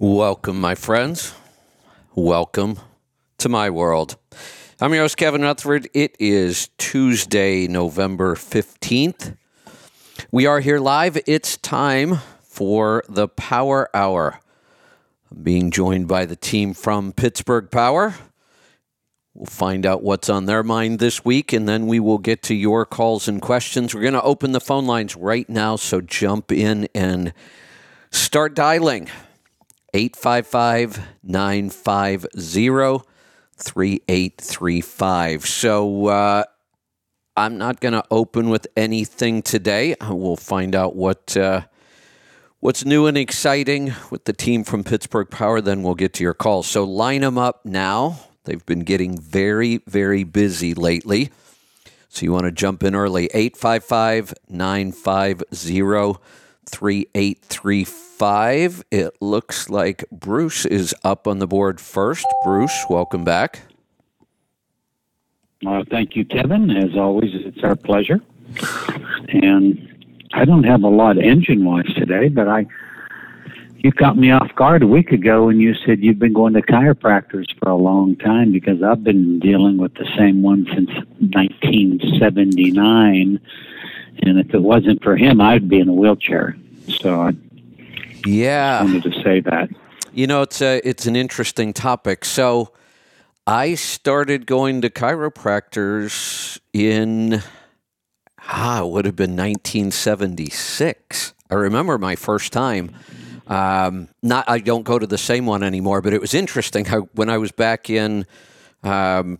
Welcome, my friends. Welcome to my world. I'm your host, Kevin Rutherford. It is Tuesday, November 15th. We are here live. It's time for the Power Hour. I'm being joined by the team from Pittsburgh Power. We'll find out what's on their mind this week, and then we will get to your calls and questions. We're going to open the phone lines right now, so jump in and start dialing. 855 950 3835. So uh, I'm not going to open with anything today. We'll find out what. Uh, what's new and exciting with the team from Pittsburgh Power? Then we'll get to your calls. So line them up now. They've been getting very, very busy lately. So you want to jump in early. 855 950 3835. It looks like Bruce is up on the board first. Bruce, welcome back. Uh, thank you, Kevin. As always, it's our pleasure. And I don't have a lot engine wise today, but I you caught me off guard a week ago and you said you've been going to chiropractors for a long time because I've been dealing with the same one since 1979 and if it wasn't for him, I'd be in a wheelchair. So I yeah wanted to say that. You know, it's a it's an interesting topic. So I started going to chiropractors in ah, it would have been 1976. I remember my first time. Um, not I don't go to the same one anymore, but it was interesting how when I was back in um,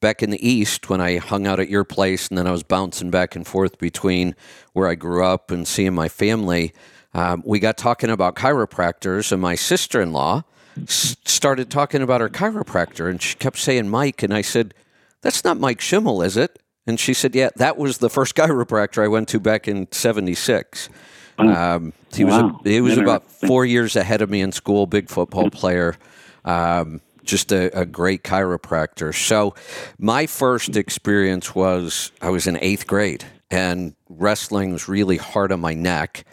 back in the East when I hung out at your place, and then I was bouncing back and forth between where I grew up and seeing my family. Um, we got talking about chiropractors, and my sister in law s- started talking about her chiropractor, and she kept saying Mike, and I said, "That's not Mike Schimmel, is it?" And she said, "Yeah, that was the first chiropractor I went to back in '76." Um, he was Wow. a, he was about four years ahead of me in school. Big football player. Um, just a, a great chiropractor. So, my first experience was I was in eighth grade, and wrestling was really hard on my neck.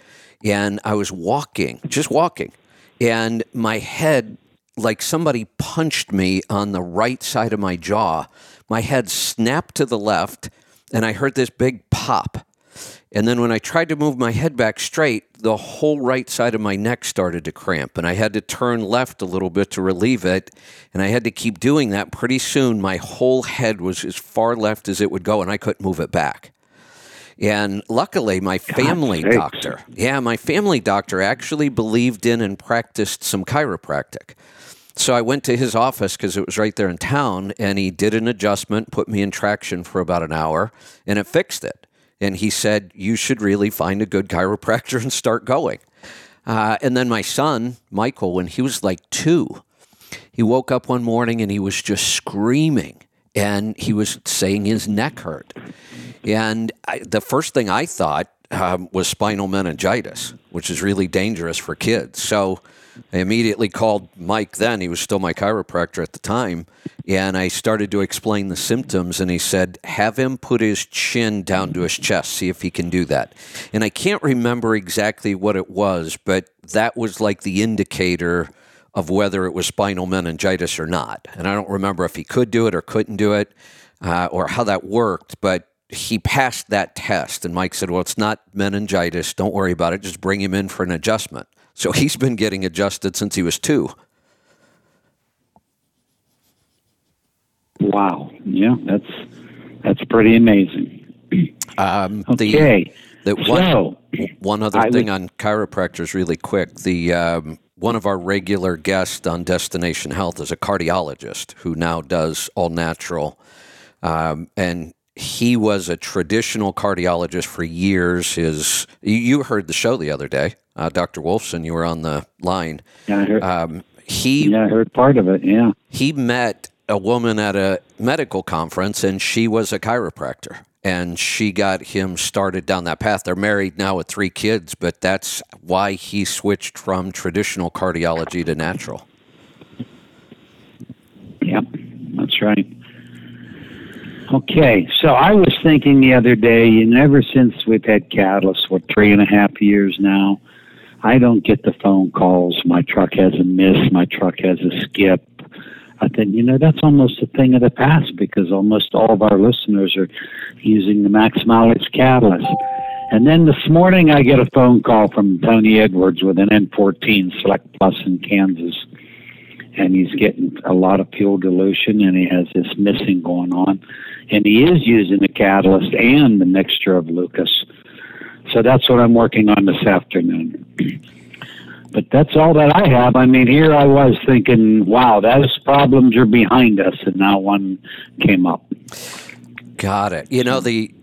And I was walking, just walking, and my head, like somebody punched me on the right side of my jaw. My head snapped to the left, and I heard this big pop. And then when I tried to move my head back straight, the whole right side of my neck started to cramp, and I had to turn left a little bit to relieve it. And I had to keep doing that. Pretty soon, my whole head was as far left as it would go, and I couldn't move it back. And luckily, my family sakes. doctor, yeah, my family doctor actually believed in and practiced some chiropractic. So I went to his office because it was right there in town, and he did an adjustment, put me in traction for about an hour, and it fixed it. And he said, You should really find a good chiropractor and start going. Uh, and then my son, Michael, when he was like two, he woke up one morning and he was just screaming and he was saying his neck hurt. And I, the first thing I thought um, was spinal meningitis, which is really dangerous for kids. So I immediately called Mike then. He was still my chiropractor at the time. And I started to explain the symptoms. And he said, Have him put his chin down to his chest, see if he can do that. And I can't remember exactly what it was, but that was like the indicator of whether it was spinal meningitis or not. And I don't remember if he could do it or couldn't do it uh, or how that worked, but he passed that test. And Mike said, Well, it's not meningitis. Don't worry about it. Just bring him in for an adjustment. So he's been getting adjusted since he was two. Wow. Yeah, that's that's pretty amazing. Um, Okay. The, the one, So, one other I thing would- on chiropractors, really quick. The um, one of our regular guests on Destination Health is a cardiologist who now does all natural, um, and he was a traditional cardiologist for years. His you, heard the show the other day, uh, Dr. Wolfson. You were on the line. Yeah, I heard, Um, he yeah, I heard part of it. Yeah. he met a woman at a medical conference and she was a chiropractor and she got him started down that path they're married now with three kids but that's why he switched from traditional cardiology to natural Yep, that's right. Okay, so I was thinking the other day, and ever since we've had Catalyst, what three and a half years now, I don't get the phone calls. My truck has a miss. My truck has a skip. I you know, that's almost a thing of the past because almost all of our listeners are using the max mileage catalyst. And then this morning I get a phone call from Tony Edwards with an N14 Select Plus in Kansas. And he's getting a lot of fuel dilution and he has this missing going on. And he is using the catalyst and the mixture of Lucas. So that's what I'm working on this afternoon. But that's all that I have. I mean, here I was thinking, wow, those problems are behind us, and now one came up. Got it. You know, the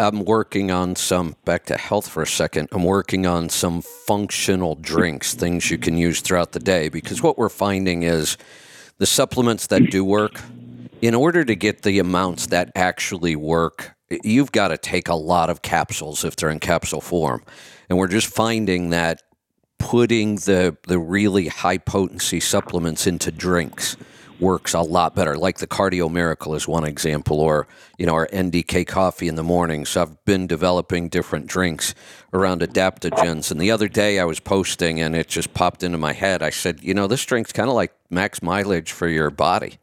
I'm working on some back to health for a second. I'm working on some functional drinks, things you can use throughout the day because what we're finding is the supplements that do work in order to get the amounts that actually work, you've got to take a lot of capsules if they're in capsule form. And we're just finding that putting the the really high potency supplements into drinks works a lot better. Like the Cardio Miracle is one example, or you know our NDK coffee in the morning. So I've been developing different drinks around adaptogens. And the other day I was posting, and it just popped into my head. I said, you know, this drink's kind of like max mileage for your body.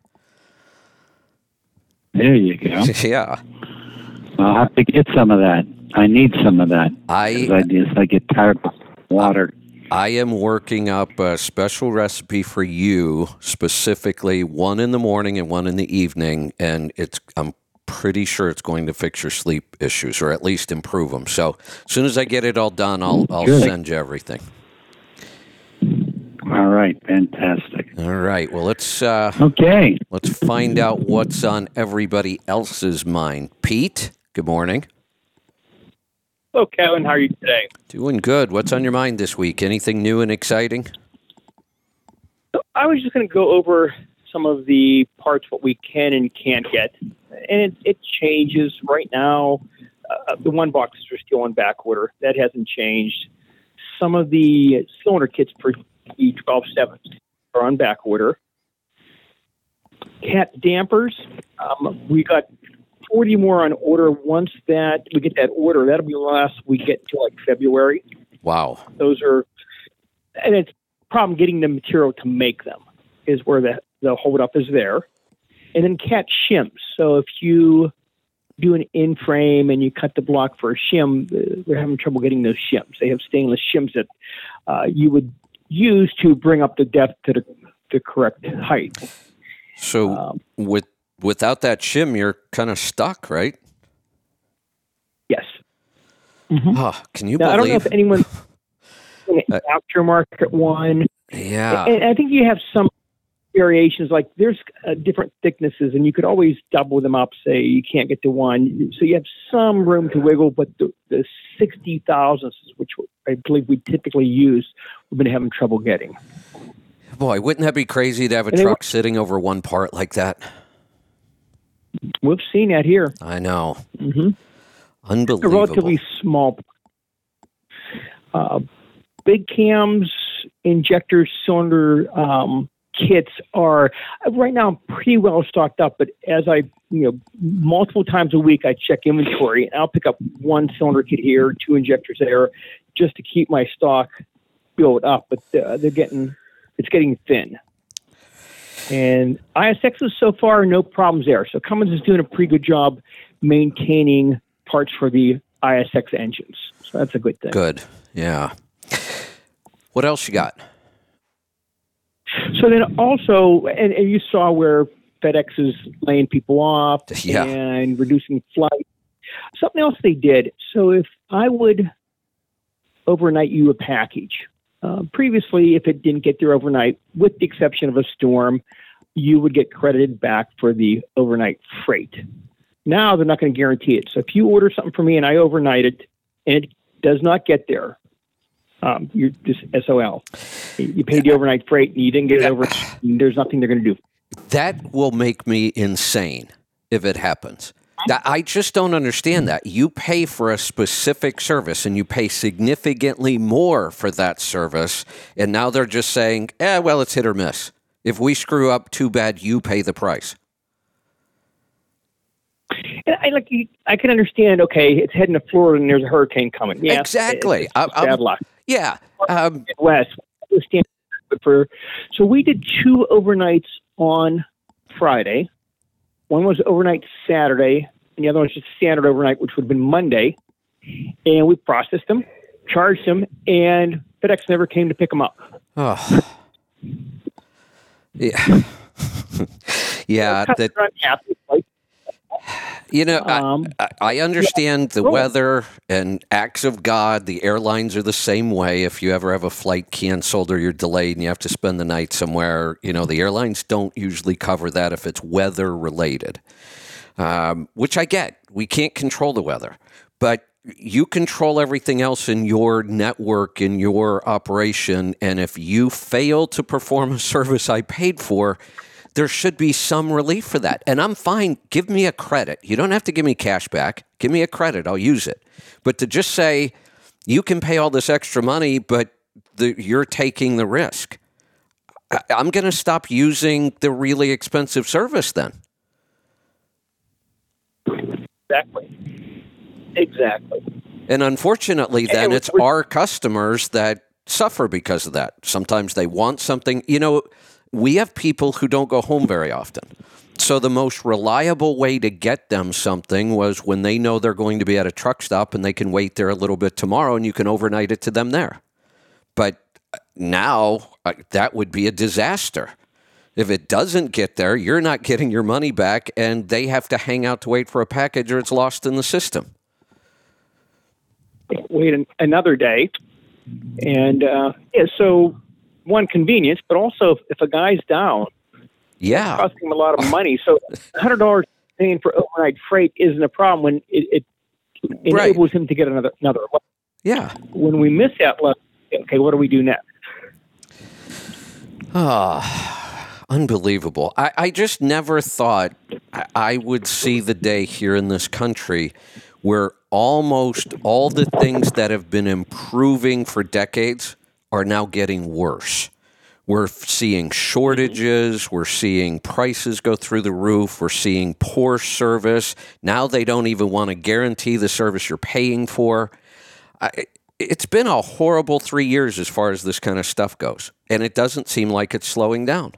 There you go. yeah. I'll have to get some of that. I need some of that. I I just I get tired of water. I am working up a special recipe for you, specifically one in the morning and one in the evening, and it's I'm pretty sure it's going to fix your sleep issues or at least improve them. So as soon as I get it all done, I'll I'll Good. send you everything. All right, fantastic. All right. Well, let's uh, Okay. let's find out what's on everybody else's mind. Pete, good morning. Hello, Kevin. How are you today? Doing good. What's on your mind this week? Anything new and exciting? So I was just going to go over some of the parts what we can and can't get, and it, it changes right now. Uh, the one boxes are still on back order. That hasn't changed. Some of the cylinder kits for E127 are on back order. Cat dampers, um, we got 40 more on order. Once that we get that order, that'll be the last we get to like February. Wow. those are and it's problem getting the material to make them is where the the hold up is there and then cat shims so if you do an in frame and you cut the block for a shim they're having trouble getting those shims they have stainless shims that uh, you would use to bring up the depth to the, the correct height So um, with without that shim, you're kind of stuck, right? yes Oh, can you now, i don't know if anyone an aftermarket one yeah. And I think you have some variations, like there's uh, different thicknesses, and you could always double them up. Say you can't get to one, so you have some room to wiggle. But the, the sixty thousandths, which I believe we typically use, we've been having trouble getting. Boy, wouldn't that be crazy to have a And they truck sitting over one part like that? We've seen that here. I know. hmm A Unbelievable. relatively small. Uh, big cams, injector cylinder um, kits are right now pretty well stocked up. But as I, you know, multiple times a week, I check inventory and I'll pick up one cylinder kit here, two injectors there, just to keep my stock built up. But uh, they're getting, it's getting thin. And ISX is so far no problems there. So Cummins is doing a pretty good job maintaining parts for the ISX engines. So that's a good thing. Good. Yeah. What else you got? So then also, and, and you saw where FedEx is laying people off Yeah. and reducing flights. Something else they did. So if I would overnight you a package, uh, previously, if it didn't get there overnight, with the exception of a storm, you would get credited back for the overnight freight. Now they're not going to guarantee it. So if you order something for me and I overnight it and it does not get there, um, you're just SOL. You paid the overnight freight and you didn't get it over. There's nothing they're going to do. That will make me insane if it happens. That- I just don't understand that. You pay for a specific service and you pay significantly more for that service, and now they're just saying, eh, well, it's hit or miss. If we screw up, too bad, you pay the price. And I like. I can understand. Okay, it's heading to Florida and there's a hurricane coming. Yeah, Exactly. it's I- bad luck. Yeah. Um, West. For so we did two overnights on Friday. One was overnight Saturday, and the other one was just standard overnight, which would have been Monday. And we processed them, charged them, and FedEx never came to pick them up. oh. Yeah. yeah. That, unhappy, like, you know, Um, I, I understand the weather and acts of God. The airlines are the same way. If you ever have a flight canceled or you're delayed and you have to spend the night somewhere, you know, the airlines don't usually cover that if it's weather related, um, which I get. We can't control the weather, but you control everything else in your network, in your operation. And if you fail to perform a service I paid for, there should be some relief for that. And I'm fine. Give me a credit. You don't have to give me cash back. Give me a credit. I'll use it. But to just say, you can pay all this extra money, but the, you're taking the risk. I, I'm going to stop using the really expensive service then. Exactly. Exactly. And unfortunately, then And it's we're- our customers that suffer because of that. Sometimes they want something. You know, we have people who don't go home very often. So the most reliable way to get them something was when they know they're going to be at a truck stop and they can wait there a little bit tomorrow and you can overnight it to them there. But now uh, that would be a disaster. If it doesn't get there, you're not getting your money back and they have to hang out to wait for a package or it's lost in the system. Wait an, another day, and uh, yeah. So one convenience, but also if, if a guy's down, Yeah. costing him a lot of money. So hundred dollars paying for overnight freight isn't a problem when it, it Right. enables him to get another another. Yeah. When we miss that level, okay, what do we do next? Ah, unbelievable. I, I just never thought I, I would see the day here in this country where almost all the things that have been improving for decades are now getting worse. We're seeing shortages. We're seeing prices go through the roof. We're seeing poor service. Now they don't even want to guarantee the service you're paying for. I, it's been a horrible three years as far as this kind of stuff goes, and it doesn't seem like it's slowing down.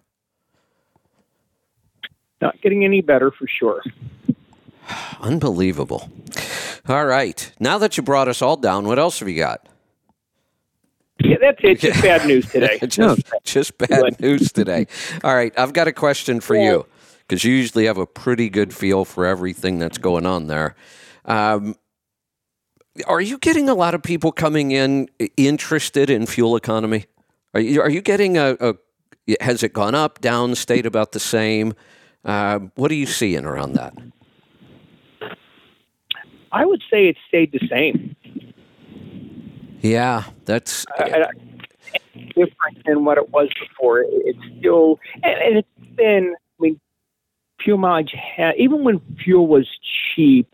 Not getting any better for sure. Unbelievable. All right. Now that you brought us all down, what else have you got? Yeah, that's it. Just bad news today. just, just bad Good. news today. All right. I've got a question for you because you usually have a pretty good feel for everything that's going on there. Um, are you getting a lot of people coming in interested in fuel economy? Are you, are you getting a, a, has it gone up, down, stayed about the same? Uh, what are you seeing around that? I would say it stayed the same. Yeah, that's different than what it was before. It- It's still, and, and it's been. I mean, fuel mileage. Ha- even when fuel was cheap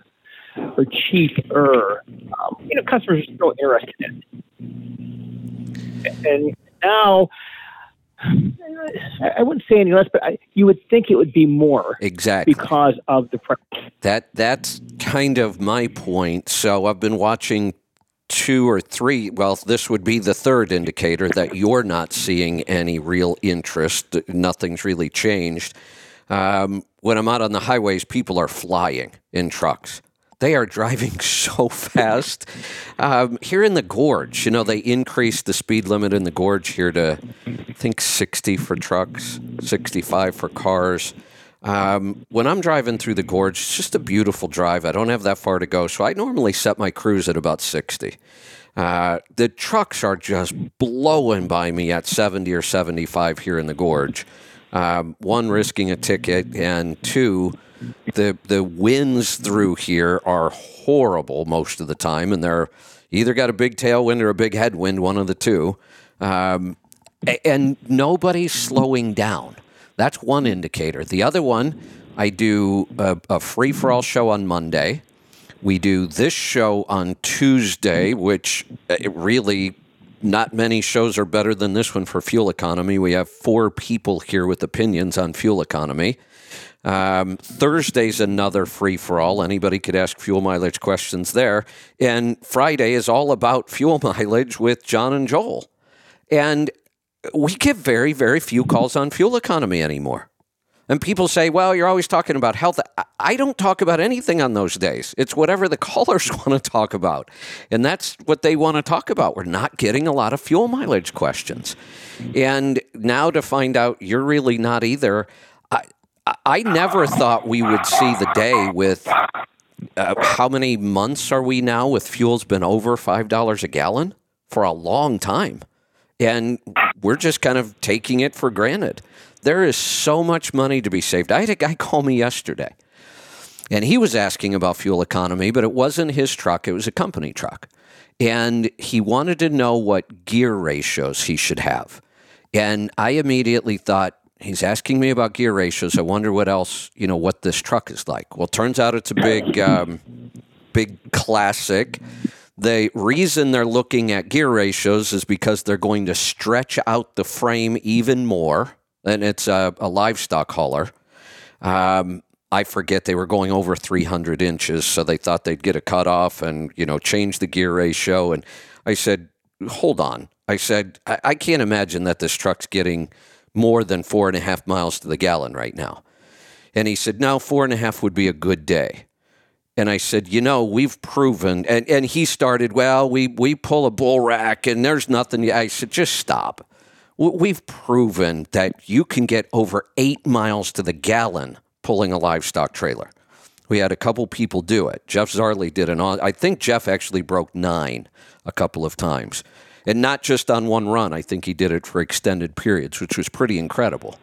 or cheaper, um, you know, customers are still interested in it. And now, I wouldn't say any less, but I, you would think it would be more exactly. because of the price. That that's kind of my point. So I've been watching two or three. Well, this would be the third indicator that you're not seeing any real interest. Nothing's really changed. Um, when I'm out on the highways, people are flying in trucks. They are driving so fast. Um, here in the gorge, you know, they increased the speed limit in the gorge here to, I think, 60 for trucks, 65 for cars. Um, when I'm driving through the gorge, it's just a beautiful drive. I don't have that far to go, so I normally set my cruise at about 60. Uh, the trucks are just blowing by me at 70 or 75 here in the gorge. Um, one, risking a ticket, and two, the the winds through here are horrible most of the time, and they're either got a big tailwind or a big headwind, one of the two. Um, and nobody's slowing down. That's one indicator. The other one, I do a, a free for all show on Monday. We do this show on Tuesday, which uh, really not many shows are better than this one for fuel economy. We have four people here with opinions on fuel economy. Um, Thursday's another free for all. Anybody could ask fuel mileage questions there. And Friday is all about fuel mileage with John and Joel. And we get very, very few calls on fuel economy anymore. And people say, well, you're always talking about health. I don't talk about anything on those days. It's whatever the callers want to talk about. And that's what they want to talk about. We're not getting a lot of fuel mileage questions. And now to find out you're really not either, I, I never thought we would see the day with uh, how many months are we now with fuel's been over $5 a gallon? For a long time. And we're just kind of taking it for granted. There is so much money to be saved. I had a guy call me yesterday, and he was asking about fuel economy, but it wasn't his truck, it was a company truck. And he wanted to know what gear ratios he should have. And I immediately thought, he's asking me about gear ratios. I wonder what else, you know, what this truck is like. Well, turns out it's a big, um, big classic. The reason they're looking at gear ratios is because they're going to stretch out the frame even more and it's a, a livestock hauler. Um, I forget they were going over 300 inches, so they thought they'd get a cutoff and you know change the gear ratio. And I said, "Hold on." I said, I, I can't imagine that this truck's getting more than four and a half miles to the gallon right now." And he said, "No, four and a half would be a good day." And I said, you know, we've proven, and, and he started, well, we, we pull a bull rack and there's nothing. I said, just stop we've proven that you can get over eight miles to the gallon pulling a livestock trailer. We had a couple people do it. Jeff Zarley did an. I think Jeff actually broke nine a couple of times, and not just on one run. I think he did it for extended periods, which was pretty incredible.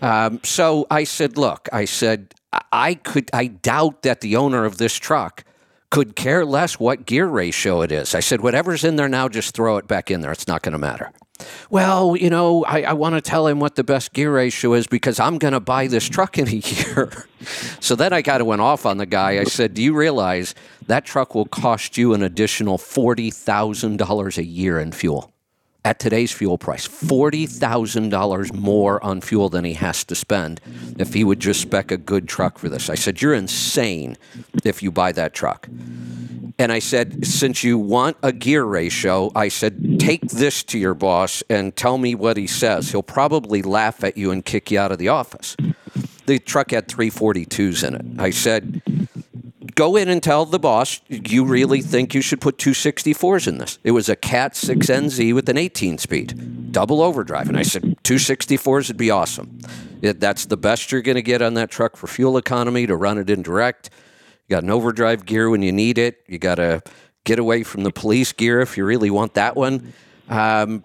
Um, so I said, "Look," I said, "I could. I doubt that the owner of this truck." Could care less what gear ratio it is. I said, whatever's in there now, just throw it back in there. It's not going to matter well, you know, I, I want to tell him what the best gear ratio is because I'm going to buy this truck in a year. so then I kind of went off on the guy. I said, Do you realize that truck will cost you an additional $40,000 a year in fuel? At today's fuel price, $40,000 more on fuel than he has to spend if he would just spec a good truck for this. I said, You're insane if you buy that truck. And I said, since you want a gear ratio, I said, take this to your boss and tell me what he says. He'll probably laugh at you and kick you out of the office. The truck had 342s in it. I said, go in and tell the boss you really think you should put 264s in this. It was a Cat 6NZ with an 18 speed, double overdrive. And I said, 264s would be awesome. That's the best you're going to get on that truck for fuel economy to run it in direct. You got an overdrive gear when you need it. You got to get away from the police gear if you really want that one. Um,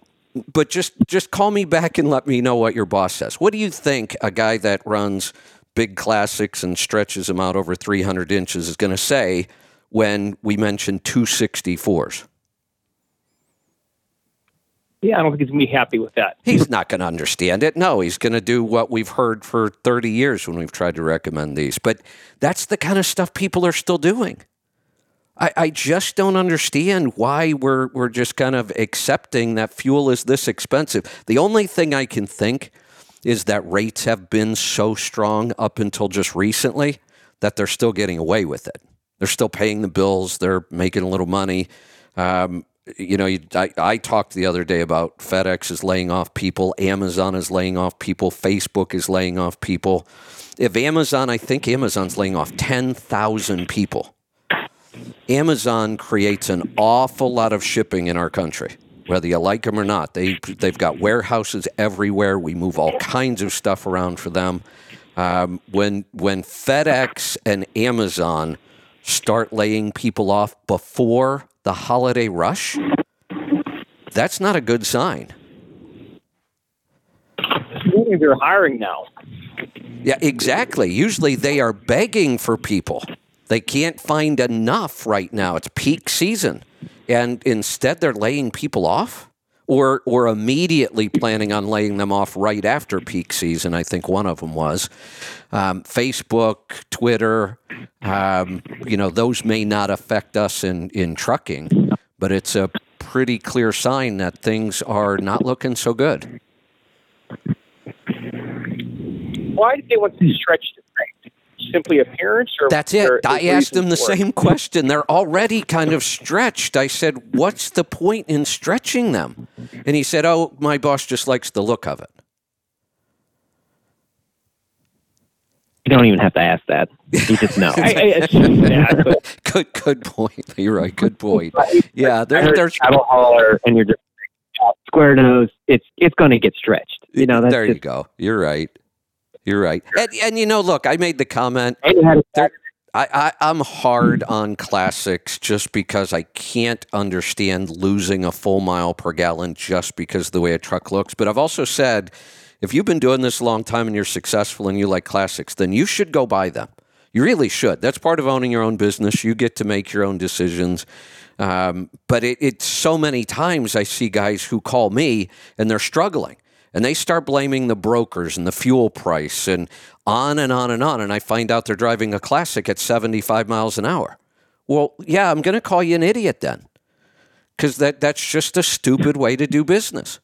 but just just call me back and let me know what your boss says. What do you think a guy that runs big classics and stretches them out over 300 inches is going to say when we mention 264s? Yeah, I don't think he's going to be happy with that. He's not going to understand it. No, he's going to do what we've heard for 30 years when we've tried to recommend these. But that's the kind of stuff people are still doing. I, I just don't understand why we're, we're just kind of accepting that fuel is this expensive. The only thing I can think is that rates have been so strong up until just recently that they're still getting away with it. They're still paying the bills, they're making a little money. Um, you know, you, I, I talked the other day about FedEx is laying off people, Amazon is laying off people, Facebook is laying off people. If Amazon, I think Amazon's laying off 10,000 people. Amazon creates an awful lot of shipping in our country, whether you like them or not. They, they've got warehouses everywhere. We move all kinds of stuff around for them. Um, when, when FedEx and Amazon start laying people off before the holiday rush, that's not a good sign. They're hiring now. Yeah, exactly. Usually they are begging for people. They can't find enough right now. It's peak season. And instead they're laying people off or or immediately planning on laying them off right after peak season. I think one of them was um, Facebook, Twitter. Um, you know, those may not affect us in in trucking, but it's a pretty clear sign that things are not looking so good. Why did they want to stretch the frame? Simply appearance, or That's it. there a I asked them the for it? same question. They're already kind of stretched. I said, What's the point in stretching them? And he said, Oh, my boss just likes the look of it. You don't even have to ask that. You just know. I, I that, Good, good point. You're right. Good point. Yeah, I they're, heard they're cattle hauler, and you're just square nose. It's it's going to get stretched. You know, that's there you just, go. You're right. You're right. And, and you know, look, I made the comment. And you had a- There, I, I, I'm hard on classics just because I can't understand losing a full mile per gallon just because of the way a truck looks. But I've also said if you've been doing this a long time and you're successful and you like classics, then you should go buy them. You really should. That's part of owning your own business. You get to make your own decisions. Um, but it, it's so many times I see guys who call me and they're struggling and they start blaming the brokers and the fuel price and on and on and on. And I find out they're driving a classic at 75 miles an hour. Well, yeah, I'm going to call you an idiot then because that, that's just a stupid way to do business.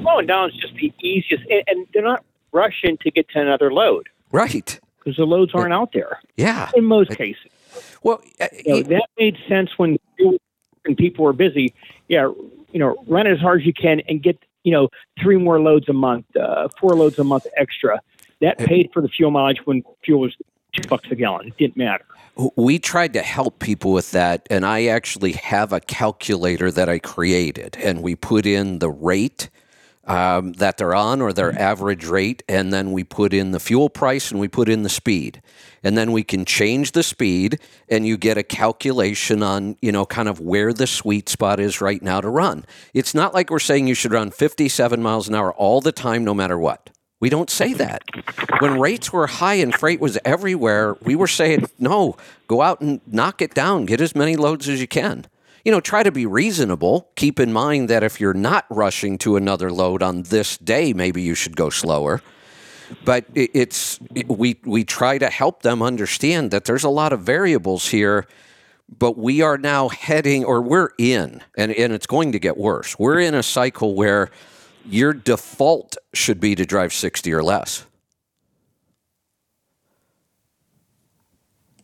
slowing down is just the easiest, and, and they're not rushing to get to another load Right. because the loads aren't out there Yeah. in most cases. Well, uh, You know, that made sense when when people were busy. Yeah, you know, run as hard as you can and get you know three more loads a month, uh, four loads a month extra. That paid for the fuel mileage when fuel was two bucks a gallon. It didn't matter. we tried to help people with that and i actually have a calculator that i created and we put in the rate um, that they're on or their average rate and then we put in the fuel price and we put in the speed. And then we can change the speed and you get a calculation on you know kind of where the sweet spot is right now to run. It's not like we're saying you should run 57 miles an hour all the time no matter what. We don't say that. When rates were high and freight was everywhere, we were saying, no, go out and knock it down, get as many loads as you can. You know, try to be reasonable. Keep in mind that if you're not rushing to another load on this day, maybe you should go slower. But it's we we try to help them understand that there's a lot of variables here, but we are now heading or we're in, and, and it's going to get worse. We're in a cycle where your default should be to drive 60 or less.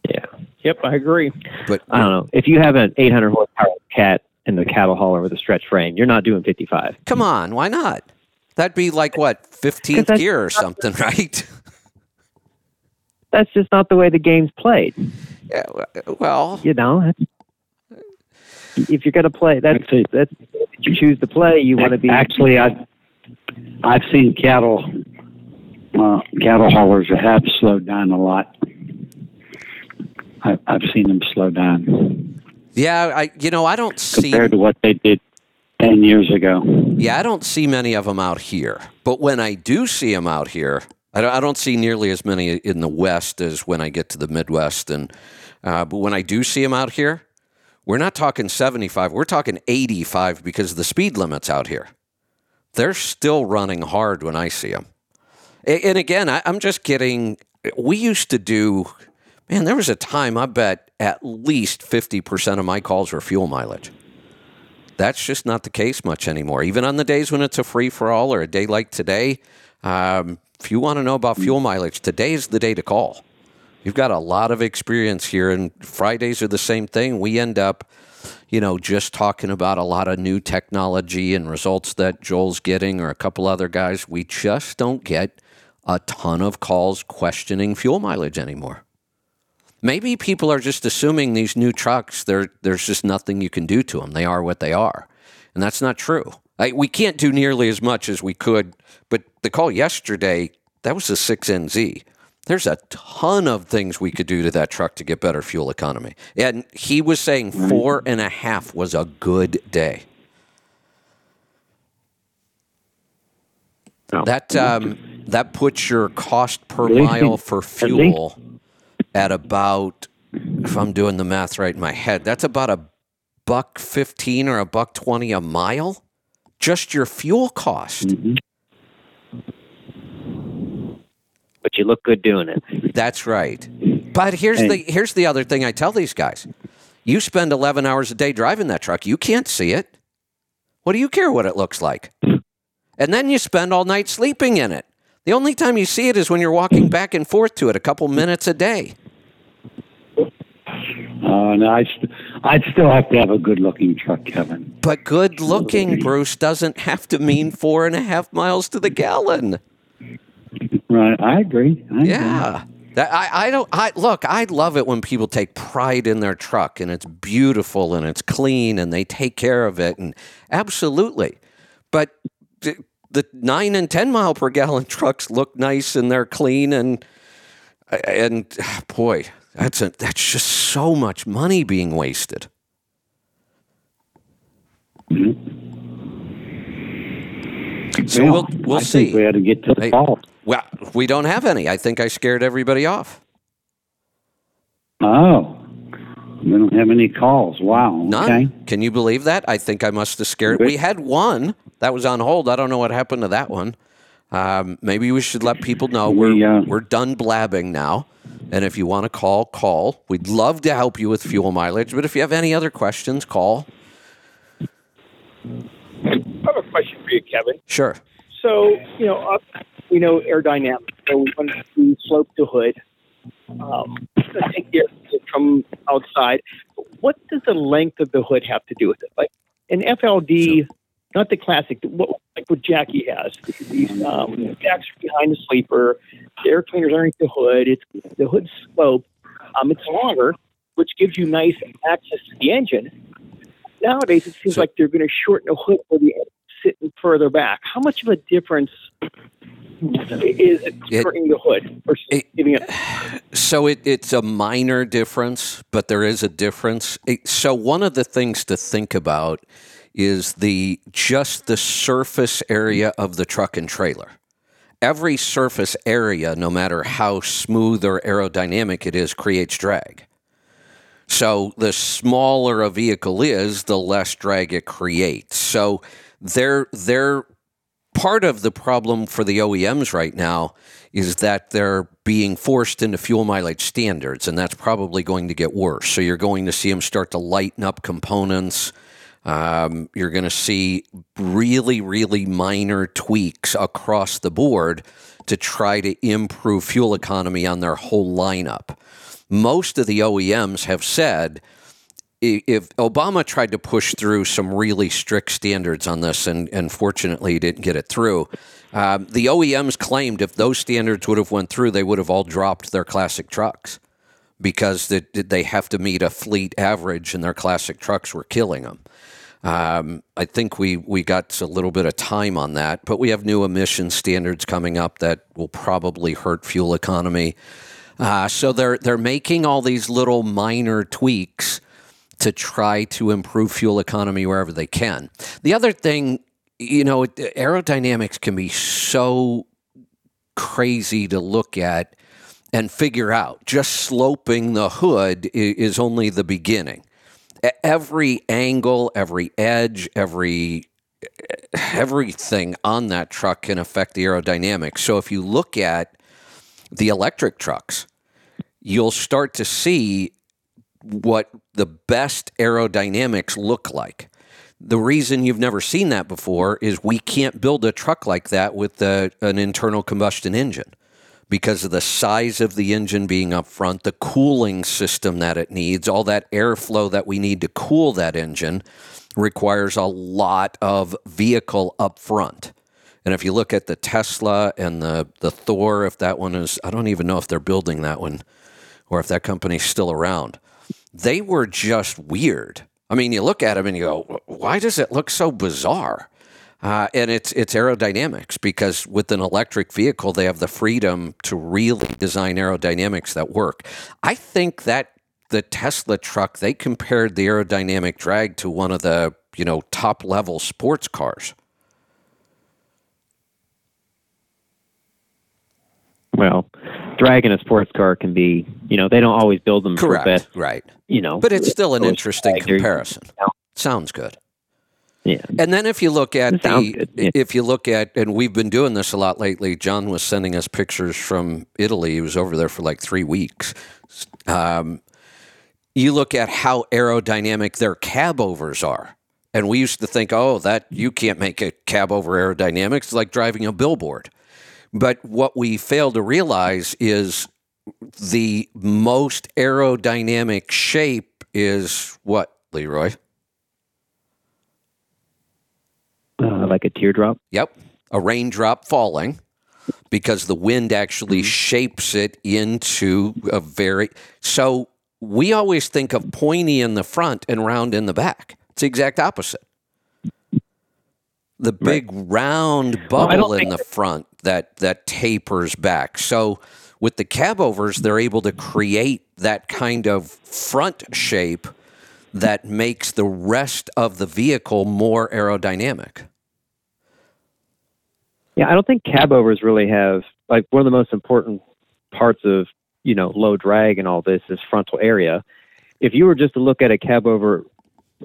yeah. Yep, I agree. But I don't know. If you have an 800 horsepower cat in the cattle hauler with a stretch frame, you're not doing 55. come on, why not? That'd be like what, 15th that's- gear or something, right? That's just not the way the game's played. Yeah, well, You know, if you're going to play, that's Actually- that's if you choose to play. You want to be Actually, I I've seen cattle uh, cattle haulers that have slowed down a lot. I, I've seen them slow down yeah, I you know, I don't see compared to what they did ten years ago. Yeah, I don't see many of them out here. But when I do see them out here, I don't, I don't see nearly as many in the West as when I get to the Midwest. And uh, but when I do see them out here, we're not talking seventy-five. We're talking eighty-five because of the speed limits out here. They're still running hard when I see them. And again, I'm just kidding. We used to do. Man, there was a time I bet at least fifty percent of my calls were fuel mileage. That's just not the case much anymore. Even on the days when it's a free for all or a day like today, um, if you want to know about fuel mileage, today is the day to call. You've got a lot of experience here, and Fridays are the same thing. We end up, you know, just talking about a lot of new technology and results that Joel's getting or a couple other guys. We just don't get a ton of calls questioning fuel mileage anymore. Maybe people are just assuming these new trucks, there, there's just nothing you can do to them. They are what they are. And that's not true. I, we can't do nearly as much as we could, but the call yesterday, that was a 6NZ. There's a ton of things we could do to that truck to get better fuel economy. And he was saying four and a half was a good day. Oh. That um, that puts your cost per mile for fuel at about, if I'm doing the math right in my head, that's about a buck fifteen or a buck twenty a mile. Just your fuel cost. Mhm. but you look good doing it. That's right. But here's Hey. the here's the other thing I tell these guys. You spend 11 hours a day driving that truck. You can't see it. What do you care what it looks like? And then you spend all night sleeping in it. The only time you see it is when you're walking back and forth to it a couple minutes a day. Uh, no, I st- I'd still have to have a good looking truck, Kevin. But good looking, Bruce, doesn't have to mean four and a half miles to the gallon. Right, I agree. I agree. Yeah. That, I, I don't I look, I love it when people take pride in their truck and it's beautiful and it's clean and they take care of it and absolutely. But the, the nine and ten mile per gallon trucks look nice and they're clean and and boy, that's a that's just so much money being wasted. Mm-hmm. So Well, we'll we'll I see. We had to get to the call. Well, we don't have any. I think I scared everybody off. Oh, we don't have any calls. Wow. None. Okay. Can you believe that? I think I must have scared. We had one that was on hold. I don't know what happened to that one. Um, maybe we should let people know we're We, uh, we're done blabbing now. And if you want to call, call. We'd love to help you with fuel mileage. But if you have any other questions, call. I have a question for you, Kevin. Sure. So, you know, up, we know aerodynamics. So when we slope the hood, um, let's take the air from outside. What does the length of the hood have to do with it? Like an FLD, not the classic, what, like what Jackie has. These um, jacks are behind the sleeper, the air cleaner's underneath the hood. It's the hood slope. Um, it's longer, which gives you nice access to the engine. Nowadays, it seems So- like they're going to shorten the hood for the sitting further back. How much of a difference is it shortening the hood versus it- giving it? So it, it's a minor difference, but there is a difference. It- so one of the things to think about is the just the surface area of the truck and trailer. Every surface area, no matter how smooth or aerodynamic it is, creates drag. So the smaller a vehicle is, the less drag it creates. So they're they're part of the problem for the OEMs right now is that they're being forced into fuel mileage standards, and that's probably going to get worse. So you're going to see them start to lighten up components. Um, you're going to see really, really minor tweaks across the board to try to improve fuel economy on their whole lineup. Most of the OEMs have said if Obama tried to push through some really strict standards on this, and, and fortunately he didn't get it through, um, the OEMs claimed if those standards would have went through, they would have all dropped their classic trucks because they, they have to meet a fleet average, and their classic trucks were killing them. Um, I think we we got a little bit of time on that, but we have new emission standards coming up that will probably hurt fuel economy. Uh, so they're they're making all these little minor tweaks to try to improve fuel economy wherever they can. The other thing, you know, aerodynamics can be so crazy to look at and figure out. Just sloping the hood is only the beginning. Every angle, every edge, every everything on that truck can affect the aerodynamics. So if you look at the electric trucks, you'll start to see what the best aerodynamics look like. The reason you've never seen that before is we can't build a truck like that with a, an internal combustion engine because of the size of the engine being up front, the cooling system that it needs, all that airflow that we need to cool that engine requires a lot of vehicle up front. And if you look at the Tesla and the, the Thor, if that one is, I don't even know if they're building that one or if that company's still around. They were just weird. I mean, you look at them and you go, why does it look so bizarre? Uh, and it's it's aerodynamics because with an electric vehicle, they have the freedom to really design aerodynamics that work. I think that the Tesla truck they compared the aerodynamic drag to one of the you know top level sports cars. Well, dragging a sports car can be, you know, they don't always build them for Correct, best, right? you know. But it's still an interesting drag, there you go. comparison. Sounds good. Yeah. And then if you look at It the, yeah. if you look at, and we've been doing this a lot lately. John was sending us pictures from Italy. He was over there for like three weeks. Um, you look at how aerodynamic their cab overs are. And we used to think, oh, that you can't make a cab over aerodynamics. It's like driving a billboard. But what we fail to realize is the most aerodynamic shape is what, Leroy? Uh, like a teardrop. Yep. A raindrop falling because the wind actually Mm-hmm. shapes it into a very. So we always think of pointy in the front and round in the back. It's the exact opposite. The big round Well, bubble in think the front that that tapers back. So with the cab overs, they're able to create that kind of front shape that makes the rest of the vehicle more aerodynamic. Yeah, I don't think cab overs really have like one of the most important parts of you know low drag and all this is frontal area. If you were just to look at a cab over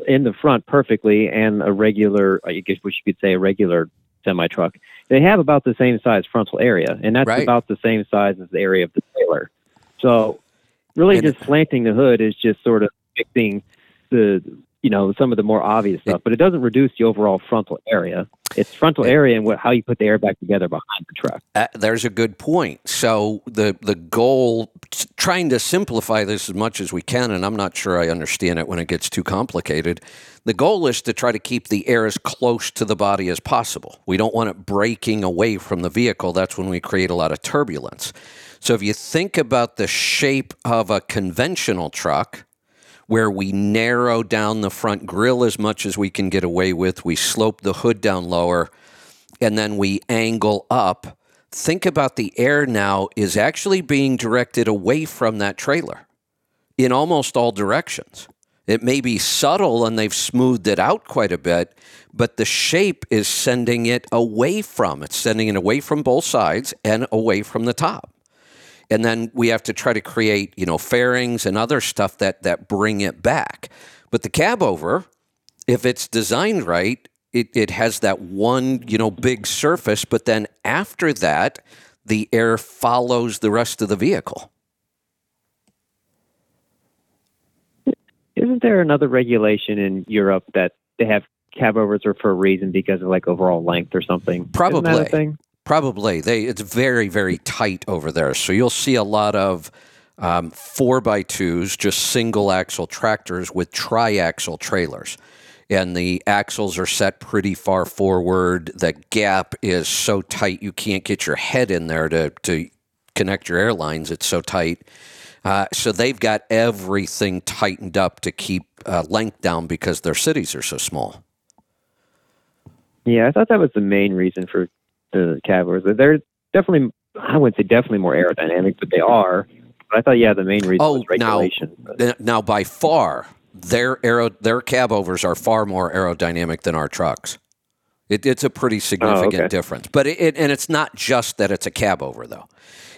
in the front perfectly and a regular, I guess what you could say a regular semi truck, they have about the same size frontal area, and that's Right. about the same size as the area of the trailer. So, really, And- just slanting the hood is just sort of fixing the you know some of the more obvious stuff, but it doesn't reduce the overall frontal area. It's frontal area and what how you put the air back together behind the truck. Uh, there's a good point. So the the goal, trying to simplify this as much as we can, and I'm not sure I understand it when it gets too complicated. The goal is to try to keep the air as close to the body as possible. We don't want it breaking away from the vehicle. That's when we create a lot of turbulence. So if you think about the shape of a conventional truck, where we narrow down the front grill as much as we can get away with, we slope the hood down lower, and then we angle up. Think about the air now is actually being directed away from that trailer in almost all directions. It may be subtle and they've smoothed it out quite a bit, but the shape is sending it away from. It's sending it away from both sides and away from the top and then we have to try to create you know fairings and other stuff that that bring it back but the cab over if it's designed right it, it has that one you know big surface but then after that the air follows the rest of the vehicle Isn't there another regulation in Europe that they have cab overs are for a reason because of like overall length or something? Probably. Probably. They it's very very tight over there. So you'll see a lot of um, four by twos, just single axle tractors with triaxle trailers, and the axles are set pretty far forward. The gap is so tight you can't get your head in there to to connect your airlines. It's so tight. Uh, so they've got everything tightened up to keep uh, length down because their cities are so small. Yeah, I thought that was the main reason for the cab overs. They're definitely, I wouldn't say definitely more aerodynamic, but they are. But I thought, yeah, the main reason Oh, was now- regulation. Th- Now, by far, their aero, their cab overs are far more aerodynamic than our trucks. It, it's a pretty oh, significant okay. difference. But it, it, and it's not just that it's a cab over though.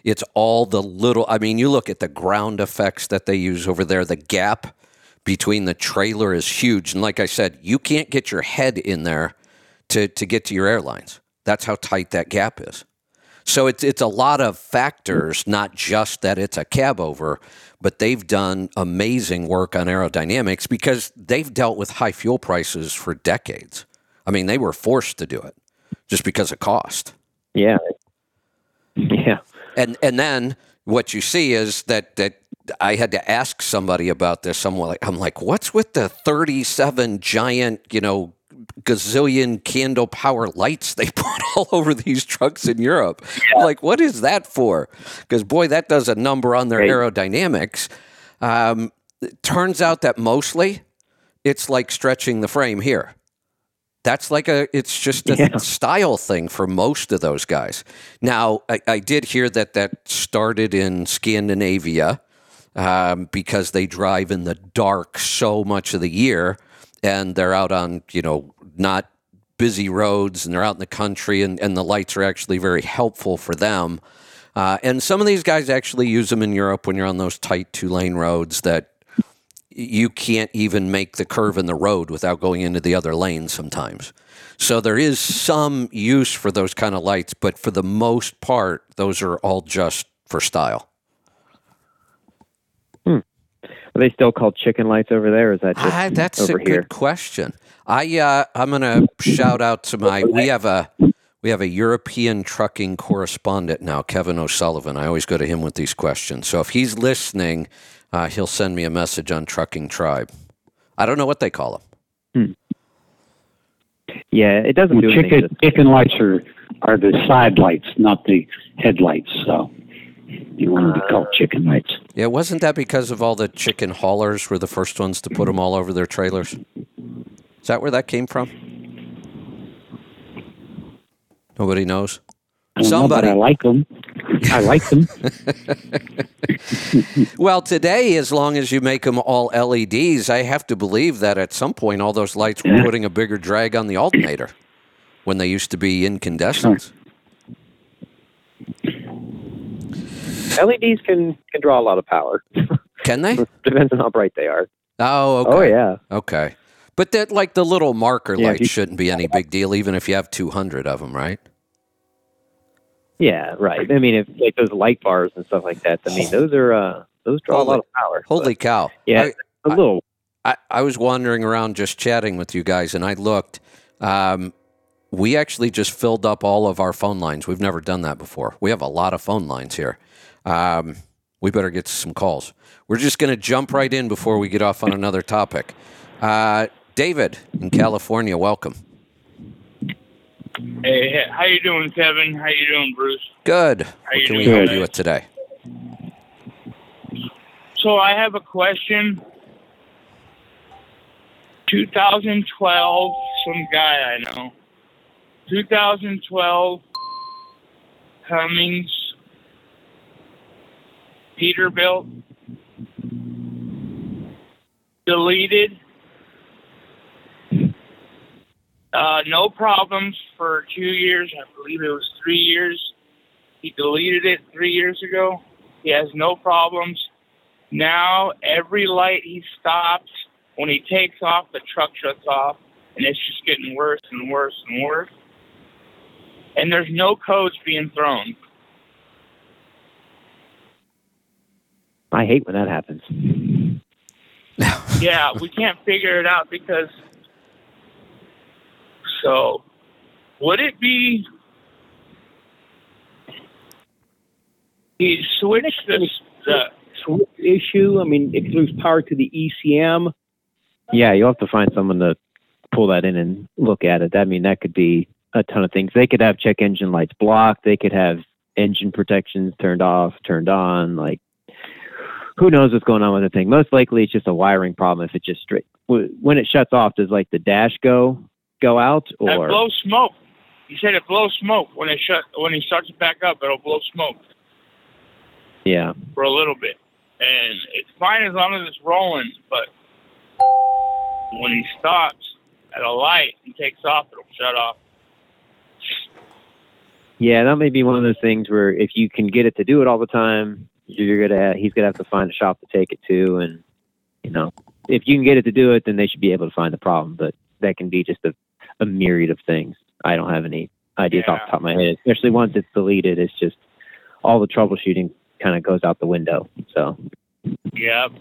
It's all the little. I mean, you look at the ground effects that they use over there. The gap between the trailer is huge, and like I said, you can't get your head in there to to get to your airlines. That's how tight that gap is. So it's it's a lot of factors, not just that it's a cab over, but they've done amazing work on aerodynamics because they've dealt with high fuel prices for decades. I mean, they were forced to do it just because of cost. yeah. Yeah. And and then what you see is that that I had to ask somebody about this. I'm like, I'm like, what's with the 37 giant, you know, gazillion candle power lights they put all over these trucks in Europe? Like, what is that for? Because boy, that does a number on their Right. aerodynamics. Um, it turns out that mostly it's like stretching the frame here. That's like a, it's just a Yeah. style thing for most of those guys. Now, I, I did hear that that started in Scandinavia um, because they drive in the dark so much of the year and they're out on, you know, not busy roads and they're out in the country and, and the lights are actually very helpful for them. Uh, and some of these guys actually use them in Europe when you're on those tight two lane roads that you can't even make the curve in the road without going into the other lane sometimes. So there is some use for those kind of lights, but for the most part, those are all just for style. Are they still called chicken lights over there? Is that just Ah, that's over a here? good question. I uh, I'm gonna shout out to my we have a we have a European trucking correspondent now, Kevin O'Sullivan. I always go to him with these questions. So if he's listening, uh, he'll send me a message on Trucking Tribe. I don't know what they call them. Yeah, it doesn't Well, do anything. chicken, to- chicken lights are, are the side lights, not the headlights. So you want to be called chicken lights. Yeah, wasn't that because of all the chicken haulers were the first ones to put them all over their trailers? Is that where that came from? Nobody knows. I know, Somebody. I like them. I like them. Well, today, as long as you make them all LEDs, I have to believe that at some point all those lights were putting a bigger drag on the alternator when they used to be incandescents. LEDs can can draw a lot of power. Can they? Depends on how bright they are. Oh, okay. Oh yeah. Okay. But that, like the little marker Yeah, if lights you- shouldn't be any big deal, even if you have 200 of them, right? Yeah, right. I mean, if like those light bars and stuff like that, I mean, those are uh, those draw a lot of power. Holy cow. Yeah, I- a little. I, I was wandering around just chatting with you guys, and I looked. Um, we actually just filled up all of our phone lines. We've never done that before. We have a lot of phone lines here. Um, we better get some calls. We're just going to jump right in before we get off on another topic. Uh, David in California, welcome. Hey, how you doing, Kevin? How you doing, Bruce? Good. How What can we help today? you with today? So I have a question. 2012, some guy I know. 2012 Cummins Peterbilt deleted. Uh, no problems for two years. I believe it was three years. He deleted it three years ago. He has no problems. Now every light he stops, when he takes off, the truck shuts off, and it's just getting worse and worse and worse. And there's no codes being thrown. I hate when that happens. Yeah, we can't figure it out because. So, would it be? He switched the, the switch issue. I mean, it lose power to the ECM. Yeah, you'll have to find someone to pull that in and look at it. I mean, that could be a ton of things. They could have check engine lights blocked. They could have engine protections turned off, turned on. Like, who knows what's going on with the thing? Most likely, it's just a wiring problem. If it just straight when it shuts off, does like the dash go go out It or? blows smoke. He said it blows smoke when it shut when he starts it back up. It'll blow smoke Yeah, for a little bit, and it's fine as long as it's rolling. But when he stops at a light and takes off, it'll shut off. yeah, that may be one of those things where if you can get it to do it all the time, you're gonna he's gonna have to find a shop to take it to, and you know, if you can get it to do it, then they should be able to find the problem. But that can be just a, a myriad of things. I don't have any ideas off the top of my head, especially once it's deleted. It's just all the troubleshooting kind of goes out the window. So Yep,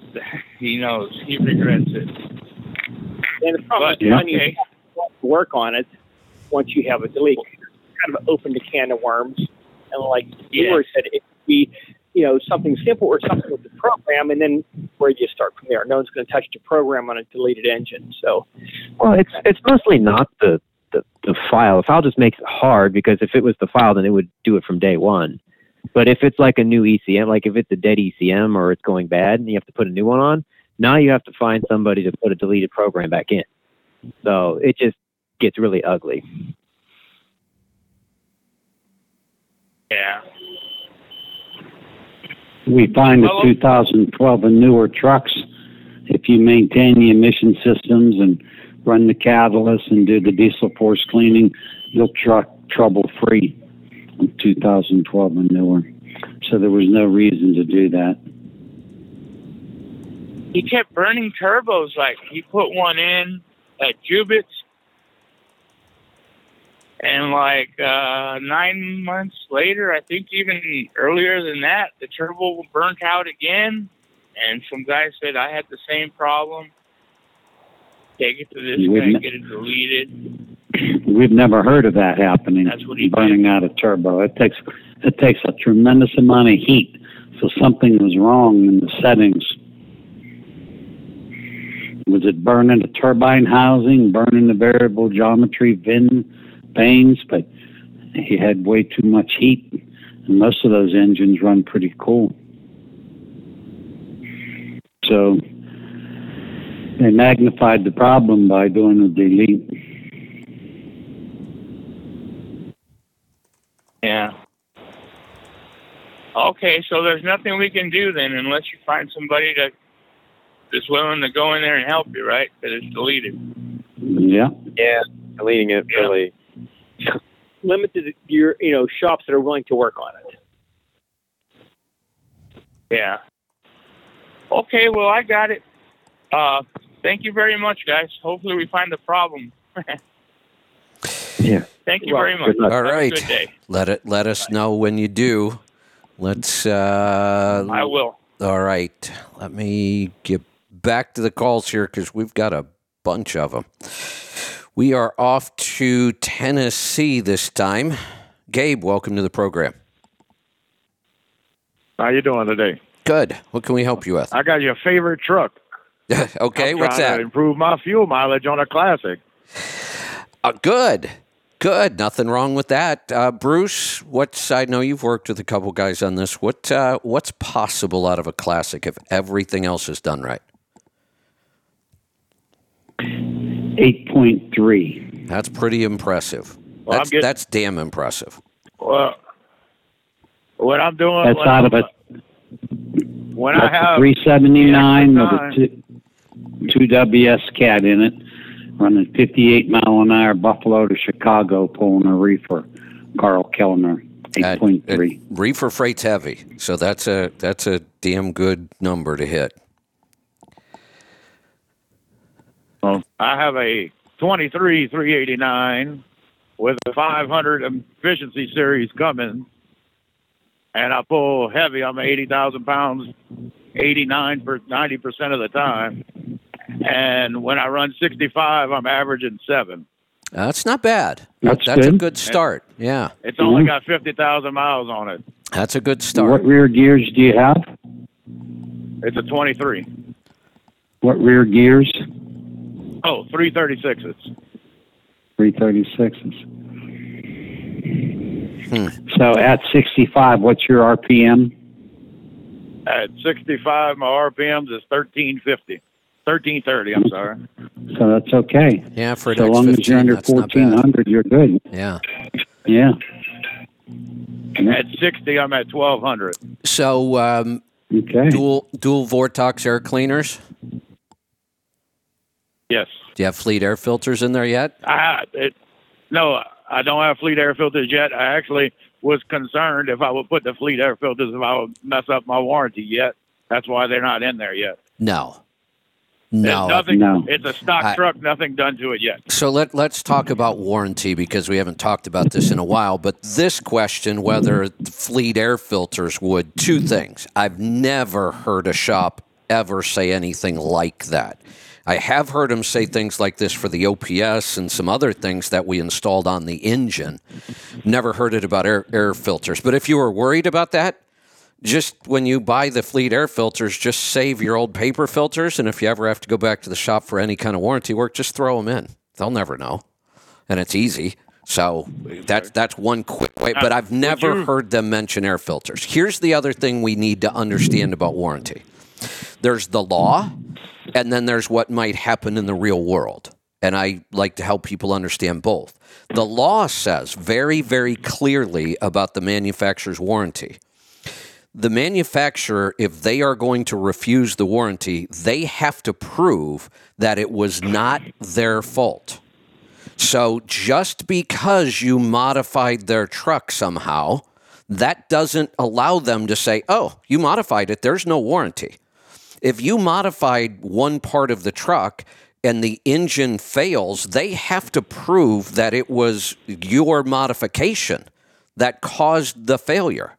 he knows. He regrets it. And the problem But is when you work on it, once you have a delete, kind of opened a can of worms. And like you Yeah. were said, it could be, you know, something simple or something with the program, and then where do you start from there? No one's going to touch the program on a deleted engine. So Well, it's it's mostly not the, the the file. The file just makes it hard because if it was the file, then it would do it from day one. But if it's like a new ECM, like if it's a dead ECM or it's going bad and you have to put a new one on, now you have to find somebody to put a deleted program back in. So it just gets really ugly. yeah. We find the 2012 and newer trucks, if you maintain the emission systems and run the catalyst and do the diesel force cleaning, you'll truck trouble free in 2012 and newer. So there was no reason to do that. He kept burning turbos. Like he put one in at Jubitz, and like uh, nine months later, I think even earlier than that, the turbo burnt out again, and some guy said I had the same problem. Take it to this You guy, wouldn't- get it deleted. We've never heard of that happening. That's what he burning out a turbo. It takes it takes a tremendous amount of heat. So something was wrong in the settings. Was it burning the turbine housing, burning the variable geometry VIN vanes? But he had way too much heat, and most of those engines run pretty cool. So they magnified the problem by doing the delete. Yeah. Okay, so there's nothing we can do then unless you find somebody that is willing to go in there and help you, right? That it's deleted. Yeah. Yeah, deleting it Yeah. really. Limited your you know shops that are willing to work on it. Yeah. Okay, well I got it. Uh, thank you very much, guys. Hopefully we find the problem. Yeah. Thank you Well, very much. good luck. All Have a right. good day. Let it let us know when you do. Let's uh I will. all right. Let me get back to the calls here cuz we've got a bunch of them. We are off to Tennessee this time. Gabe, welcome to the program. How you doing today? Good. What can we help you with? I got your favorite truck. okay, I'm what's that? To improve my fuel mileage on a classic. Uh, good. Good. Nothing wrong with that. Uh, Bruce, what's I know you've worked with a couple guys on this. What uh, what's possible out of a classic if everything else is done right? 8.3. That's pretty impressive. Well, that's, getting- that's damn impressive. Well, what I'm doing That's when, out of a when I that's a have 379 with extra a two, two WS cat in it, running 58 mile an hour Buffalo to Chicago, pulling a reefer. Carl Kellner, Uh, 8.3. uh, reefer freight's heavy, so that's a that's a damn good number to hit. Well, I have a 23 389 with a 500 efficiency series coming, and I pull heavy. I'm 80,000 pounds, 89 per 90 percent of the time, and when I run 65, I'm averaging seven. That's not bad. That's that's a good. good start. Yeah, It's only got 50,000 miles on it. that's a good start. What rear gears do you have? It's a 23. What rear gears? Oh, 336s. 336s. Hmm. So at 65, what's your RPM? At 65, my RPMs is 1350. 1330, I'm sorry. So that's okay. Yeah, for So long as you're under that's not bad. 1400, you're good. Yeah. Yeah. At 60, I'm at 1200. So um, Okay. dual dual Vortox air cleaners. Yes. Do you have fleet air filters in there yet? I, it, no, I don't have fleet air filters yet. I actually was concerned if I would put the fleet air filters, if I would mess up my warranty yet. That's why they're not in there yet. No. There's No. nothing. No. It's a stock I- truck. Nothing done to it yet. So let let's talk about warranty because we haven't talked about this in a while. But this question, whether fleet air filters would, two things. I've never heard a shop ever say anything like that. I have heard them say things like this for the OPS and some other things that we installed on the engine. Never heard it about air, air filters. But if you were worried about that, just when you buy the fleet air filters, just save your old paper filters. And if you ever have to go back to the shop for any kind of warranty work, just throw them in. They'll never know. And it's easy. So that's that's one quick way. But uh, I've never heard them mention air filters. Here's the other thing we need to understand about warranty. There's the law, and then there's what might happen in the real world. And I like to help people understand both. The law says very, very clearly about the manufacturer's warranty the manufacturer, if they are going to refuse the warranty, they have to prove that it was not their fault. So just because you modified their truck somehow, that doesn't allow them to say, oh, you modified it, there's no warranty. If you modified one part of the truck and the engine fails, they have to prove that it was your modification that caused the failure.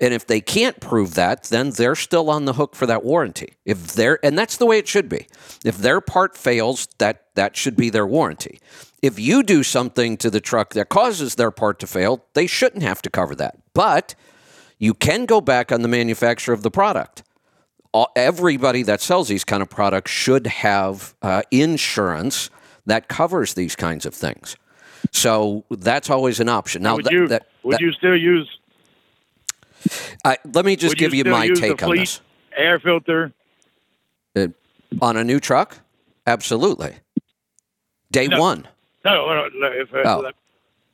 And if they can't prove that, then they're still on the hook for that warranty. If they're and that's the way it should be. If their part fails, that that should be their warranty. If you do something to the truck that causes their part to fail, they shouldn't have to cover that. But you can go back on the manufacturer of the product. All, everybody that sells these kind of products should have uh, insurance that covers these kinds of things. So that's always an option. Now, would you that- would that- you still use I, let me just give you, still my take on this. air filter? On a new truck? Absolutely. Day No. one. No, no, no, if, uh, Oh.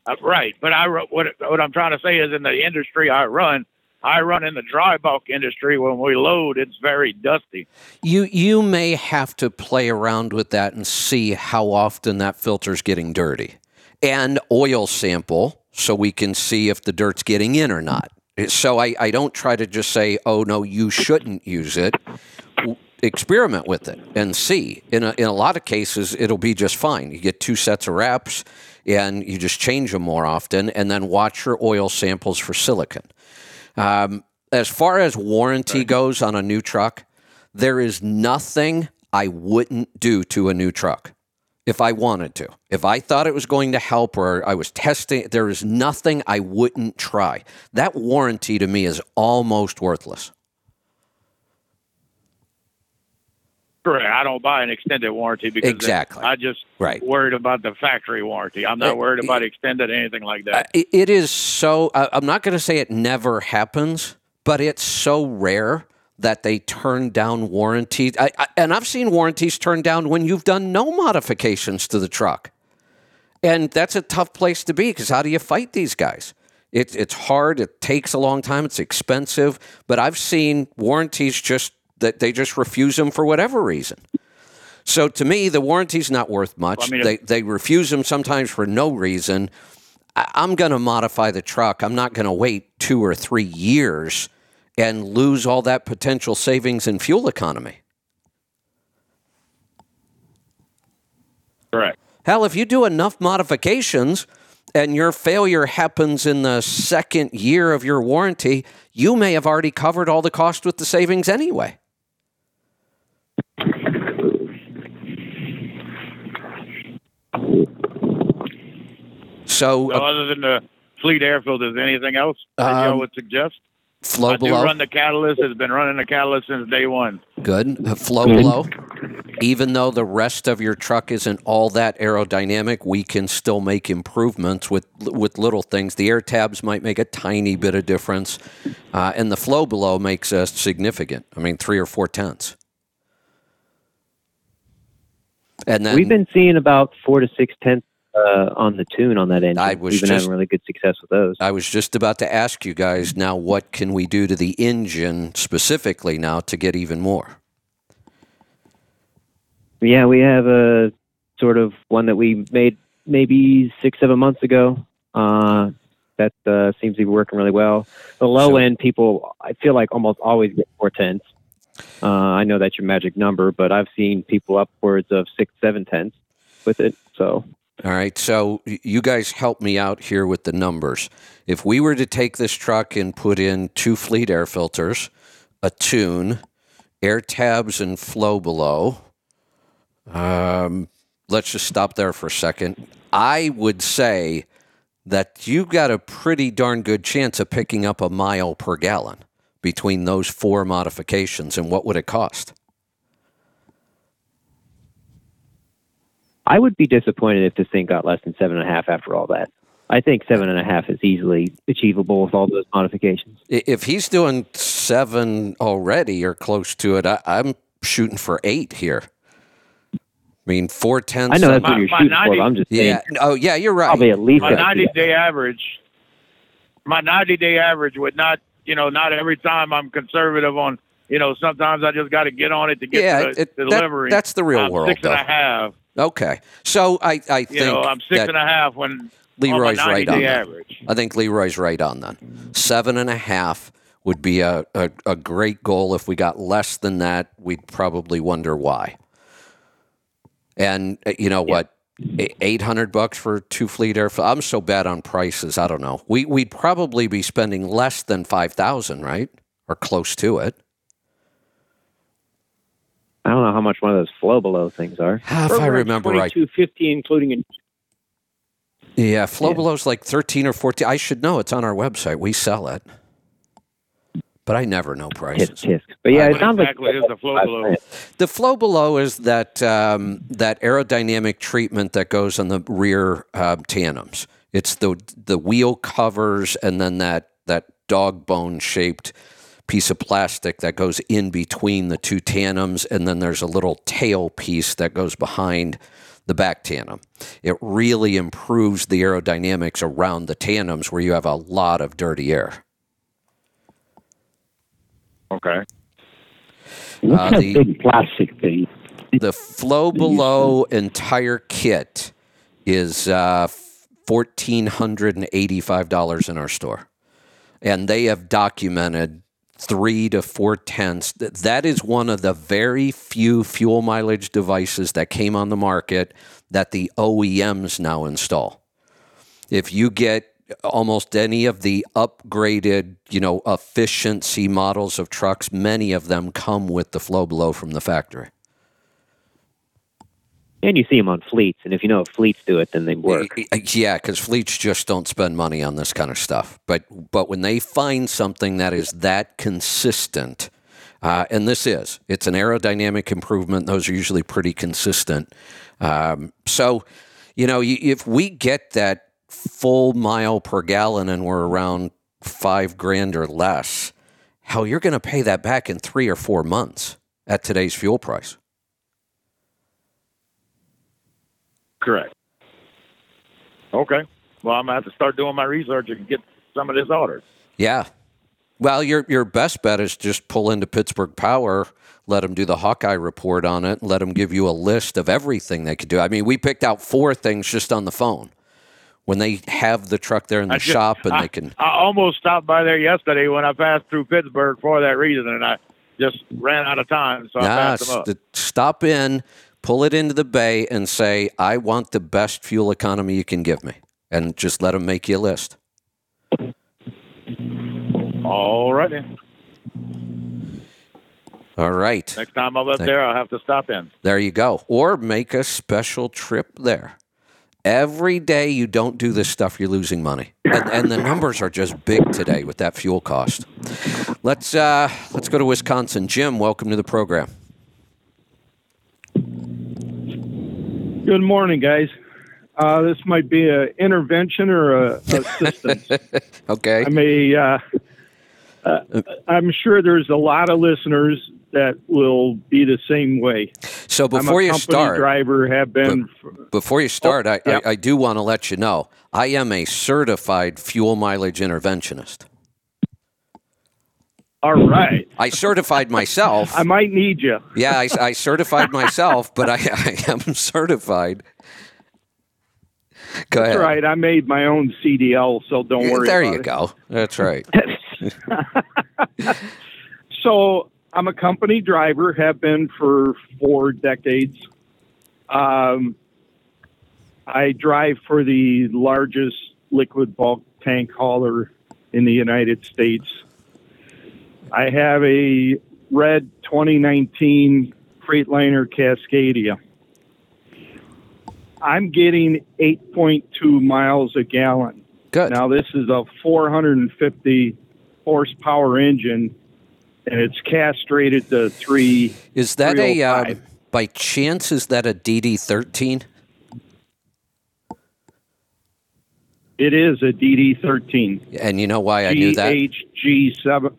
uh, right. But I what what I'm trying to say is in the industry I run, I run in the dry bulk industry. When we load, it's very dusty. You you may have to play around with that and see how often that filter's getting dirty. And oil sample so we can see if the dirt's getting in or not. So I, I don't try to just say, oh no, you shouldn't use it. Experiment with it and see. In a, in a lot of cases, it'll be just fine. You get two sets of wraps and you just change them more often and then watch your oil samples for silicon. Um, as far as warranty goes on a new truck, there is nothing I wouldn't do to a new truck if I wanted to. If I thought it was going to help or I was testing, there is nothing I wouldn't try. That warranty to me is almost worthless. Correct. I don't buy an extended warranty because Exactly. I just Right. worried about the factory warranty. I'm not worried about extended anything like that. Uh, it- is so, I'm not going to say it never happens, but it's so rare that they turn down warranties. I, I, and I've seen warranties turned down when you've done no modifications to the truck. And that's a tough place to be because how do you fight these guys? It, it's hard. It takes a long time. It's expensive. But I've seen warranties just that they just refuse them for whatever reason. So to me, the warranty's not worth much. Well, I mean, they, they refuse them sometimes for no reason. I, I'm going to modify the truck. I'm not going to wait two or three years and lose all that potential savings in fuel economy. Correct. Hell, if you do enough modifications and your failure happens in the second year of your warranty, you may have already covered all the cost with the savings anyway. So, So uh, other than the fleet air filters, anything else that Um, y'all would suggest? flow I do below. run the catalyst. It's been running the catalyst since day one. Good. Uh, Flow below. Even though the rest of your truck isn't all that aerodynamic, we can still make improvements with with little things. The air tabs might make a tiny bit of difference, uh, and the flow below makes a significant. I mean, three or four tenths. And then We've been seeing about four to six tenths uh, on the tune on that engine. I was We've been just- having really good success with those. I was just about to ask you guys now, what can we do to the engine specifically now to get even more? Yeah, we have a sort of one that we made maybe six, seven months ago. Uh, that uh, seems to be working really well. The low So- end people, I feel like almost always get four tenths. Uh, I know that's your magic number, but I've seen people upwards of six, seven tenths with it. So All right, so you guys help me out here with the numbers. If we were to take this truck and put in two fleet air filters, a tune, air tabs, and flow below, um, let's just stop there for a second. I would say that you got a pretty darn good chance of picking up a mile per gallon between those four modifications. And what would it cost? I would be disappointed if this thing got less than seven and a half after all that. I think seven and a half is easily achievable with all those modifications. If he's doing seven already or close to it, I, I'm shooting for eight here. I mean, four tenths. I know that's on- what you're my shooting 90 for. But I'm just saying. Oh, yeah. You're right. probably at least My 90 day average, my 90 day average would not, you know, not every time I'm conservative on, you know, sometimes I just got to get on it to get Yeah, to the, it- the that- delivery. that's the real I'm world, Six and though. a half. Okay. So I, I think You know, I'm six that and a half when Leroy's on right on day that. average. I think Leroy's right on that. Seven and a half would be a, a, a great goal. If we got less than that, we'd probably wonder why. And uh, you know what? eight hundred bucks for two fleet air. I'm so bad on prices. I don't know. We we'd probably be spending less than five thousand, right, or close to it. I don't know how much one of those flow below things are. Ah, if I remember right. Two fifty, including in Yeah, flow Yeah. below's like thirteen or fourteen. I should know. It's on our website. We sell it, but I never know Tisk, prices. tisk. But yeah, it sounds exactly like is the flow below? The flow below is that um, that aerodynamic treatment that goes on the rear uh, tandems. It's the the wheel covers and then that that dog bone shaped piece of plastic that goes in between the two tandems, and then there's a little tail piece that goes behind the back tandem. It really improves the aerodynamics around the tandems where you have a lot of dirty air. Okay. What's Uh, that the- big plastic thing? The flow below entire kit is uh, fourteen hundred and eighty-five dollars in our store, and they have documented three to four tenths. That is one of the very few fuel mileage devices that came on the market that the OEMs now install. If you get almost any of the upgraded, you know, efficiency models of trucks, many of them come with the flow below from the factory. And you see them on fleets, and if you know if fleets do it, then they work. Y- Yeah, because fleets just don't spend money on this kind of stuff. But but when they find something that is that consistent, uh, and this is, it's an aerodynamic improvement. Those are usually pretty consistent. Um, so, you know, if we get that full mile per gallon and we're around five grand or less, hell, you're going to pay that back in three or four months at today's fuel price. Correct. Okay. Well, I'm gonna have to start doing my research and get some of this ordered. Yeah. Well, your your best bet is just pull into Pittsburgh Power, let them do the Hawkeye report on it, and let them give you a list of everything they could do. I mean, we picked out four things just on the phone. When they have the truck there in the just- shop and I, they can I almost stopped by there yesterday when I passed through Pittsburgh for that reason, and I just ran out of time, so I Nah, passed them up. st- stop in, pull it into the bay, and say, "I want the best fuel economy you can give me," and just let them make you a list. All right then. All right, Next time I'm up there, I'll have to stop in. there you go. Or make a special trip there. Every day you don't do this stuff, you're losing money, and, and the numbers are just big today with that fuel cost. Let's uh, let's go to Wisconsin. Jim, welcome to the program. Good morning, guys. Uh, this might be an intervention or a assistance. Okay. I may. Uh, uh, I'm sure there's a lot of listeners that will be the same way. So before you start, driver. Have been. for- before you start, I, yeah. I, I do want to let you know I am a certified fuel mileage interventionist. All right. I certified myself. I might need you. yeah, I, I certified myself, but I, I am certified. Go That's ahead. right. I made my own CDL, so don't worry. there you it. go. That's right. So I'm a company driver. Have been for four decades. Um, I drive for the largest liquid bulk tank hauler in the United States. I have a red 2019 Freightliner Cascadia. I'm getting 8.2 miles a gallon. Good. Now this is a 450 horsepower engine, and it's castrated to three. Is that a um, 305. by chance? Is that a DD thirteen? It is a DD13 And you know why I knew that GHG7.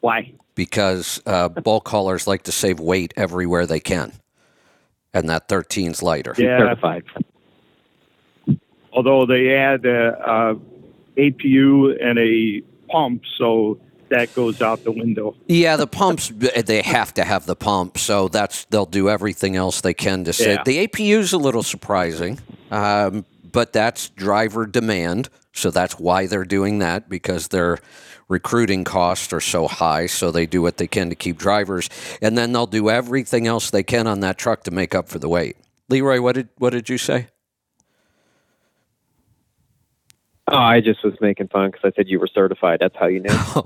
Why? because uh, bulk haulers like to save weight everywhere they can, and that 13's lighter. Yeah. Certified. Although they add a, a APU and a pump, so that goes out the window. Yeah, the pumps they have to have the pump, so that's they'll do everything else they can to save. Yeah. The is a little surprising, um, but that's driver demand, so that's why they're doing that because their recruiting costs are so high, so they do what they can to keep drivers, and then they'll do everything else they can on that truck to make up for the weight. Leroy, what did what did you say? Oh, I just was making fun because I said you were certified. That's how you know.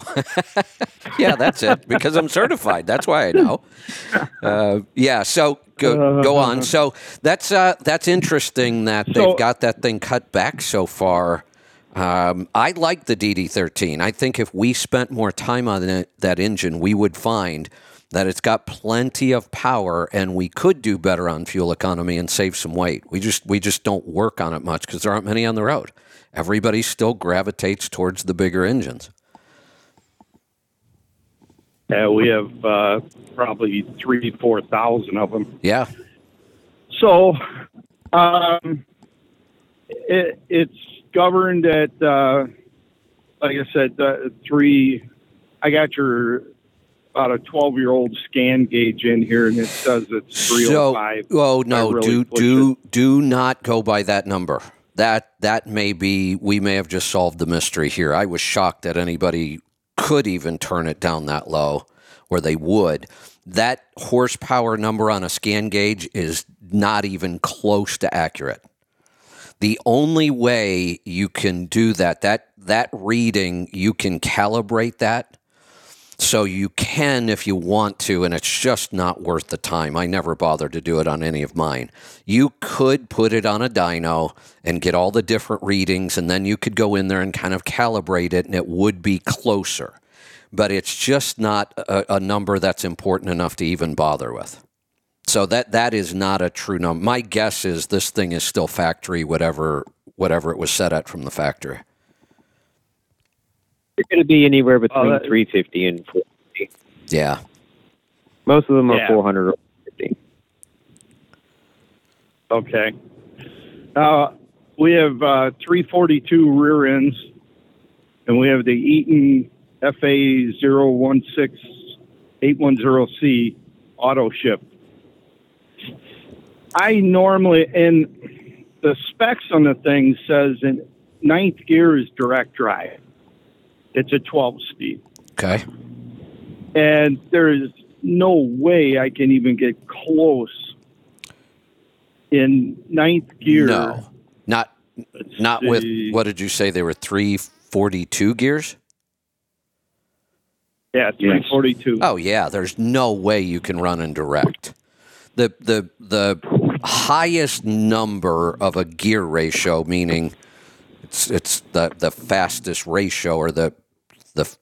yeah, that's it. Because I'm certified. That's why I know. Uh, yeah. So go go on. So that's uh, that's interesting that they've So- got that thing cut back so far. Um, I like the DD13. I think if we spent more time on it, that engine, we would find that it's got plenty of power, and we could do better on fuel economy and save some weight. We just we just don't work on it much because there aren't many on the road. Everybody still gravitates towards the bigger engines. Yeah, we have uh, probably three, four thousand of them. Yeah. So, um, it, it's governed at, uh, like I said, uh, three. I got your about a twelve-year-old scan gauge in here, and it says it's three hundred So, five. oh no, really do do do not go by that number. That that may be we may have just solved the mystery here. I was shocked that anybody could even turn it down that low, or they would. That horsepower number on a scan gauge is not even close to accurate. The only way you can do that, that that reading, you can calibrate that so you can if you want to, and it's just not worth the time. I never bothered to do it on any of mine. You could put it on a dyno and get all the different readings, and then you could go in there and kind of calibrate it, and it would be closer. But it's just not a, a number that's important enough to even bother with. So that that is not a true number. My guess is this thing is still factory, whatever whatever it was set at from the factory. You're going to be anywhere between that- 350 and 450. Yeah. Most of them are Yeah. 400 or 50. Okay. Uh, we have uh, 342 rear ends, and we have the Eaton FA 016810C auto shift. I normally, and the specs on the thing says in ninth gear is direct drive. It's a 12 speed. Okay. And there is no way I can even get close in ninth gear. No. Not not with what did you say they were 342 gears? Yeah, 342. Oh yeah, there's no way you can run in direct. The the the highest number of a gear ratio meaning it's it's the the fastest ratio or the the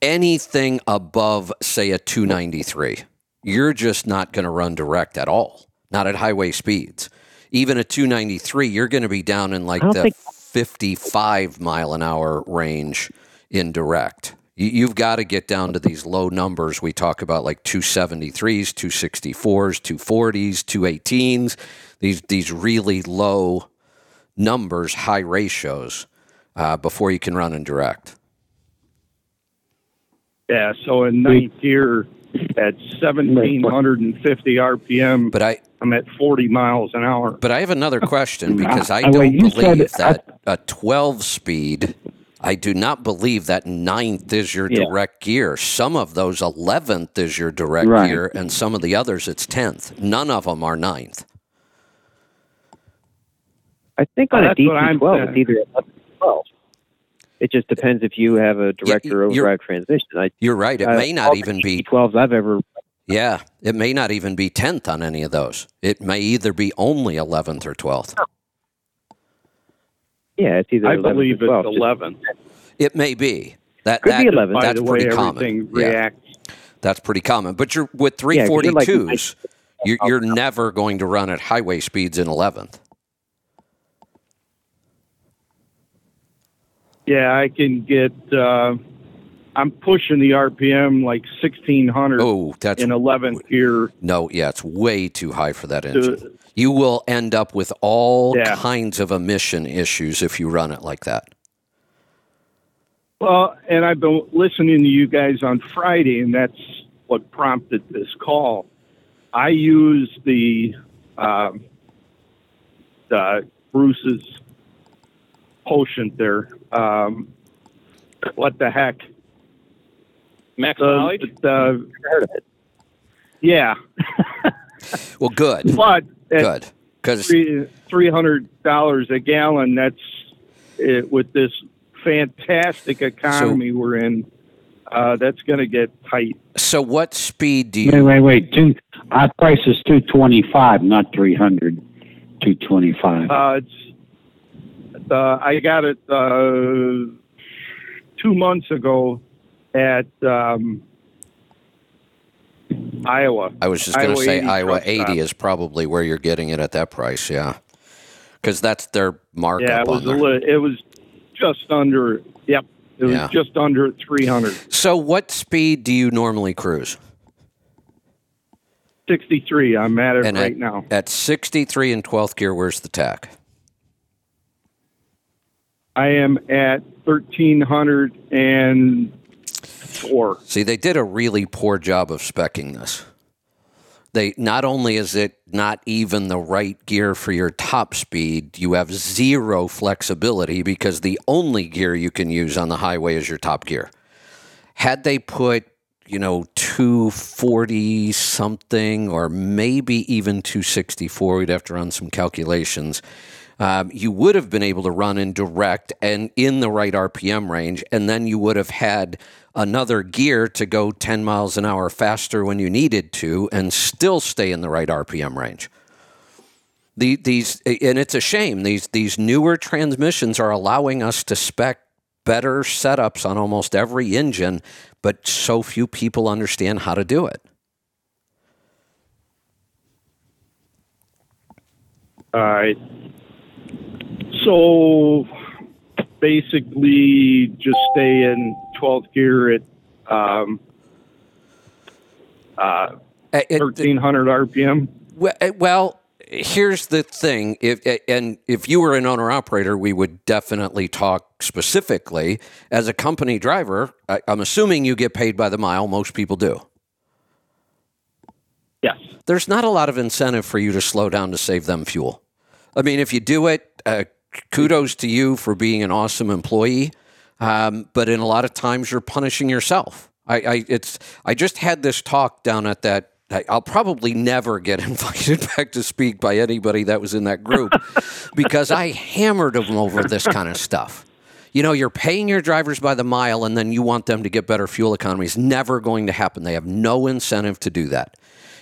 anything above say a 293 you're just not going to run direct at all. Not at highway speeds. Even a 293 you're going to be down in like the think- 55 mile an hour range in direct you've got to get down to these low numbers we talk about like 273s 264s 240s 218s these these really low numbers high ratios uh, before you can run in direct Yeah, so in ninth gear at 1750 RPM, but i I'm at 40 miles an hour. But I have another question because I don't wait, you said- believe that a 12 speed, I do not believe that ninth is your Yeah. direct gear. Some of those 11th is your direct Right. gear, and some of the others it's 10th. None of them are ninth. I think on a That's what I'm DT-12, it's either 11 or 12. It just depends if you have a direct y- or you're- overdrive transmission. I, You're right. It uh, may not all even be, DC-12s I've ever yeah, it may not even be 10th on any of those. It may either be only 11th or 12th. Yeah, it's either I 11 believe or 12. it's Just- 11. It may be. That, Could that, be 11. By That's the way pretty common. everything Yeah. reacts. That's pretty common. But you're with Yeah, 'cause you're like- 342s, you're, you're never going to run at highway speeds in 11th. Yeah, I can get. Uh, I'm pushing the RPM like 1600 Oh, that's in 11th gear. no, yeah, it's way too high for that To, engine. You will end up with all Yeah. kinds of emission issues if you run it like that. well, and I've been listening to you guys on Friday, and that's what prompted this call. I use the, um, the Bruce's potion there. Um, what the heck? Max The, mileage. the, heard of it. yeah, Well, good. but at Good. Because three three hundred dollars a gallon. That's it, with this fantastic economy we're in. Uh, that's going to get tight. so what speed do Wait, you? wait, wait. Two, our price is two twenty five, not three hundred. Two twenty five. Uh, it's uh, I got it uh, two months ago at um, Iowa. I was just going to say 80 Iowa 80 stop. is probably where you're getting it at that price. Yeah. Because that's their Yeah, markup it was on a there. li- it was just under. Yep, it was Yeah. just under three hundred. So what speed do you normally cruise? Sixty three. I'm at it And right at, now. At 63 in 12th gear, where's the tach? I am at thirteen hundred and four. See, they did a really poor job of specking this. They not only is it not even the right gear for your top speed, you have zero flexibility because the only gear you can use on the highway is your top gear. Had they put, you know, 240 something or maybe even 264, we'd have to run some calculations. Um, you would have been able to run in direct and in the right RPM range, and then you would have had another gear to go 10 miles an hour faster when you needed to and still stay in the right RPM range. The, these and it's a shame these these newer transmissions are allowing us to spec better setups on almost every engine, but so few people understand how to do it. All right. So basically, just stay in 12th gear at um, uh, Uh, it- 1300 RPM. Well, uh, well, here's the thing. If uh, and if you were an owner operator, we would definitely talk specifically. As a company driver, I, I'm assuming you get paid by the mile. Most people do. Yes. There's not a lot of incentive for you to slow down to save them fuel. I mean, if you do it, uh, kudos to you for being an awesome employee. Um, but in a lot of times, you're punishing yourself. I, I it's I just had this talk down at that. I'll probably never get invited back to speak by anybody that was in that group because I hammered them over this kind of stuff. You know, you're paying your drivers by the mile and then you want them to get better fuel economy. It's never going to happen. They have no incentive to do that.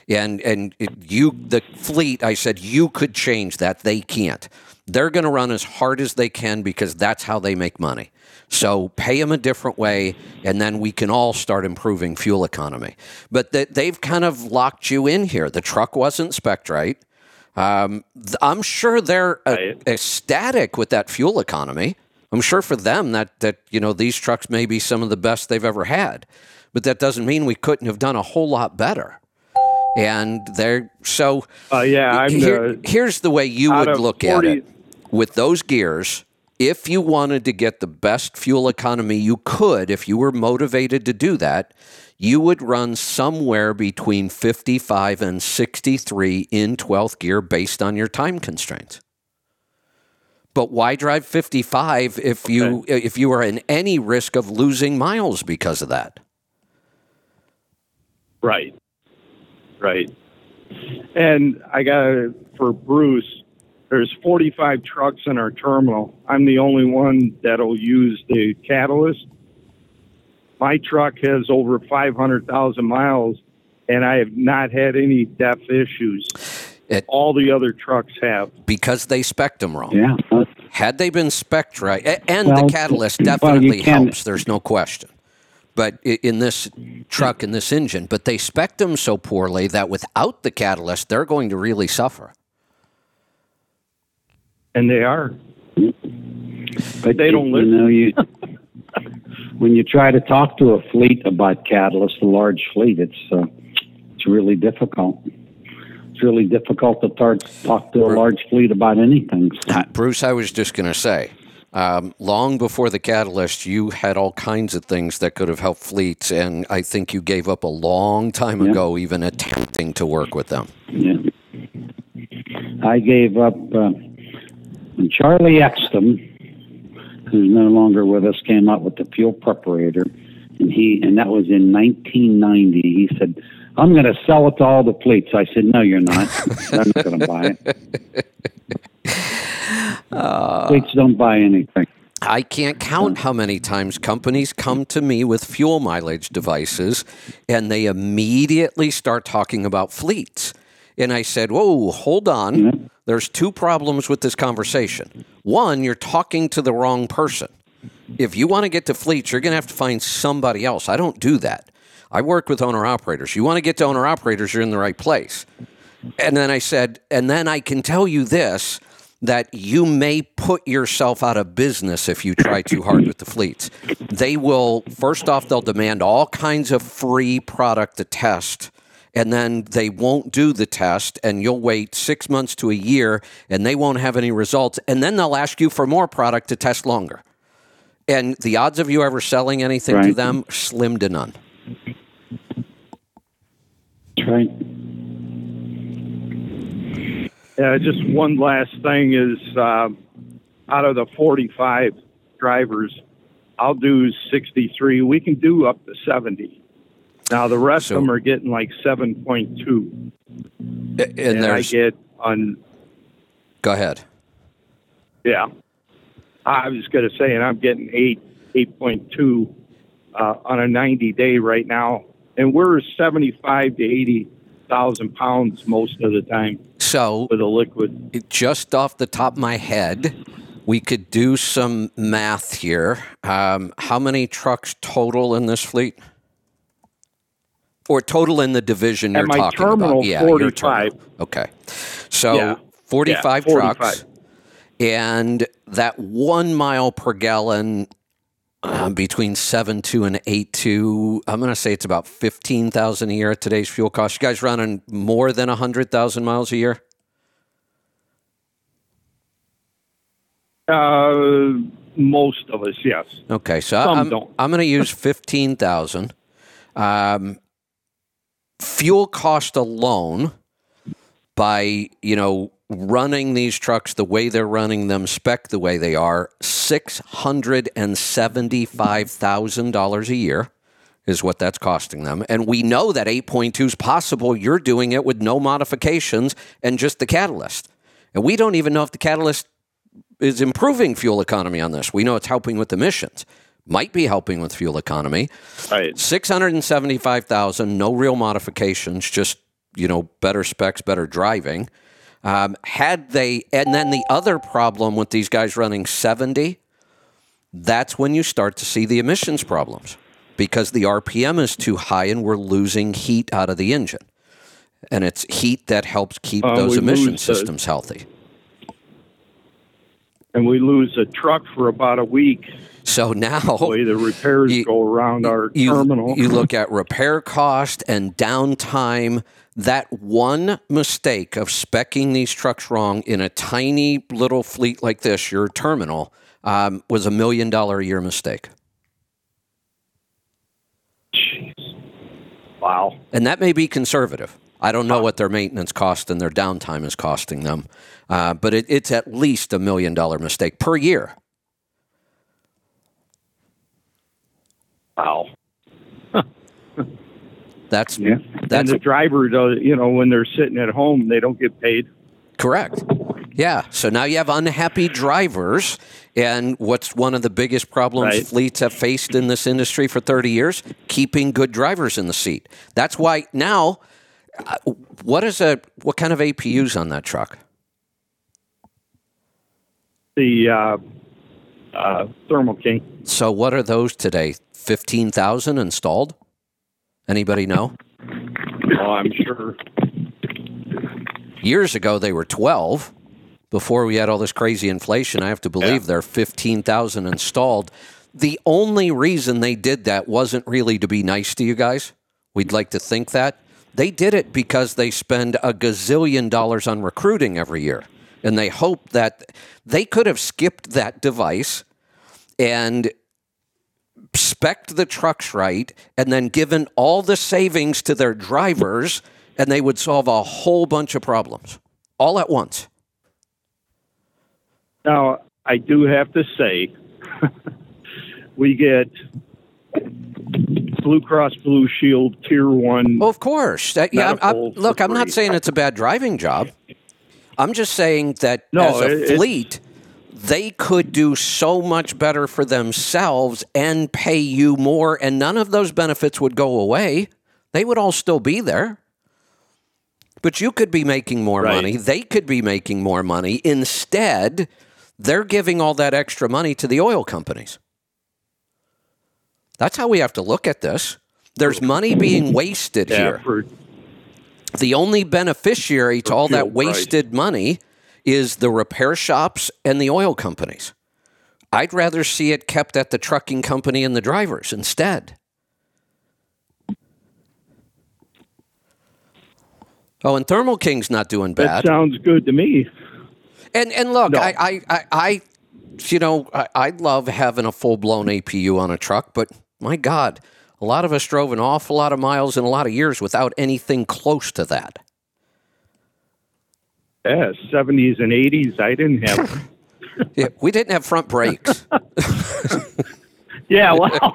And and it, you the fleet, I said you could change that. They can't. They're going to run as hard as they can because that's how they make money. So pay them a different way, and then we can all start improving fuel economy. But th- they've kind of locked you in here. The truck wasn't spec right. Um, I'm sure they're Right. ecstatic with that fuel economy. I'm sure for them that that you know these trucks may be some of the best they've ever had, but that doesn't mean we couldn't have done a whole lot better. And they're so. Uh, yeah, I'm here- the, here's the way you would look 40 at it with those gears. If you wanted to get the best fuel economy you could, if you were motivated to do that, you would run somewhere between 55 and 63 in 12th gear based on your time constraints. But why drive 55 if you if you are in any risk of losing miles because of that? Right. Right. And I got for Bruce. There's 45 trucks in our terminal. I'm the only one that'll use the catalyst. My truck has over 500,000 miles, and I have not had any DEF issues. It- All the other trucks have. Because they spec them wrong. Yeah. Uh, had they been spec right, and Well, the catalyst definitely can- helps. There's no question. But in this truck, in this engine, but they spec them so poorly that without the catalyst, they're going to really suffer. And they are. But They don't you listen. know you. when you try to talk to a fleet about catalyst, a large fleet, it's uh, it's really difficult. It's really difficult to tar- talk to a large fleet about anything. So, Uh, Bruce, I was just going to say, um, long before the catalyst, you had all kinds of things that could have helped fleets, and I think you gave up a long time Yeah. ago even attempting to work with them. yeah. I gave up uh, when Charlie Exton, who's no longer with us, came up with the fuel preparator, and he and that was in 1990. He said, I'm going to sell it to all the fleets. I said, no, you're not. I'm not going to buy it. Uh. fleets don't buy anything. I can't count how many times companies come to me with fuel mileage devices and they immediately start talking about fleets. And I said, Whoa, hold on. There's two problems with this conversation. One, you're talking to the wrong person. If you want to get to fleets, you're going to have to find somebody else. I don't do that. I work with owner operators. You want to get to owner operators, you're in the right place. And then I said, and then I can tell you this that you may put yourself out of business if you try too hard with the fleets. They will, first off, they'll demand all kinds of free product to test. And then they won't do the test, and you'll wait six months to a year, and they won't have any results. And then they'll ask you for more product to test longer. And the odds of you ever selling anything to them, slim to none. That's right. Yeah, just one last thing is um, out of the 45 drivers, I'll do 63. We can do up to 70. Now the rest So- of them are getting like 7.2, And, and, I get on. go ahead. Yeah, I was going to say, and I'm getting eight, 8.2 uh, on a 90 day right now, and we're 75 to 80 thousand pounds most of the time So, with a liquid. just off the top of my head, we could do some math here. Um, how many trucks total in this fleet? Or total in the division At you're my talking terminal, about? Yeah, your 45. terminal. Okay. So Yeah. 45 Yeah, trucks. 45. And that one mile per gallon uh, between 7.2 and 8.2, I'm going to say it's about 15,000 a year at today's fuel cost. You guys running more than 100,000 miles a year? Uh, most of us, yes. Okay, so Some I'm, don't. I'm going to use 15,000. Um, fuel cost alone by, you know, running these trucks the way they're running them, spec the way they are, $675,000 a year is what that's costing them. And we know that 8.2 is possible. You're doing it with no modifications and just the catalyst. And we don't even know if the catalyst is improving fuel economy on this. We know it's helping with emissions. Might be helping with fuel economy. Right. 675,000, no real modifications, just, you know, better specs, better driving. Um, had they, and then the other problem with these guys running 70, that's when you start to see the emissions problems because the RPM is too high and we're losing heat out of the engine. And it's heat that helps keep Uh, those emission lose systems healthy. And we lose a truck for about a week. So now The repairs You- go around our you, terminal. you look at repair cost and downtime. That one mistake of specking these trucks wrong in a tiny little fleet like this, your terminal, um, was a million dollar a year mistake. Jeez. wow. And that may be conservative. I don't know what their maintenance cost and their downtime is costing them, uh, but it, it's at least a million dollar mistake per year. Wow. That's Yeah. And the driver does, you know, when they're sitting at home, they don't get paid. Correct. Yeah. So now you have unhappy drivers. And what's one of the biggest problems Right. fleets have faced in this industry for 30 years? Keeping good drivers in the seat. That's why now, uh, what is a what kind of APUs on that truck? The uh, uh, Thermo King. So what are those today? 15,000 installed? Anybody know? Oh, I'm sure. Years ago they were 12. Before we had all this crazy inflation, I have to believe they're 15,000 installed. The only reason they did that wasn't really to be nice to you guys. We'd like to think that. They did it because they spend a gazillion dollars on recruiting every year. And they hope that they could have skipped that device and spec'd the trucks right and then given all the savings to their drivers and they would solve a whole bunch of problems all at once. Now, I do have to say, we get Blue Cross Blue Shield Tier One. Oh, of course. That- yeah, I'm, I'm, look, I'm not saying it's a bad driving job. I'm just saying that No, as a it- fleet, they could do so much better for themselves and pay you more, and none of those benefits would go away. They would all still be there. But you could be making more Right. money. They could be making more money. Instead, they're giving all that extra money to the oil companies. That's how we have to look at this. There's money being wasted yeah, here. for The only beneficiary to all that fuel price. wasted money is the repair shops and the oil companies. I'd rather see it kept at the trucking company and the drivers instead. Oh, and Thermo King's not doing bad. that sounds good to me. And and look, No. I, I, I, I, you know, I, I love having a full blown APU on a truck, but my God, a lot of us drove an awful lot of miles in a lot of years without anything close to that. Yeah, seventies and eighties. I didn't have. Yeah, we didn't have front brakes. yeah, well,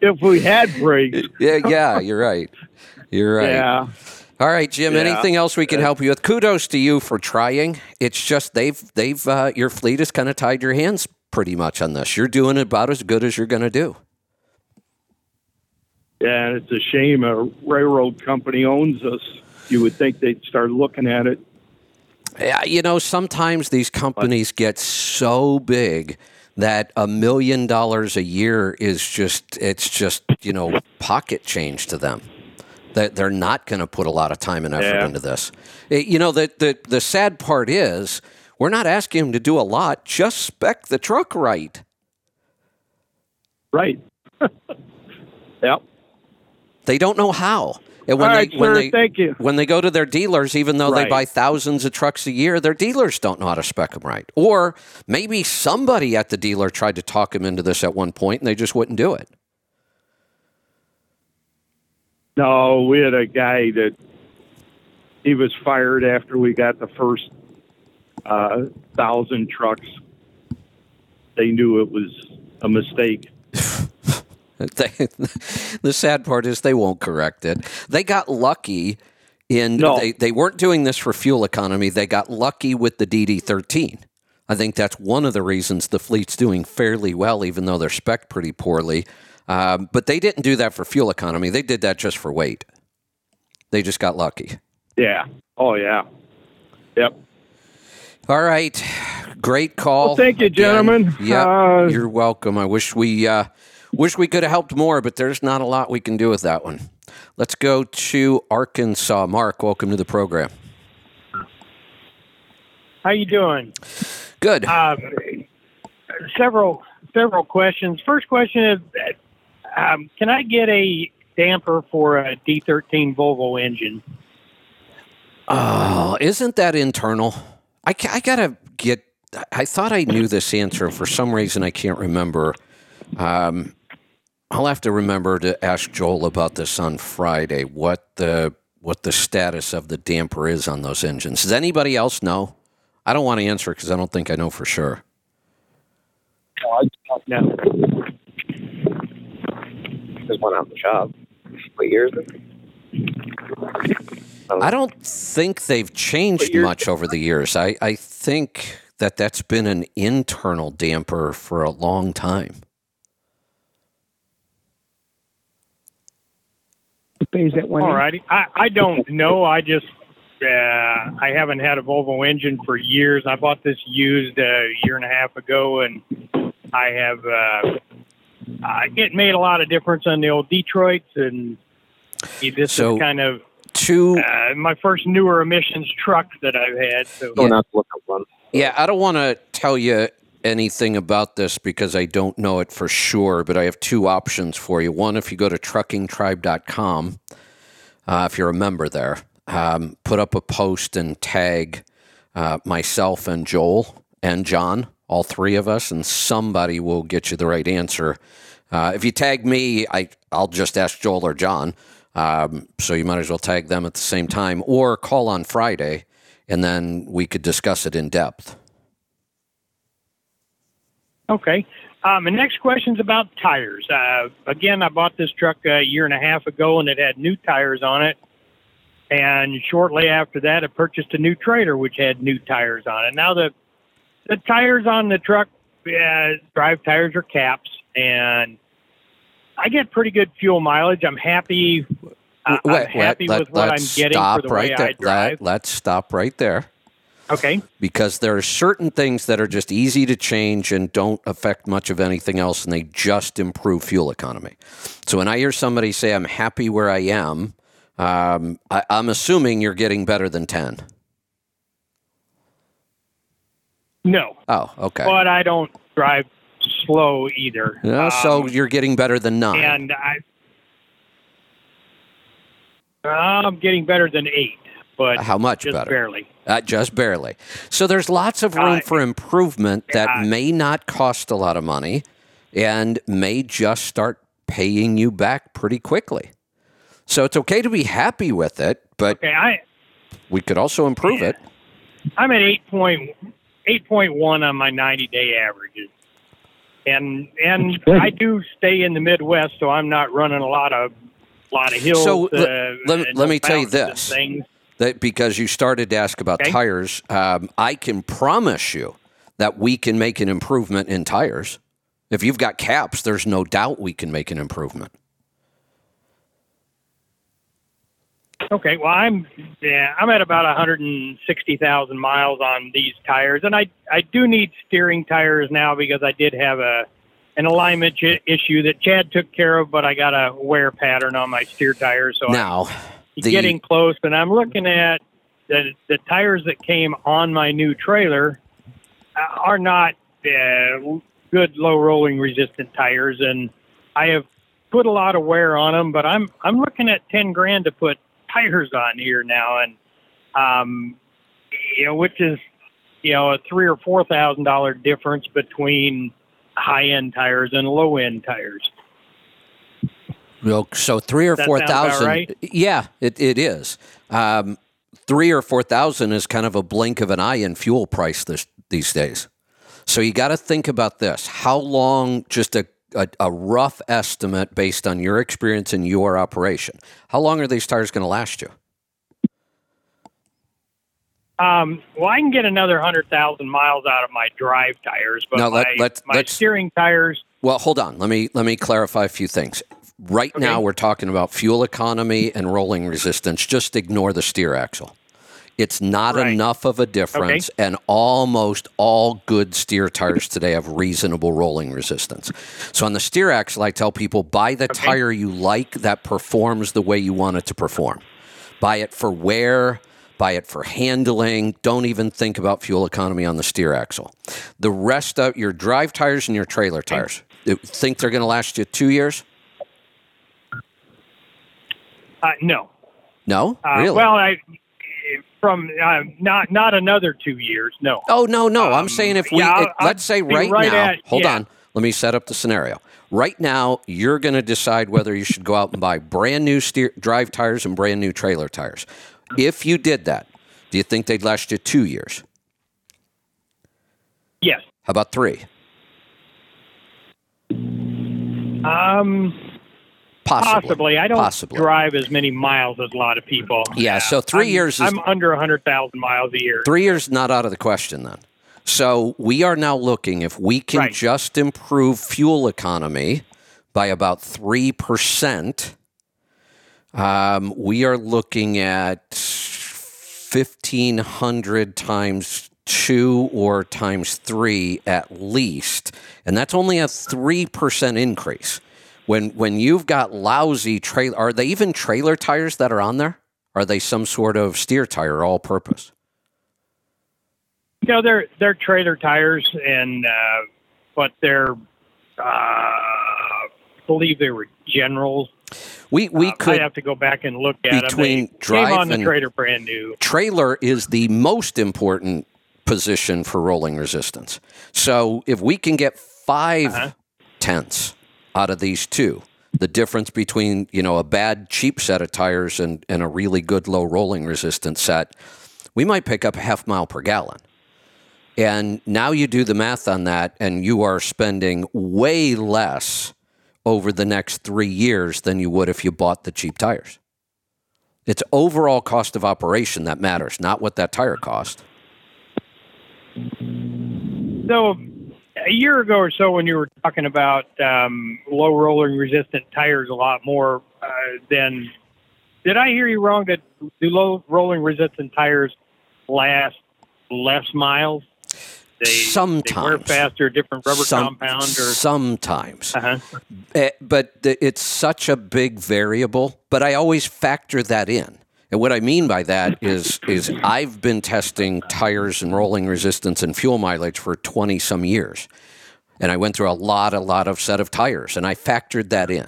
if we had brakes, yeah, yeah, you're right. You're right. yeah. All right, Jim. Yeah. Anything else we can help you with? Kudos to you for trying. It's just they've they've uh, your fleet has kind of tied your hands pretty much on this. You're doing about as good as you're going to do. Yeah, and it's a shame a railroad company owns us. You would think they'd start looking at it. Yeah, you know, sometimes these companies get so big that a million dollars a year is just it's just, you know, pocket change to them. That they're not going to put a lot of time and effort Yeah. into this. Eh, You know, the, the the sad part is we're not asking them to do a lot, just spec the truck right. Right. yep. They don't know how. And when All they when sir. they Thank you. when they go to their dealers, even though they buy thousands of trucks a year, their dealers don't know how to spec them right. Or maybe somebody at the dealer tried to talk them into this at one point, and they just wouldn't do it. No, we had a guy that he was fired after we got the first uh, thousand trucks. They knew it was a mistake. They, the sad part is they won't correct it. They got lucky in No. they, they weren't doing this for fuel economy. They got lucky with the DD13. I think that's one of the reasons the fleet's doing fairly well, even though they're spec pretty poorly. Um, but they didn't do that for fuel economy. They did that just for weight. They just got lucky. Yeah. Oh yeah. Yep. All right, great call. Well, thank you, Again, gentlemen. Yeah, Uh, you're welcome. I wish we uh, wish we could have helped more, but there's not a lot we can do with that one. Let's go to Arkansas. Mark, welcome to the program. How you doing? Good. Um, several several questions. First question is, um, can I get a damper for a D13 Volvo engine? Oh, isn't that internal? I, ca- I gotta get. I thought I knew this answer. For some reason, I can't remember. Um, I'll have to remember to ask Joel about this on Friday. What the what the status of the damper is on those engines? Does anybody else know? I don't want to answer because I don't think I know for sure. No. There's one out in the shop. What year is it? I don't think they've changed much over the years. I, I think that that's been an internal damper for a long time. Pays that one. All righty. I, I don't know. I just uh, I haven't had a Volvo engine for years. I bought this used a year and a half ago, and I have uh, uh, it made a lot of difference on the old Detroits, and this So- is kind of Two. uh, my first newer emissions truck that I've had. So Going out to look up one. Yeah, I don't want to tell you anything about this because I don't know it for sure, but I have two options for you. One, if you go to truckingtribe.com, uh, if you're a member there, um, put up a post and tag uh, myself and Joel and John, all three of us, and somebody will get you the right answer. Uh, if you tag me, I, I'll just ask Joel or John. Um, so you might as well tag them at the same time or call on Friday and then we could discuss it in depth. Okay. Um, the next question's about tires. Uh, again, I bought this truck a year and a half ago, and it had new tires on it. And shortly after that, I purchased a new trailer which had new tires on it. Now the the tires on the truck, uh, drive tires are caps, and I get pretty good fuel mileage. I'm happy. Uh, Wait, I'm happy let, with what I'm getting for the right way there. I drive. Let, let's stop right there Okay. because there are certain things that are just easy to change and don't affect much of anything else, and they just improve fuel economy. So when I hear somebody say, "I'm happy where I am," um, I, I'm assuming you're getting better than ten. No, Oh, okay. but I don't drive slow either. Yeah, so Um, you're getting better than nine. and I, I'm getting better than eight, but How much just better? barely. Uh, just barely. So there's lots of room Uh, for improvement that uh, may not cost a lot of money and may just start paying you back pretty quickly. So it's okay to be happy with it, but Okay, I we could also improve it. I'm at eight point eight point one on my ninety day averages, and and. I do stay in the Midwest, so I'm not running a lot of lot of hills. So, uh, le- let- let me tell you this. Things. That because you started to ask about Okay. tires, um, I can promise you that we can make an improvement in tires. If you've got caps, there's no doubt we can make an improvement. Okay, well I'm yeah I'm at about 160,000 miles on these tires, and I I do need steering tires now because I did have a an alignment issue that Chad took care of, but I got a wear pattern on my steer tires, so I'm Now, the, getting close. And I'm looking at the the tires that came on my new trailer uh, are not uh, good low rolling resistant tires, and I have put a lot of wear on them. But I'm I'm looking at 10 grand to put tires on here now, and um, you know, which is you know a three or four thousand dollar difference between high end tires and low end tires. Well, so three or That four thousand. right? Yeah, it, it is. Um, three or four thousand is kind of a blink of an eye in fuel price this these days. So you got to think about this: how long? Just a, a a rough estimate based on your experience in your operation. How long are these tires going to last you? Um, well, I can get another hundred thousand miles out of my drive tires, but No, let- my, let's- my steering tires. Well, hold on. Let me let me clarify a few things. Right now, we're talking about fuel economy and rolling resistance. Just ignore the steer axle. It's not Right. enough of a difference, and almost all good steer tires today have reasonable rolling resistance. So on the steer axle, I tell people buy the Okay. tire you like that performs the way you want it to perform. Buy it for wear, buy it for handling. Don't even think about fuel economy on the steer axle. The rest of your drive tires and your trailer tires, you think they're going to last you two years? Uh, no, No, uh, really? well, I from uh, not not another two years. No, Oh no, no. I'm Um, saying if we yeah, it- let's say right, right now. at- hold yeah. on. Let me set up the scenario. Right now, you're going to decide whether you should go out and buy brand new steer, drive tires and brand new trailer tires. If you did that, do you think they'd last you two years? yes. How about three? Um, Possibly. possibly. I don't Possibly. drive as many miles as a lot of people. Yeah, so three I'm- years is I'm under hundred thousand miles a year. Three years not out of the question then. So we are now looking if we can Right. just improve fuel economy by about three percent. Um, we are looking at fifteen hundred times two or times three at least, and that's only a three percent increase. When when you've got lousy trailer, are they even trailer tires that are on there? Are they some sort of steer tire, all purpose? No, they're they're trailer tires, and uh, but they're uh, I believe they were generals. We we Uh, could I'd have to go back and look at between them. They drive on the and- trailer brand new. trailer is the most important position for rolling resistance. So if we can get 5 Uh-huh. tenths out of these two, the difference between you know a bad cheap set of tires and, and a really good low rolling resistance set, we might pick up a half mile per gallon. And now you do the math on that, and you are spending way less over the next three years than you would if you bought the cheap tires. It's overall cost of operation that matters, not what that tire cost. So, a year ago or so, when you were talking about um, low rolling resistant tires a lot more uh, than, did I hear you wrong that do low rolling resistant tires last less miles? They, sometimes they wear faster, different rubber Some- compound, or sometimes. uh-huh. Eh, but it's such a big variable. But I always factor that in. And what I mean by that is is I've been testing tires and rolling resistance and fuel mileage for 20 some years. And I went through a lot a lot of set of tires and I factored that in.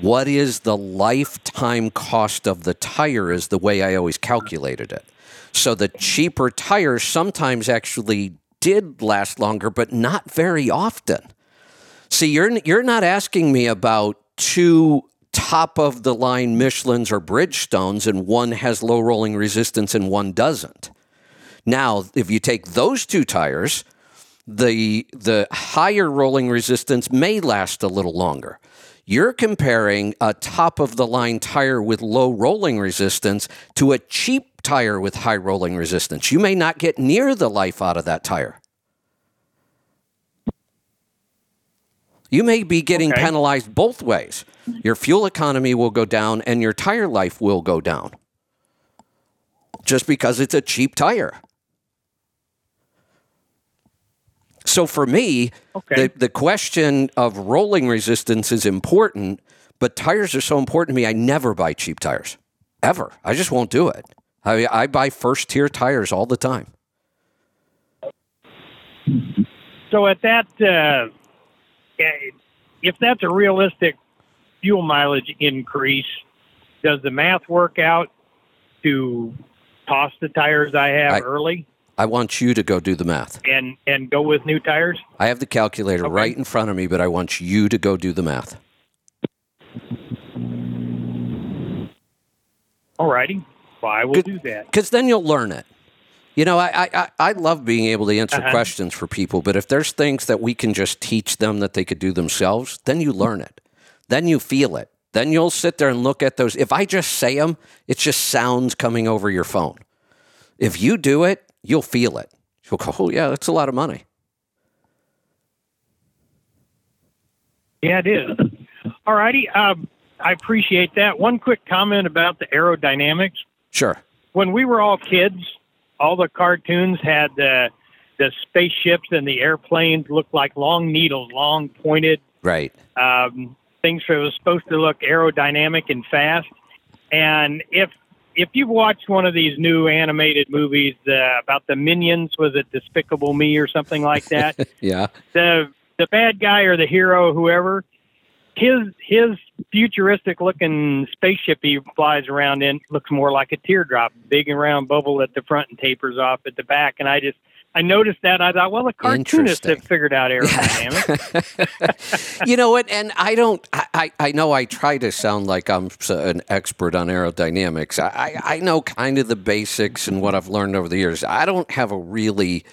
What is the lifetime cost of the tire is the way I always calculated it. So the cheaper tires sometimes actually did last longer but not very often. See, you're you're not asking me about two top of the line Michelin's or Bridgestones, and one has low rolling resistance and one doesn't. Now, if you take those two tires, the the higher rolling resistance may last a little longer. You're comparing a top of the line tire with low rolling resistance to a cheap tire with high rolling resistance. You may not get near the life out of that tire. You may be getting Okay. penalized both ways. Your fuel economy will go down and your tire life will go down just because it's a cheap tire. So for me, Okay. the, the question of rolling resistance is important, but tires are so important to me. I never buy cheap tires, ever. I just won't do it. I, I buy first tier tires all the time. So at that, uh, if that's a realistic fuel mileage increase, does the math work out to toss the tires I have I- early I want you to go do the math. and and go with new tires? I have the calculator Okay. right in front of me, but I want you to go do the math. Alrighty, well, I will do that. because then you'll learn it. You know, I, I, I- love being able to answer Uh-huh. questions for people, but if there's things that we can just teach them that they could do themselves, then you learn it. Then you feel it. Then you'll sit there and look at those. If I just say them, it's just sounds coming over your phone. If you do it, you'll feel it. You'll go, oh, yeah, that's a lot of money. Yeah, it is. Alrighty, um, I appreciate that. One quick comment about the aerodynamics. Sure. when we were all kids, all the cartoons had the the spaceships and the airplanes looked like long needles, long pointed Right. um, things that was supposed to look aerodynamic and fast. And if if you've watched one of these new animated movies uh, about the minions, was it Despicable Me or something like that? Yeah. the the bad guy or the hero, whoever, his his futuristic looking spaceship he flies around in looks more like a teardrop, big and round bubble at the front and tapers off at the back. And I just I noticed that I thought, well, the cartoonists have figured out aerodynamics. you know what? And I don't. I, I know I try to sound like I'm an expert on aerodynamics. I I know kind of the basics and what I've learned over the years. I don't have a really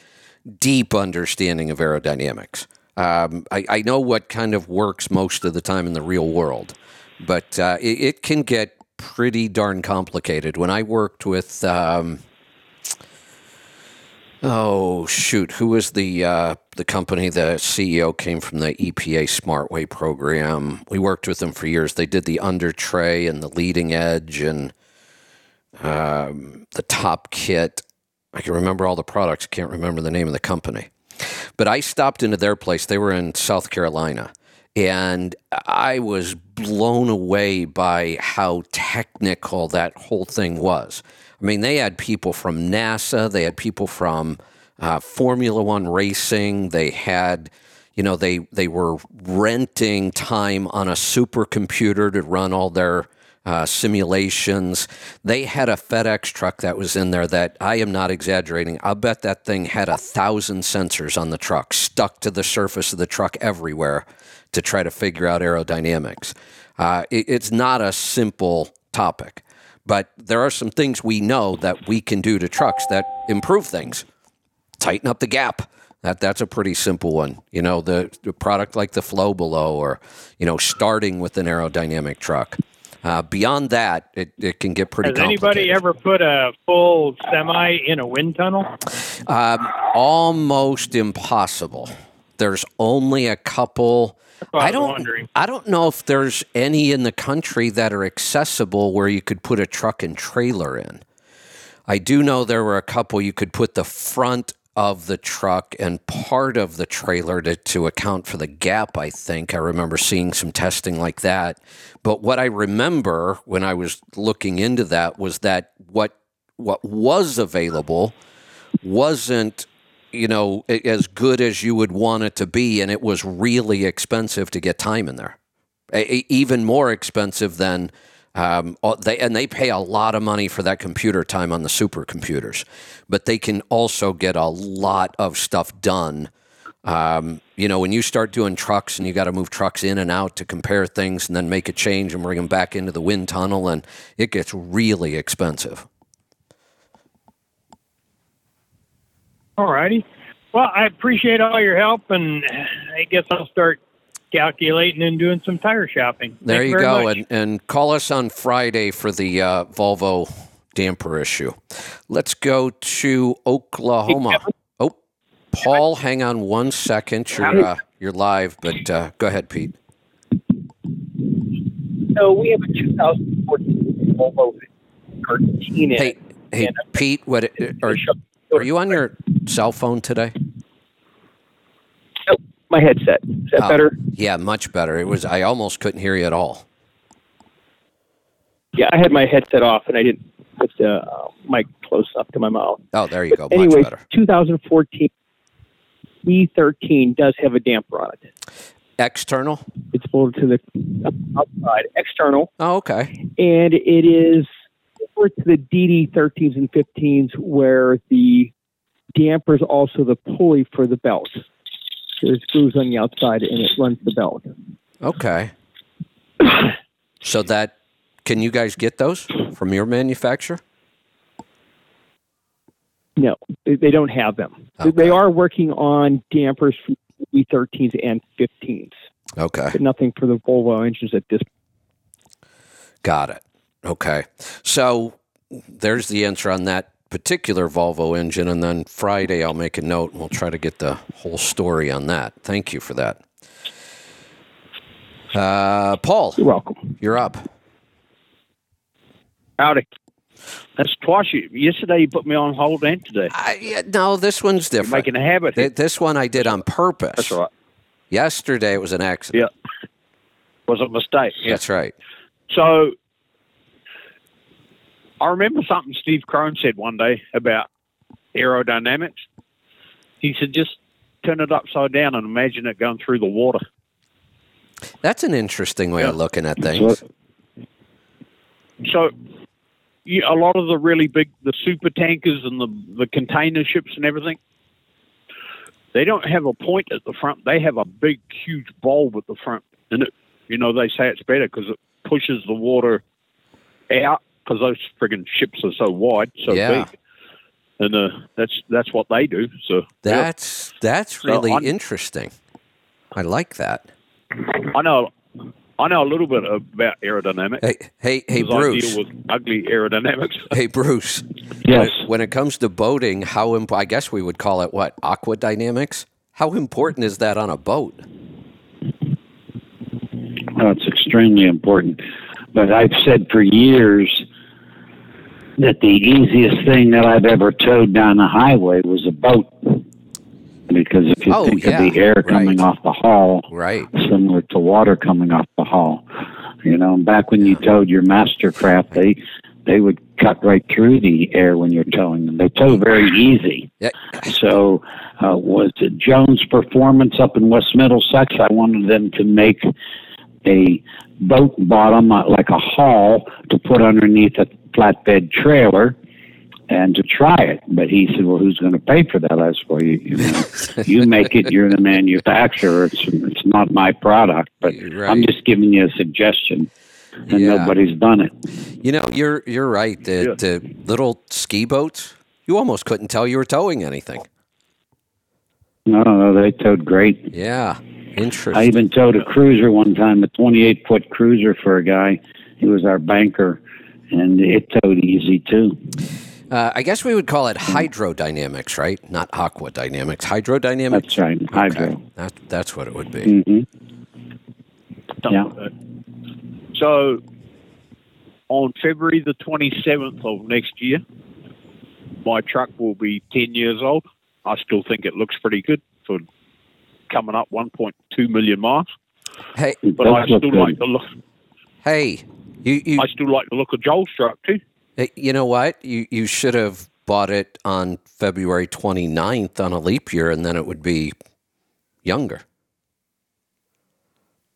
deep understanding of aerodynamics. Um, I, I know what kind of works most of the time in the real world, but uh, it, it can get pretty darn complicated. When I worked with. Um, Oh shoot! Who was the uh, the company? The CEO came from the EPA SmartWay program. We worked with them for years. They did the under tray and the leading edge and um, the top kit. I can remember all the products. Can't remember the name of the company. But I stopped into their place. They were in South Carolina, and I was blown away by how technical that whole thing was. I mean, they had people from NASA, they had people from uh, Formula One racing, they had, you know, they they were renting time on a supercomputer to run all their uh, simulations. They had a FedEx truck that was in there that I am not exaggerating. I'll bet that thing had a thousand sensors on the truck stuck to the surface of the truck everywhere to try to figure out aerodynamics. Uh, it, it's not a simple topic, but there are some things we know that we can do to trucks that improve things. tighten up the gap. That that's a pretty simple one. You know, the, the product like the FlowBelow, or you know, starting with an aerodynamic truck. Uh, beyond that, it, it can get pretty. Has anybody ever put a full semi in a wind tunnel? Um, almost impossible. There's only a couple. I don't. wondering. I don't know if there's any in the country that are accessible where you could put a truck and trailer in. I do know there were a couple you could put the front of the truck and part of the trailer to, to account for the gap, I think. I remember seeing some testing like that. But what I remember when I was looking into that was that what what was available wasn't you know as good as you would want it to be and it was really expensive to get time in there even more expensive than um, they and they pay a lot of money for that computer time on the supercomputers but they can also get a lot of stuff done um, you know when you start doing trucks and you got to move trucks in and out to compare things and then make a change and bring them back into the wind tunnel and it gets really expensive All righty. Well, I appreciate all your help, and I guess I'll start calculating and doing some tire shopping. There Thank you go, much. and and call us on Friday for the uh, Volvo damper issue. Let's go to Oklahoma. Oh, Paul, hang on one second. You're uh, you're live, but uh, go ahead, Pete. So we have a 2014 Volvo Cortina. Hey, hey, Pete. What are are you on your cell phone today? My headset. Is that Oh, better? Yeah, much better. It was. I almost couldn't hear you at all. Yeah, I had my headset off and I didn't put the uh, mic close up to my mouth. Oh, there you go. Much anyway, better. 2014 D13 does have a damper on it. External. It's bolted to the outside, external, Oh, okay. and it is similar to the DD13s and 15s where the damper is also the pulley for the belt. There's screws on the outside and it runs the belt. Okay. so that can you guys get those from your manufacturer? No, they, they don't have them. They- They are working on dampers for E13s and 15s, Okay. but nothing for the Volvo engines at this Got it. Okay. So there's the answer on that particular Volvo engine. And then Friday, I'll make a note and we'll try to get the whole story on that. Thank you for that. Uh, Paul, You're welcome. you're up. Howdy. That's twice. You, yesterday you put me on hold and today. I, yeah, no, this one's You're different. making a habit. Th- This one I did on purpose. That's right. Yesterday it was an accident. Yeah. Was a mistake. Yeah. That's right. So I remember something Steve Crone said one day about aerodynamics. He said, just turn it upside down and imagine it going through the water. That's an interesting way of looking at things. So you, a lot of the really big, the super tankers and the, the container ships and everything, they don't have a point at the front. They have a big, huge bulb at the front. And it, you know, they say it's better because it pushes the water out because those friggin' ships are so wide, so Yeah. big. And uh, that's that's what they do. So yeah. That's that's So really interesting. I like that. I know I know a little bit about aerodynamics. Hey, hey, hey, 'cause I Bruce. deal with ugly aerodynamics. Hey, Bruce. Yes. When, when it comes to boating, how imp- I guess we would call it what aqua dynamics. How important is that on a boat? Oh, it's extremely important. But I've said for years that the easiest thing that I've ever towed down the highway was a boat. Because if you Oh, think yeah, of the air coming right. off the hull, Right. similar to water coming off the hull. You know, back when you towed your mastercraft, they they would cut right through the air when you're towing them. They tow very easy. Yeah. So, uh, was it Jones Performance up in West Middlesex? I wanted them to make a boat bottom uh, like a hull to put underneath a flatbed trailer and to try it. But he said, "Well, who's going to pay for that?" I said, "Well, you, you, know, you make it. You're the manufacturer. It's it's not my product, but You're I'm just giving you a suggestion." And Yeah. nobody's done it. You know, you're you're right. The, the little ski boats, you almost couldn't tell you were towing anything. No, no, they towed great. Yeah, interesting. I even towed a cruiser one time, a 28 foot cruiser for a guy. He was our banker, and it towed easy too. Uh, I guess we would call it hydrodynamics, right? Not aqua dynamics. Hydrodynamics. That's right, hydro. Okay. That, that's what it would be. hmm Yeah. So, on February the 27th of next year, my truck will be 10 years old. I still think it looks pretty good for coming up 1.2 million miles. Hey, It But does I still good. like the look. hey, you you I still like the look of Joel's truck too. You know what? You you should have bought it on February 29th on a leap year, and then it would be younger.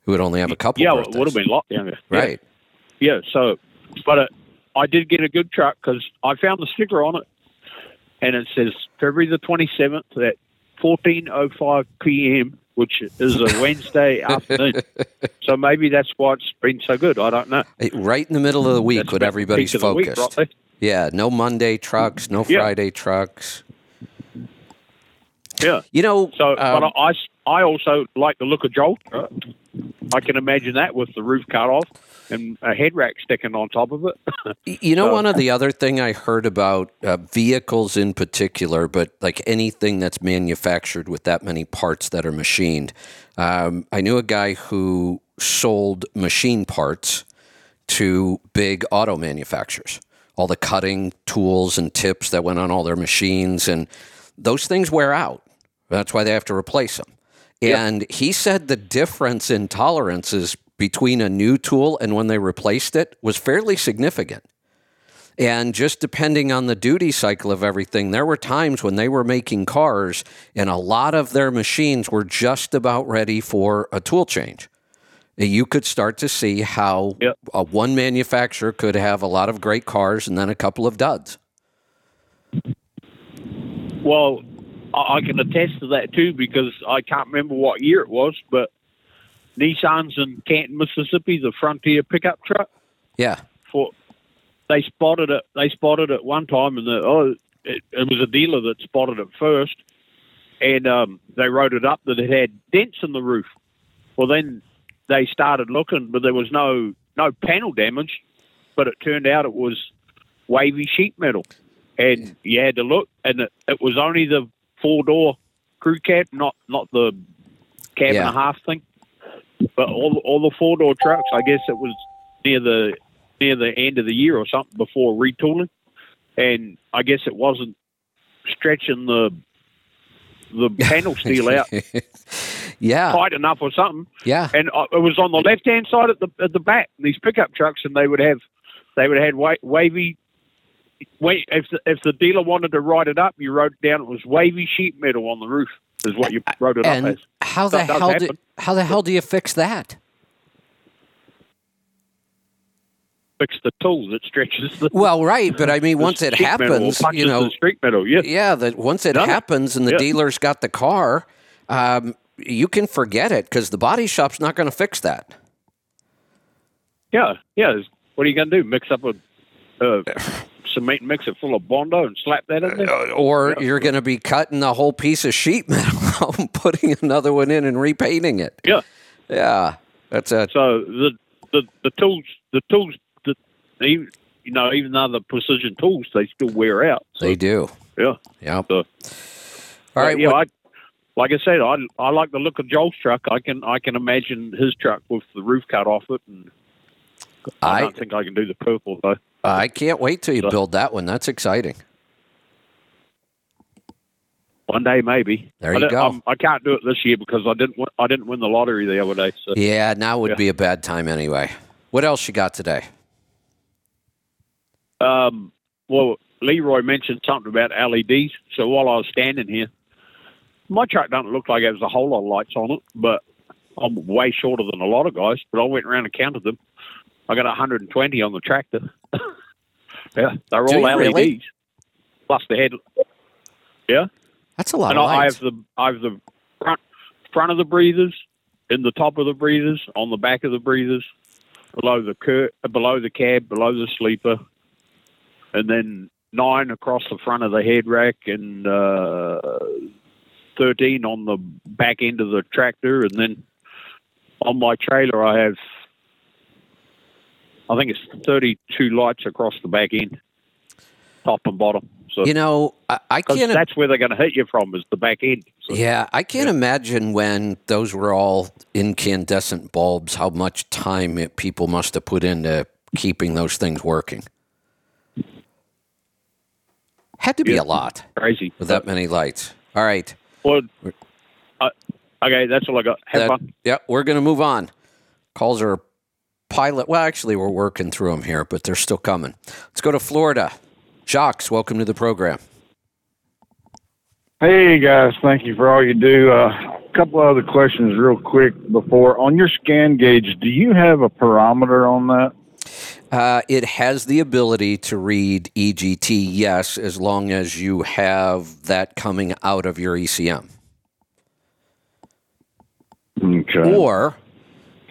It would only have a couple. yeah, birthdays. it would have been a lot younger. Right. Yeah, so, but uh, I did get a good truck because I found the sticker on it, and it says February the 27th at 14:05 p.m., which is a Wednesday afternoon. So maybe that's why it's been so good. I don't know. Right in the middle of the week That's when everybody's peak of the week, focused. right Yeah, no Monday trucks, no Yeah. Friday trucks. Yeah. You know, So, um, but I, I also like the look of Joel. I can imagine that with the roof cut off and a head rack sticking on top of it. You know, So- one of the other thing I heard about uh, vehicles in particular, but like anything that's manufactured with that many parts that are machined. Um, I knew a guy who sold machine parts to big auto manufacturers, all the cutting tools and tips that went on all their machines, and those things wear out. That's why they have to replace them. And he said the difference in tolerances between a new tool and when they replaced it was fairly significant. And just depending on the duty cycle of everything, there were times when they were making cars and a lot of their machines were just about ready for a tool change. Uh, you could start to see how Yep. a one manufacturer could have a lot of great cars and then a couple of duds. Well, I I can attest to that too because I can't remember what year it was, but Nissan's in Canton, Mississippi, the Frontier pickup truck. Yeah. For they spotted it. They spotted it one time, and the oh, it, it was a dealer that spotted it first, and um, they wrote it up that it had dents in the roof. Well, then they started looking, but there was no no panel damage, but it turned out it was wavy sheet metal, and you had to look, and it, it was only the four door crew cab, not not the cab Yeah. and a half thing. But all all the four door trucks, I guess it was near the near the end of the year or something before retooling, and I guess it wasn't stretching the the panel steel out yeah. tight enough or something. Yeah. And uh, it was on the left hand side at the at the back. These pickup trucks, and they would have they would have had wa- wavy. Wait, if the, if the dealer wanted to write it up, you wrote it down. It was wavy sheet metal on the roof. Is what you wrote it up as. How the hell do, how the hell do you fix that? Fix the tool that stretches the. Well, right, but I mean, once it metal happens, you know, the street metal. Yeah, yeah, that once it Done it. happens and the Yeah. dealer's got the car, um, you can forget it because the body shop's not going to fix that. yeah, yeah. What are you going to do? Mix up a uh, cement mixer full of bondo and slap that in there? Uh, Or you're going to be cutting the whole piece of sheet metal out and putting another one in and repainting it. Yeah. Yeah, that's a So the the the tools the tools that even you know even though the precision tools they still wear out. So, they do. yeah. Yep. So, All right. yeah, what- I like I said, I I like the look of Joel's truck. I can I can imagine his truck with the roof cut off it, and I, I don't think I can do the purple though. I can't wait till you So- build that one. That's exciting. One day maybe. There I you don't- go. I'm- I can't do it this year because I didn't win, I didn't win the lottery the other day. So Yeah, now would Yeah. be a bad time anyway. What else you got today? Um, well, Leroy mentioned something about LEDs. So while I was standing here, my truck doesn't look like it has a whole lot of lights on it, but I'm way shorter than a lot of guys. But I went around and counted them. I got 120 on the tractor. yeah, they're Do all LEDs. really? Plus the head. Yeah, That's a lot and of I, I have the I have the front front of the breathers, in the top of the breathers, on the back of the breathers, below the cur- below the cab, below the sleeper, and then nine across the front of the head rack and uh, 13 on the back end of the tractor, and then on my trailer I have, I think it's 32 lights across the back end, top and bottom. So You know, I, I can't. that's where they're going to hit you from is the back end. So, Yeah, I can't imagine when those were all incandescent bulbs, how much time it, people must have put into keeping those things working. Had to be Yeah. a lot crazy. with that many lights. All right. Well, uh, okay, that's all I got. Have That- fun. yeah, we're going to move on. Calls are pilot. Well, actually, we're working through them here, but they're still coming. Let's go to Florida. Jocks, welcome to the program. Hey guys, thank you for all you do. Uh, a couple other questions, real quick. Before on your scan gauge, do you have a parameter on that? Uh, it has the ability to read EGT, yes, as long as you have that coming out of your ECM. Okay. Or,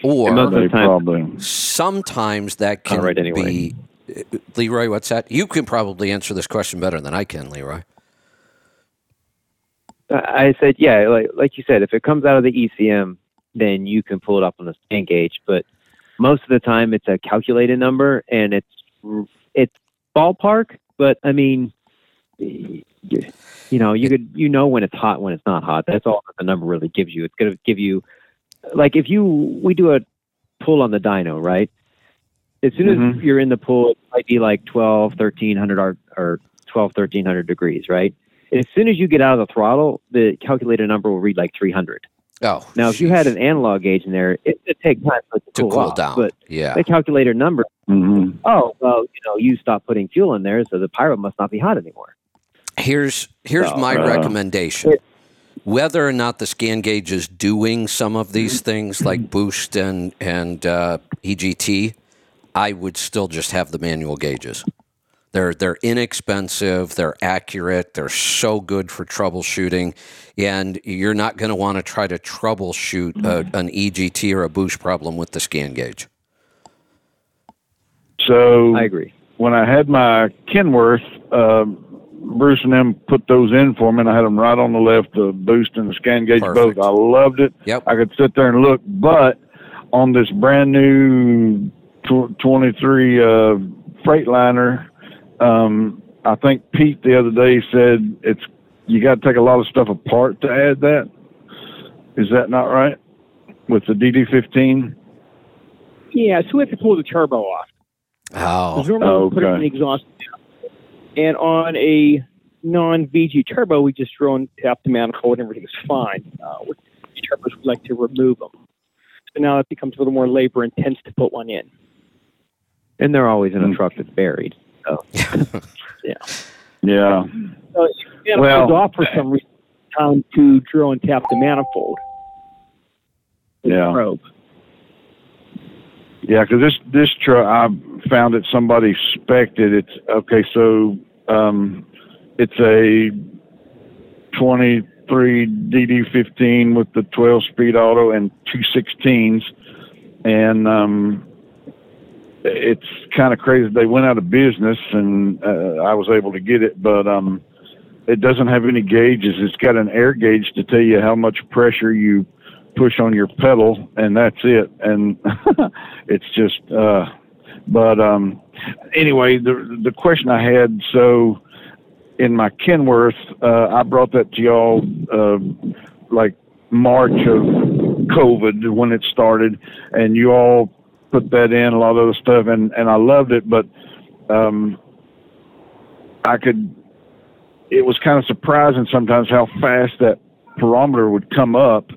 or most of the they time- probably. sometimes that can All right, anyway. be. Leroy, what's that? You can probably answer this question better than I can, Leroy. I I said, yeah, like like you said, if it comes out of the ECM, then you can pull it up on the scan gauge. But most of the time, it's a calculated number, and it's it's ballpark. But I mean, you, you know, you could you know when it's hot, when it's not hot. That's all that the number really gives you. It's going to give you, like if you we do a pull on the dyno, right? As soon as Mhm. you're in the pool, it might be like 12, 1300 or, or 12, 1300 degrees, right? As soon as you get out of the throttle, the calculated number will read like 300. Oh, Now, if you had an analog gauge in there, it would take time for it to, cool, cool off. down, But yeah, the calculator number, hmm oh, well, you know, you stop putting fuel in there, so the pyro must not be hot anymore. Here's here's So, my uh, recommendation. Whether or not the scan gauge is doing some of these Mm-hmm. things like boost and and uh, EGT, I would still just have the manual gauges. They're they're inexpensive, they're accurate, they're so good for troubleshooting, and you're not going to want to try to troubleshoot a, an EGT or a boost problem with the scan gauge. So I agree. when I had my Kenworth, um, Bruce and them put those in for me, and I had them right on the left, the boost and the scan gauge Perfect. both. I loved it. Yep. I could sit there and look, but on this brand new tw- 23 uh, Freightliner, um, I think Pete the other day said it's you got to take a lot of stuff apart to add that. Is that not right? With the DD15? Yeah, so we have to pull the turbo off. Oh, Because normally we put it in the exhaust. And on a non-VG turbo, we just throw and tap the manifold and everything's fine. Uh, with VG turbos, we like to remove them. So now it becomes a little more labor intense to put one in. And they're always in a Mm. truck that's buried. So Yeah. So if the manifold's Well- off for some reason, time to drill and tap the manifold. with the Yeah. Probe. Yeah, because this this truck I found that somebody spec'd it. It's okay. So um, it's a 23 DD15 with the 12 speed auto and two 16s, and um, it's kind of crazy. They went out of business, and uh, I was able to get it, but um, it doesn't have any gauges. It's got an air gauge to tell you how much pressure you push on your pedal, and that's it. And it's just, uh, but um, anyway, the the question I had so in my Kenworth, uh, I brought that to y'all uh, like March of COVID when it started, and you all put that in a lot of other stuff, and and I loved it, but um, I could. It was kind of surprising sometimes how fast that pyrometer would come up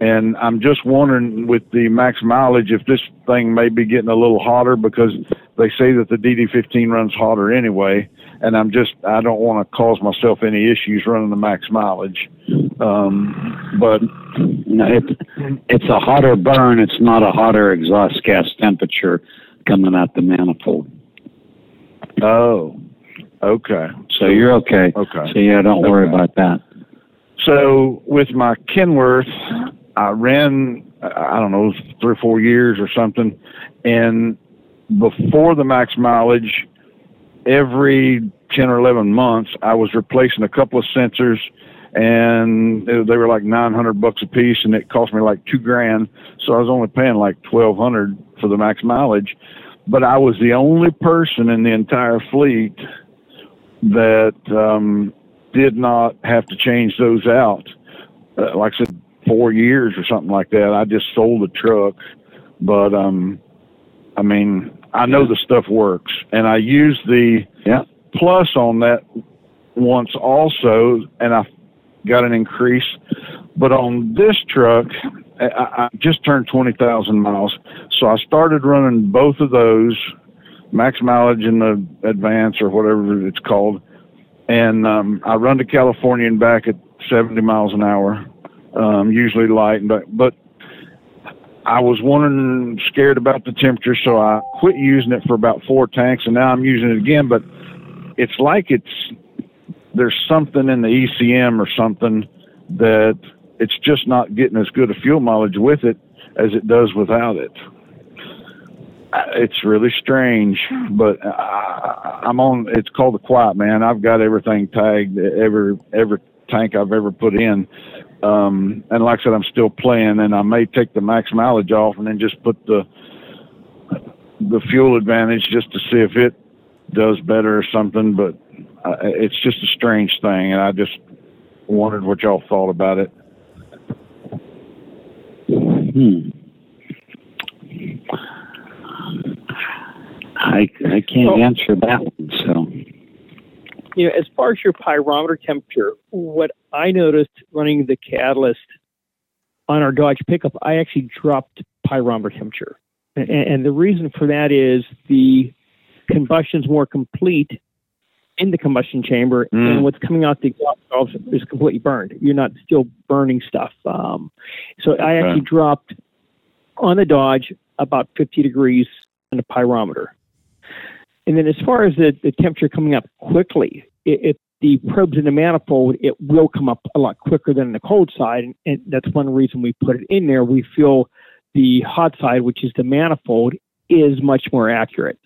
and I'm just wondering with the max mileage if this thing may be getting a little hotter because they say that the DD15 runs hotter anyway. And I'm just, I don't want to cause myself any issues running the max mileage. Um, but No, it, it's a hotter burn. It's not a hotter exhaust gas temperature coming out the manifold. oh, okay. So you're okay. Okay. So yeah, don't worry Okay. about that. So with my Kenworth, I ran, I don't know, three or four years or something. And before the max mileage, every 10 or 11 months, I was replacing a couple of sensors and they were like 900 bucks a piece, and it cost me like two grand. So I was only paying like 1200 for the max mileage, but I was the only person in the entire fleet that um, did not have to change those out. Uh, like I said, four years or something like that. I just sold the truck, but um, I mean, I know the stuff works, and I used the Yeah. plus on that once also, and I got an increase. But on this truck, I, I just turned twenty thousand miles, so I started running both of those, max mileage in the advance or whatever it's called, and um, I run to California and back at seventy miles an hour, um, usually light, but but I was wondering, scared about the temperature, so I quit using it for about four tanks, and now I'm using it again. But it's like it's there's something in the ECM or something that it's just not getting as good a fuel mileage with it as it does without it. Uh, It's really strange, but I, I'm on. It's called the Quiet Man. I've got everything tagged, every every tank I've ever put in. Um, and like I said, I'm still playing, and I may take the max mileage off and then just put the the fuel advantage just to see if it does better or something. But uh, it's just a strange thing, and I just wondered what y'all thought about it. Hmm. I I can't Well- answer that one. So you know, as far as your pyrometer temperature, what I noticed running the catalyst on our Dodge pickup, I actually dropped pyrometer temperature. And, and the reason for that is the combustion's more complete in the combustion chamber, Mm. and what's coming out the exhaust valves is completely burned. You're not still burning stuff. Um, so I Okay. actually dropped on the Dodge about 50 degrees on the pyrometer. And then as far as the, the temperature coming up quickly, i- if the probes in the manifold, it will come up a lot quicker than the cold side. And, and that's one reason we put it in there. We feel the hot side, which is the manifold, is much more accurate.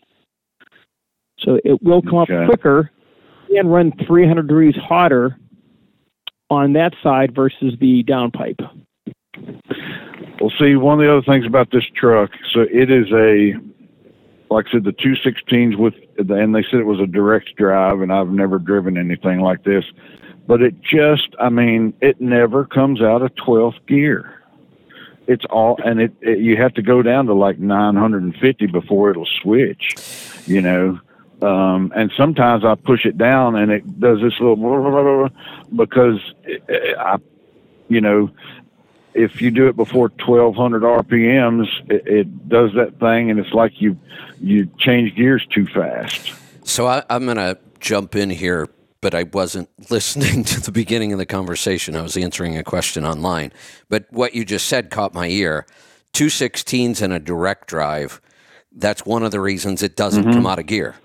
So it will come Okay. up quicker and run 300 degrees hotter on that side versus the downpipe. Well, see, one of the other things about this truck, so it is a, like I said, the 216s with, and they said it was a direct drive, and I've never driven anything like this, but it just, I mean, it never comes out of 12th gear. It's all, and it, it you have to go down to like 950 before it'll switch, you know. Um, and sometimes I push it down and it does this little because it, I, you know, if you do it before 1200 RPMs, it, it does that thing, and it's like you you change gears too fast. So I, I'm going to jump in here, but I wasn't listening to the beginning of the conversation. I was answering a question online. But what you just said caught my ear. 216s and a direct drive, that's one of the reasons it doesn't come mm-hmm. out of gear.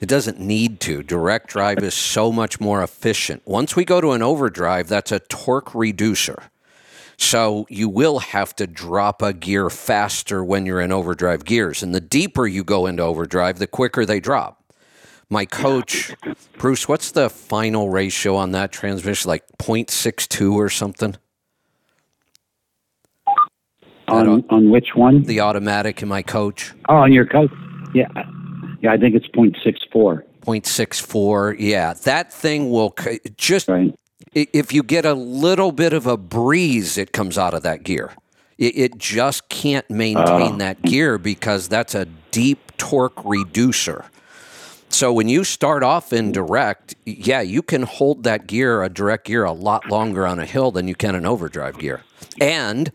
It doesn't need to. Direct drive is so much more efficient. Once we go to an overdrive, that's a torque reducer. So you will have to drop a gear faster when you're in overdrive gears. And the deeper you go into overdrive, the quicker they drop. My coach, Bruce, what's the final ratio on that transmission? Like 0.62 or something? on on which one? The automatic in my coach? Oh, on your coach? Yeah, yeah. I think it's point six four. 0.64. Yeah, that thing will just Right. If you get a little bit of a breeze, it comes out of that gear. It, it just can't maintain that gear because that's a deep torque reducer. So when you start off in direct, yeah, you can hold that gear, a direct gear, a lot longer on a hill than you can an overdrive gear. And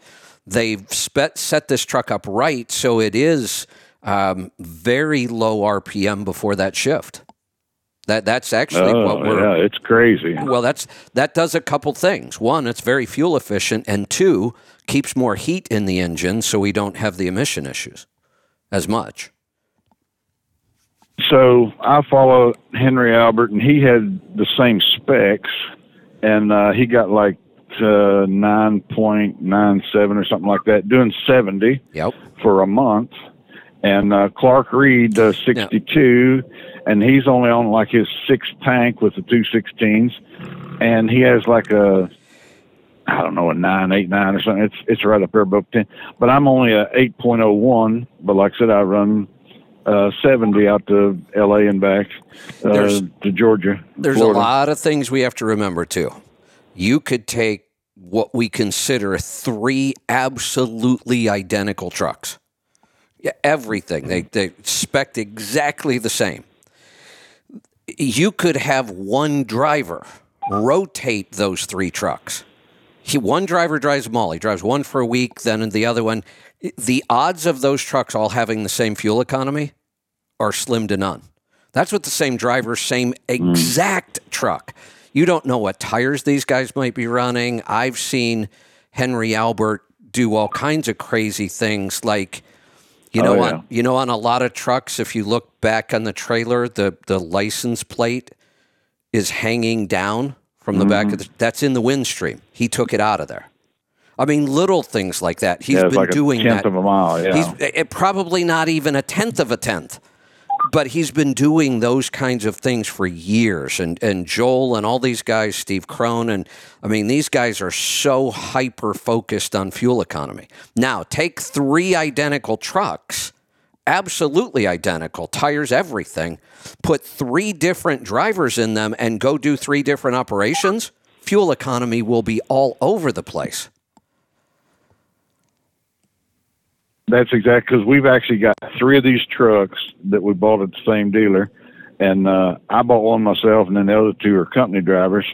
they've set this truck up right so it is um, very low RPM before that shift. That that's actually what Oh, we're yeah, it's crazy. well, that's that does a couple things. One, it's very fuel efficient, and two, keeps more heat in the engine, so we don't have the emission issues as much. So I follow Henry Albert, and he had the same specs, and uh, he got like uh, nine point nine seven or something like that, doing seventy Yep. for a month. and uh, Clark Reed does 62, and he's only on like his sixth tank with the two sixteens, and he has like a I don't know a nine eight nine or something. It's it's right up there above ten. But I'm only a 8.01. But like I said, I run uh, 70 out to L.A. and back uh, to Georgia. There's Florida. a lot of things we have to remember too. You could take what we consider three absolutely identical trucks. Yeah, everything. They they spec exactly the same. You could have one driver rotate those three trucks. He, one driver drives them all. He drives one for a week, then the other one. The odds of those trucks all having the same fuel economy are slim to none. That's with the same driver, same hmm. exact truck. You don't know what tires these guys might be running. I've seen Henry Albert do all kinds of crazy things like you know Oh, on you know on a lot of trucks if you look back on the trailer the the license plate is hanging down from the back of mm-hmm. the that's in the windstream. He took it out of there. I mean little things like that. He's yeah, been like doing that of a mile. Yeah. He's it, probably not even a tenth of a tenth, but he's been doing those kinds of things for years. And and Joel and all these guys, Steve Crone, and I mean these guys are so hyper focused on fuel economy. Now take three identical trucks, absolutely identical, tires, everything. Put three different drivers in them and go do three different operations. Fuel economy will be all over the place. That's exactly because we've actually got three of these trucks that we bought at the same dealer, and uh, I bought one myself, and then the other two are company drivers.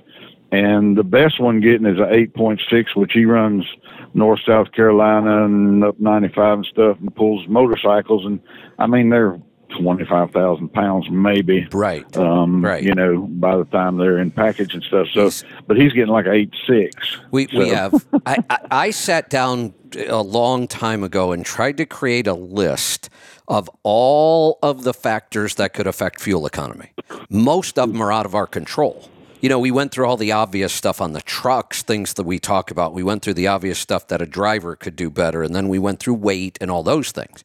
And the best one getting is a 8.6, which he runs North South Carolina and up 95 and stuff, and pulls motorcycles. And I mean, they're 25,000 pounds maybe. Right. Um, Right. You know, by the time they're in package and stuff. So, He's- but he's getting like eight six. We, we have. I, I, I sat down a long time ago and tried to create a list of all of the factors that could affect fuel economy. Most of them are out of our control. You know, we went through all the obvious stuff on the trucks, things that we talk about. We went through the obvious stuff that a driver could do better, and then we went through weight and all those things.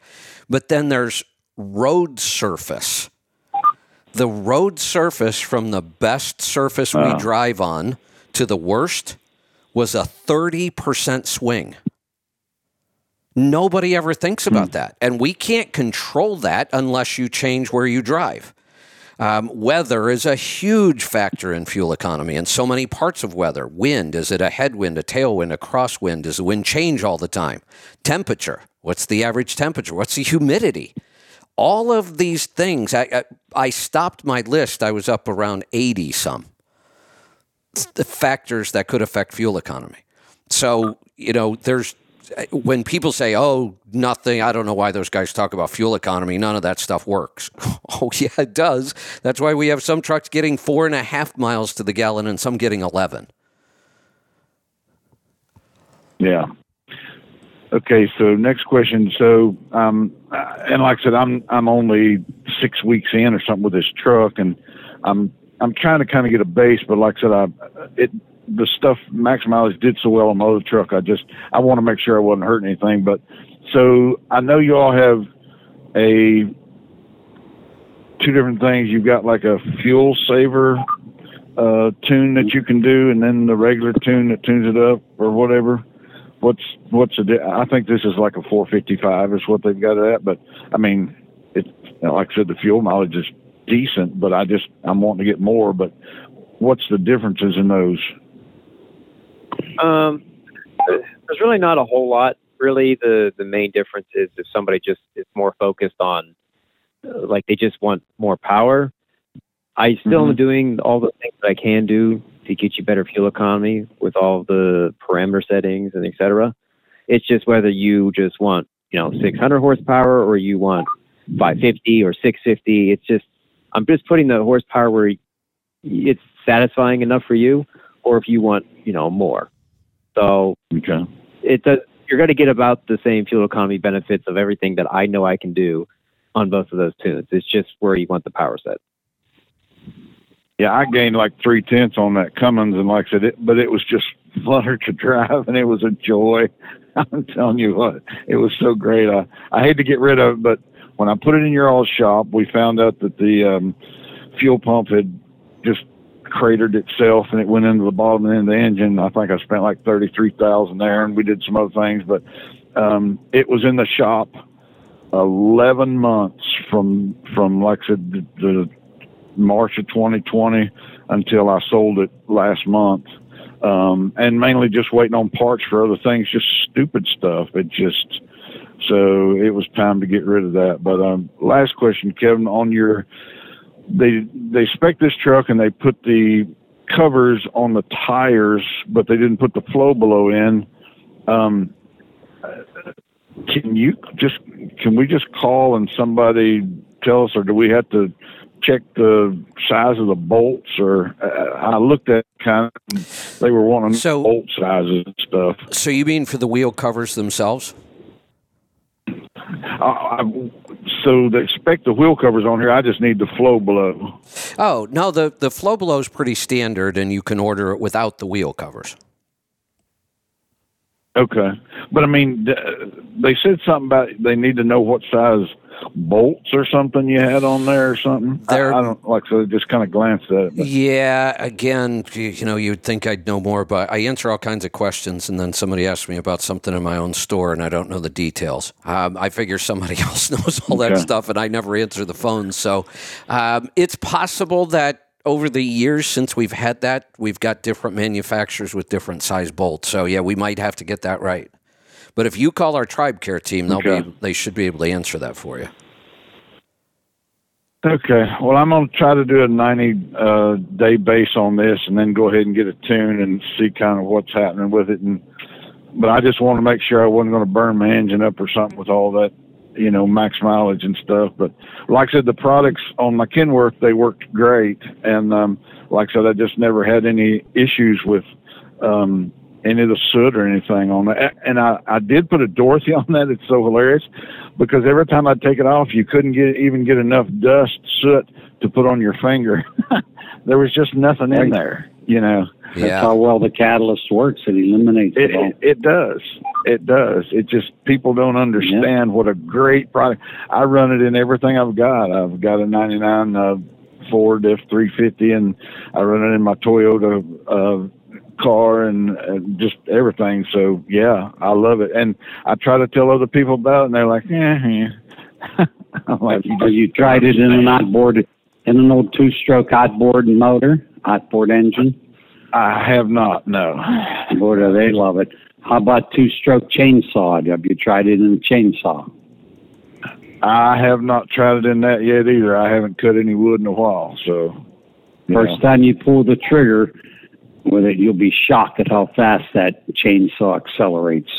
But then there's road surface. The road surface from the best surface we drive on to the worst was a 30% swing. Nobody ever thinks about that. And we can't control that unless you change where you drive. Um, weather is a huge factor in fuel economy and so many parts of weather. Wind, is it a headwind, a tailwind, a crosswind? Does the wind change all the time? Temperature, what's the average temperature? What's the humidity? All of these things, I, I, I stopped my list. I was up around 80 some the factors that could affect fuel economy. So, you know, there's when people say, "Oh, nothing," I don't know why those guys talk about fuel economy. None of that stuff works. oh, yeah, it does. That's why we have some trucks getting four and a half miles to the gallon and some getting eleven. Yeah. Okay, so next question. So, um, and like I said, I'm I'm only six weeks in or something with this truck, and I'm I'm trying to kind of get a base, but like I said, I it the stuff max mileage did so well on my other truck. I just I want to make sure I wasn't hurting anything. But so I know you all have a two different things. You've got like a fuel saver uh, tune that you can do, and then the regular tune that tunes it up or whatever. What's what's the? di- I think this is like a 455 is what they've got it at. But I mean, it like I said, the fuel mileage is decent, but I just I'm wanting to get more. But what's the differences in those? Um, there's really not a whole lot. Really, the the main difference is if somebody just is more focused on, uh, like they just want more power. I still am doing all the things that I can do to get you better fuel economy with all the parameter settings and et cetera. It's just whether you just want you know 600 horsepower or you want 550 or 650. It's just I'm just putting the horsepower where it's satisfying enough for you, or if you want you know more. So Okay. it does, you're going to get about the same fuel economy benefits of everything that I know I can do on both of those tunes. It's just where you want the power set. Yeah, I gained like three tenths on that Cummins, and like I said, it, but it was just flutter to drive, and it was a joy. I'm telling you what, it was so great. I I hate to get rid of it, but when I put it in your all shop, we found out that the um, fuel pump had just cratered itself and it went into the bottom end of the engine. I think I spent like thirty three thousand there, and we did some other things, but um, it was in the shop eleven months from from like I said the, the March of 2020 until I sold it last month. Um, and mainly just waiting on parts for other things, just stupid stuff. It just so it was time to get rid of that. But um, last question, Kevin, on your they they spec this truck and they put the covers on the tires, but they didn't put the FlowBelow in. Um, can you just can we just call and somebody tell us, or do we have to check the size of the bolts? Or uh, I looked at kind of they were wanting So- bolt sizes and stuff. So you mean for the wheel covers themselves? I, I, so they expect the wheel covers on here. I just need the FlowBelow. Oh no, the the FlowBelow is pretty standard, and you can order it without the wheel covers. Okay, but I mean, they said something about they need to know what size bolts or something you had on there or something. I, I don't like so. Just kind of glanced at it. But, Yeah, again, you, you know, you'd think I'd know more, but I answer all kinds of questions, and then somebody asks me about something in my own store, and I don't know the details. Um, I figure somebody else knows all that stuff, and I never answer the phone. So um, it's possible that over the years since we've had that, we've got different manufacturers with different size bolts. So yeah, we might have to get that right. But if you call our tribe care team, they'll Okay. be they should be able to answer that for you. Okay. Well, I'm going to try to do a 90 uh, day base on this, and then go ahead and get a tune and see kind of what's happening with it. And but I just want to make sure I wasn't going to burn my engine up or something with all that, you know, max mileage and stuff. But like I said, the products on my Kenworth they worked great, and um, like I said, I just never had any issues with. Um, any of the soot or anything on that. And I, I did put a Dorothy on that. It's so hilarious because every time I'd take it off, you couldn't get even get enough dust soot to put on your finger. there was just nothing in there, you know. That's how well the catalyst works. It eliminates It, it all. it, it does. It does. It just people don't understand what a great product. I run it in everything I've got. I've got a '99 uh, Ford F350, and I run it in my Toyota uh, car and, and just everything. So yeah, I love it, and I try to tell other people about it, and they're like, "Yeah, yeah." Like, you you tried it in an outboard, in an old two-stroke outboard motor, outboard engine. I have not. No. Boy, do they love it. How about two-stroke chainsaw? Have you tried it in a chainsaw? I have not tried it in that yet either. I haven't cut any wood in a while, so. First know. time you pull the trigger with it, you'll be shocked at how fast that chainsaw accelerates.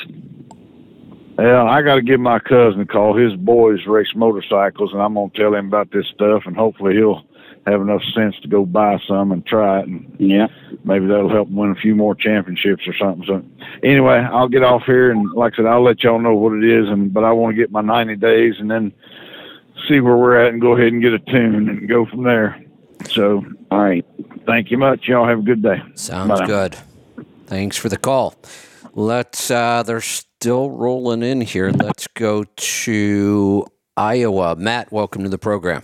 Yeah, I got to give my cousin a call. His boys race motorcycles, and I'm gonna tell him about this stuff, and hopefully he'll have enough sense to go buy some and try it, and Yeah. maybe that'll help him win a few more championships or something. So, anyway, I'll get off here, and like I said, I'll let y'all know what it is, and but I want to get my 90 days, and then see where we're at, and go ahead and get a tune, and go from there. So, All right. thank you much. Y'all have a good day. Sounds Bye good. Thanks for the call. Let's. Uh, they're still rolling in here. Let's go to Iowa. Matt, welcome to the program.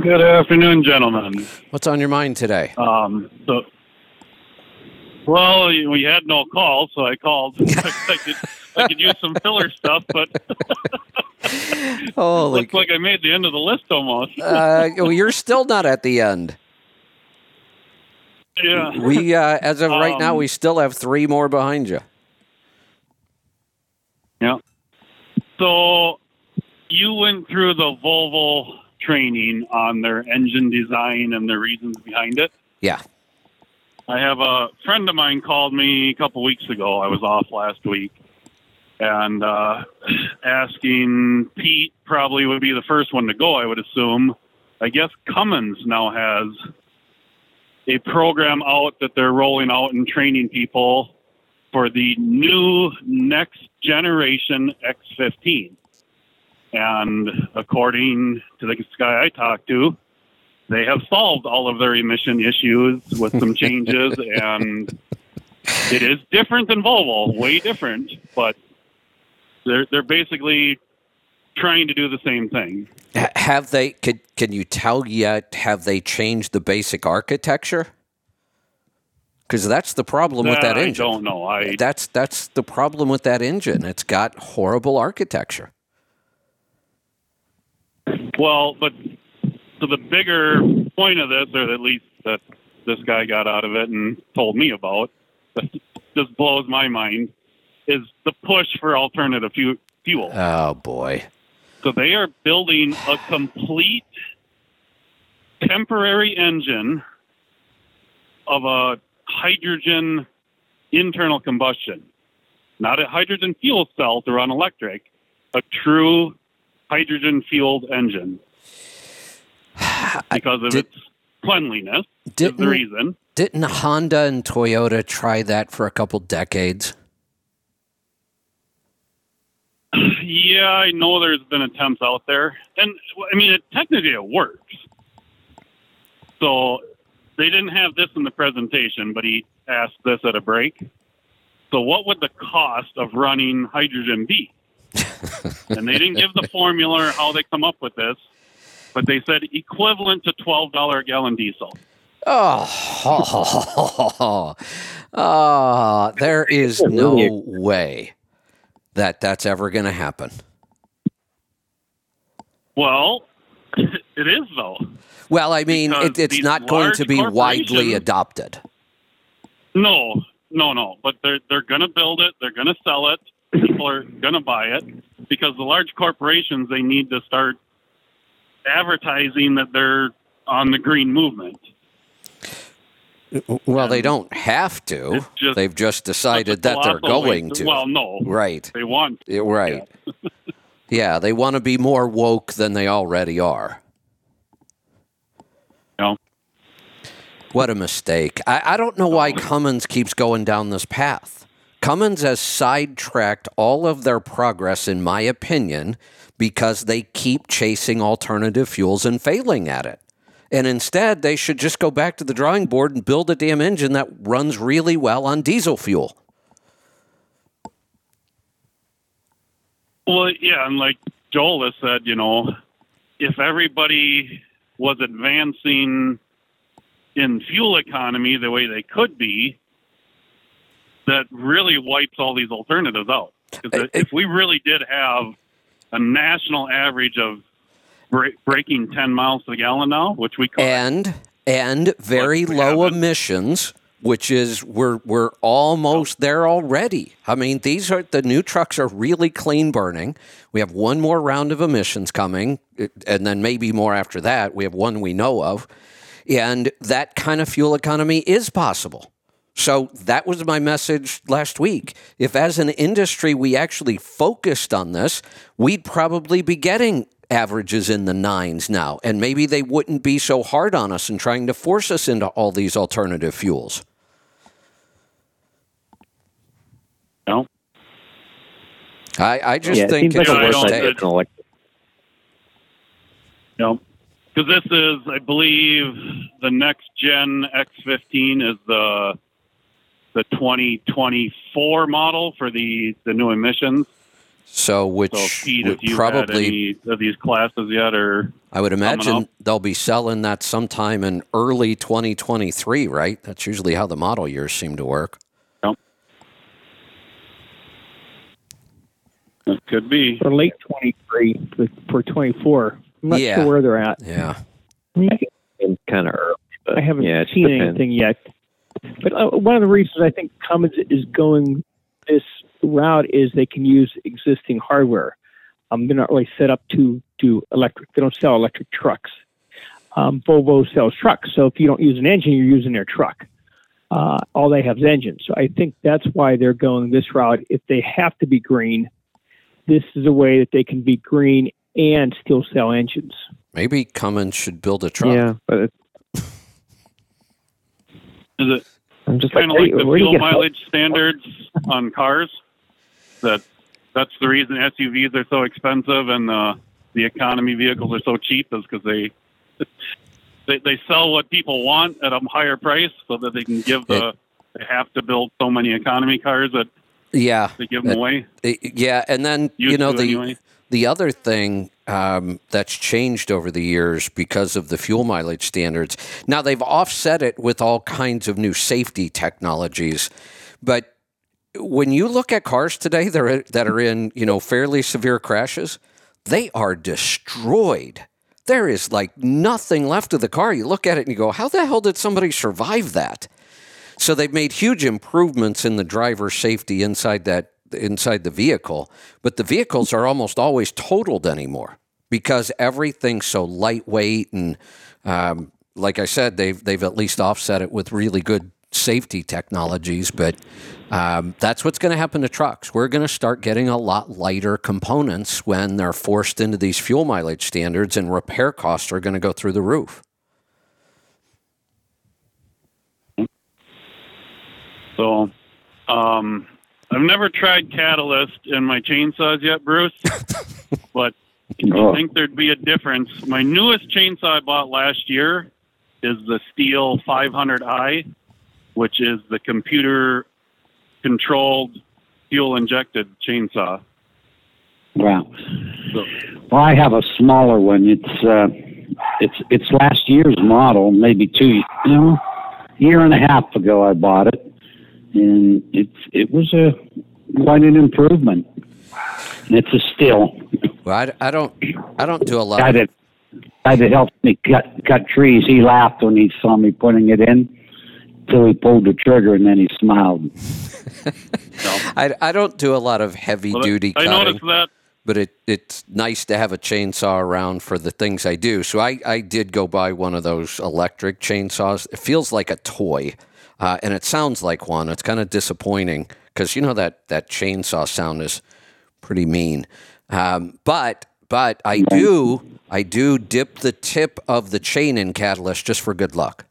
Good afternoon, gentlemen. What's on your mind today? Um, so, well, we had no call, so I called. I could, I could use some filler stuff, but Holy, looks like I made the end of the list almost. uh, well, you're still not at the end. yeah. We, uh, as of right now, Um, we still have three more behind you. Yeah. So, you went through the Volvo training on their engine design and the reasons behind it. Yeah. I have a friend of mine called me a couple weeks ago. I was off last week, and uh, asking Pete probably would be the first one to go. I would assume. I guess Cummins now has a program out that they're rolling out and training people for the new next generation X15. And according to the guy I talked to, they have solved all of their emission issues with some changes, and it is different than Volvo, way different. But they're they're basically trying to do the same thing. Have they? Can, can you tell yet? Have they changed the basic architecture? Because that's the problem with that engine. I engine. don't know. I That's that's the problem with that engine. It's got horrible architecture. Well, but so the bigger point of this, or at least that this guy got out of it and told me about, that just blows my mind, is the push for alternative fu- fuel. Oh boy. So they are building a complete temporary engine of a hydrogen internal combustion, not a hydrogen fuel cell to run electric, a true hydrogen fueled engine. Because of Did- its cleanliness is Didn't the reason. didn't Honda and Toyota try that for a couple decades? Yeah, I know there's been attempts out there, and I mean, it, technically it works. So they didn't have this in the presentation, but he asked this at a break. So what would the cost of running hydrogen be? and they didn't give the formula or how they come up with this, but they said equivalent to twelve dollar a gallon diesel. Oh, oh, there is no way that that's ever going to happen. Well, it is though. Well, I mean, it, it's not going to be widely adopted. No, no, no. But they're they're going to build it. They're going to sell it. People are going to buy it because the large corporations they need to start advertising that they're on the green movement. Well, they don't have to. Just They've just decided that they're going to. Well, no, Right. they want. Yeah, Right. Yeah, they want to be more woke than they already are. No. What a mistake. I, I don't know why Cummins keeps going down this path. Cummins has sidetracked all of their progress, in my opinion, because they keep chasing alternative fuels and failing at it. And instead, they should just go back to the drawing board and build a damn engine that runs really well on diesel fuel. Well, yeah, and like Joel has said, you know, if everybody was advancing in fuel economy the way they could be, that really wipes all these alternatives out. 'Cause I- if we really did have a national average of bre- breaking 10 miles to the gallon now, which we could, and and very low emissions which is we're we're almost there already. I mean these are the new trucks are really clean burning. We have one more round of emissions coming eh, and then maybe more after that. We have one we know of. And that kind of fuel economy is possible so that was my message last week. If, as an industry, we actually focused on this, we'd probably be getting averages in the nines now. And maybe they wouldn't be so hard on us and trying to force us into all these alternative fuels. No. I, I just yeah, think seems like it's a a I worse don't idea mistake. than electric. No. Because this is, I believe, the next gen X15 is the the 2024 model for the the new emissions. So, which So, Pete, would if you had probably, any of these classes yet, or I would imagine they'll be selling that sometime in early 2023, right? That's usually how the model years seem to work. it could be. for late 23 for, for 24. I'm not Yeah. sure where they're at. Yeah. Hmm. It's kind of early. But I haven't yeah, seen depends. anything yet. But uh, one of the reasons I think Cummins is going this route is they can use existing hardware. Um, they're not really set up to do electric. They don't sell electric trucks. Um, Volvo sells trucks, so if you don't use an engine, you're using their truck. Uh, all they have is engines. So I think that's why they're going this route. If they have to be green, this is a way that they can be green and still sell engines. Maybe Cummins should build a truck. Yeah, but it's, it I'm just kind of like hey, the where do you fuel get mileage standards on cars? That that's the reason SUVs are so expensive and uh, the economy vehicles are so cheap is because they, they they sell what people want at a higher price so that they can give the they have to build so many economy cars that Yeah. they give them Uh, away. Uh, Yeah, and then you know the anyway. The other thing um, that's changed over the years because of the fuel mileage standards. Now they've offset it with all kinds of new safety technologies, but when you look at cars today that are, that are in you know fairly severe crashes, they are destroyed. There is like nothing left of the car. You look at it and you go, "How the hell did somebody survive that?" So they've made huge improvements in the driver safety inside that inside the vehicle, but the vehicles are almost always totaled anymore because everything's so lightweight and um, like I said, they've they've at least offset it with really good safety technologies. But um, that's what's going to happen to trucks. We're going to start getting a lot lighter components when they're forced into these fuel mileage standards, and repair costs are going to go through the roof. So, um, I've never tried catalyst in my chainsaws yet, Bruce, but Oh. I think there'd be a difference. My newest chainsaw I bought last year is the Stihl 500i, which is the computer controlled fuel injected chainsaw. Wow. So, Well, I have a smaller one. It's uh, it's it's last year's model, maybe two, you know, year and a half ago I bought it, and it's it was a quite an improvement. And it's a Stihl Well, I, I don't I don't do a lot. guy that guy that helped me cut cut trees. He laughed when he saw me putting it in, till he pulled the trigger, and then he smiled. I, I don't do a lot of heavy but duty I cutting. noticed that. but it, it's nice to have a chainsaw around for the things I do. So I, I did go buy one of those electric chainsaws. It feels like a toy, uh, and it sounds like one. It's kind of disappointing because you know that that chainsaw sound is pretty mean. Um, but but I do I do dip the tip of the chain in catalyst just for good luck.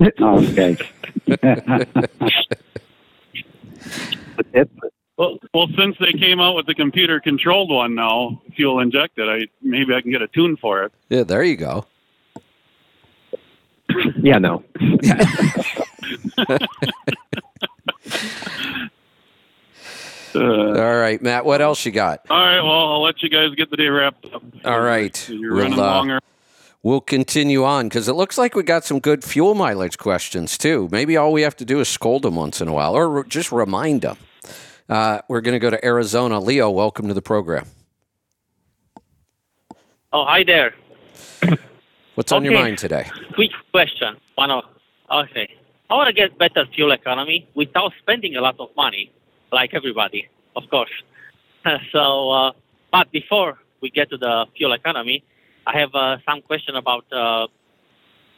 Okay. Well, well, since they came out with the computer controlled one now, fuel injected, I maybe I can get a tune for it. Yeah, there you go. Yeah, no. Uh, All right, Matt. What else you got? all right, well, I'll let you guys get the day wrapped up. All right. You're We'll, running uh, longer. We'll continue on because it looks like we got some good fuel mileage questions too. Maybe all we have to do is scold them once in a while or re- just remind them. Uh, we're going to go to Arizona. Leo, welcome to the program. Oh, hi there. What's on your mind today? Quick question. One of, okay. I want to get better fuel economy without spending a lot of money, like everybody, of course. so, uh, but before we get to the fuel economy, I have uh, some question about uh,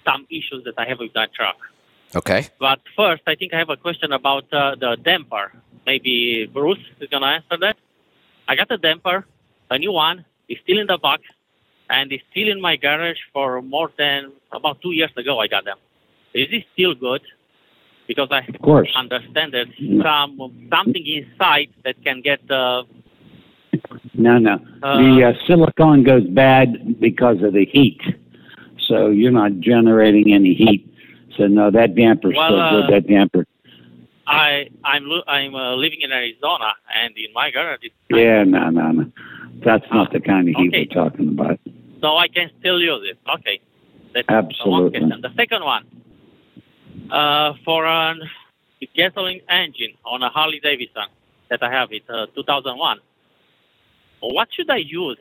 some issues that I have with that truck. Okay. But first, I think I have a question about uh, the damper. Maybe Bruce is going to answer that. I got a damper, a new one. It's still in the box, and it's still in my garage for more than about two years ago. I got them. Is it still good? Because I Of course. understand there's some something inside that can get uh, No, no. Uh, the uh, silicone goes bad because of the heat. So you're not generating any heat. So no, that damper's Well, still uh, good. That damper. I I'm I'm uh, living in Arizona, and in my garage, it's Yeah, no, no, no. That's not the kind of heat Okay. we're talking about. so I can still use it. Okay, that's Absolutely. one. The second one, uh, for an gasoline engine on a Harley Davidson that I have, it's uh, 2001. What should I use?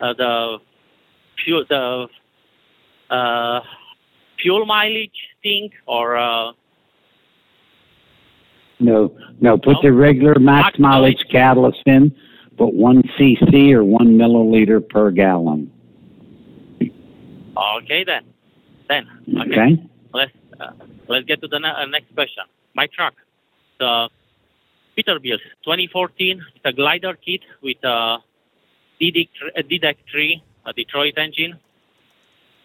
Uh, the fuel, the uh, fuel mileage thing, or uh, No, no. Put No? the regular max Max mileage. mileage catalyst in. but one cc or one milliliter per gallon. okay then, then okay. Okay. let's uh, let's get to the ne- uh, next question. My truck, the Peterbilt 2014, it's a glider kit with a DDEC, a DDEC 3, a Detroit engine,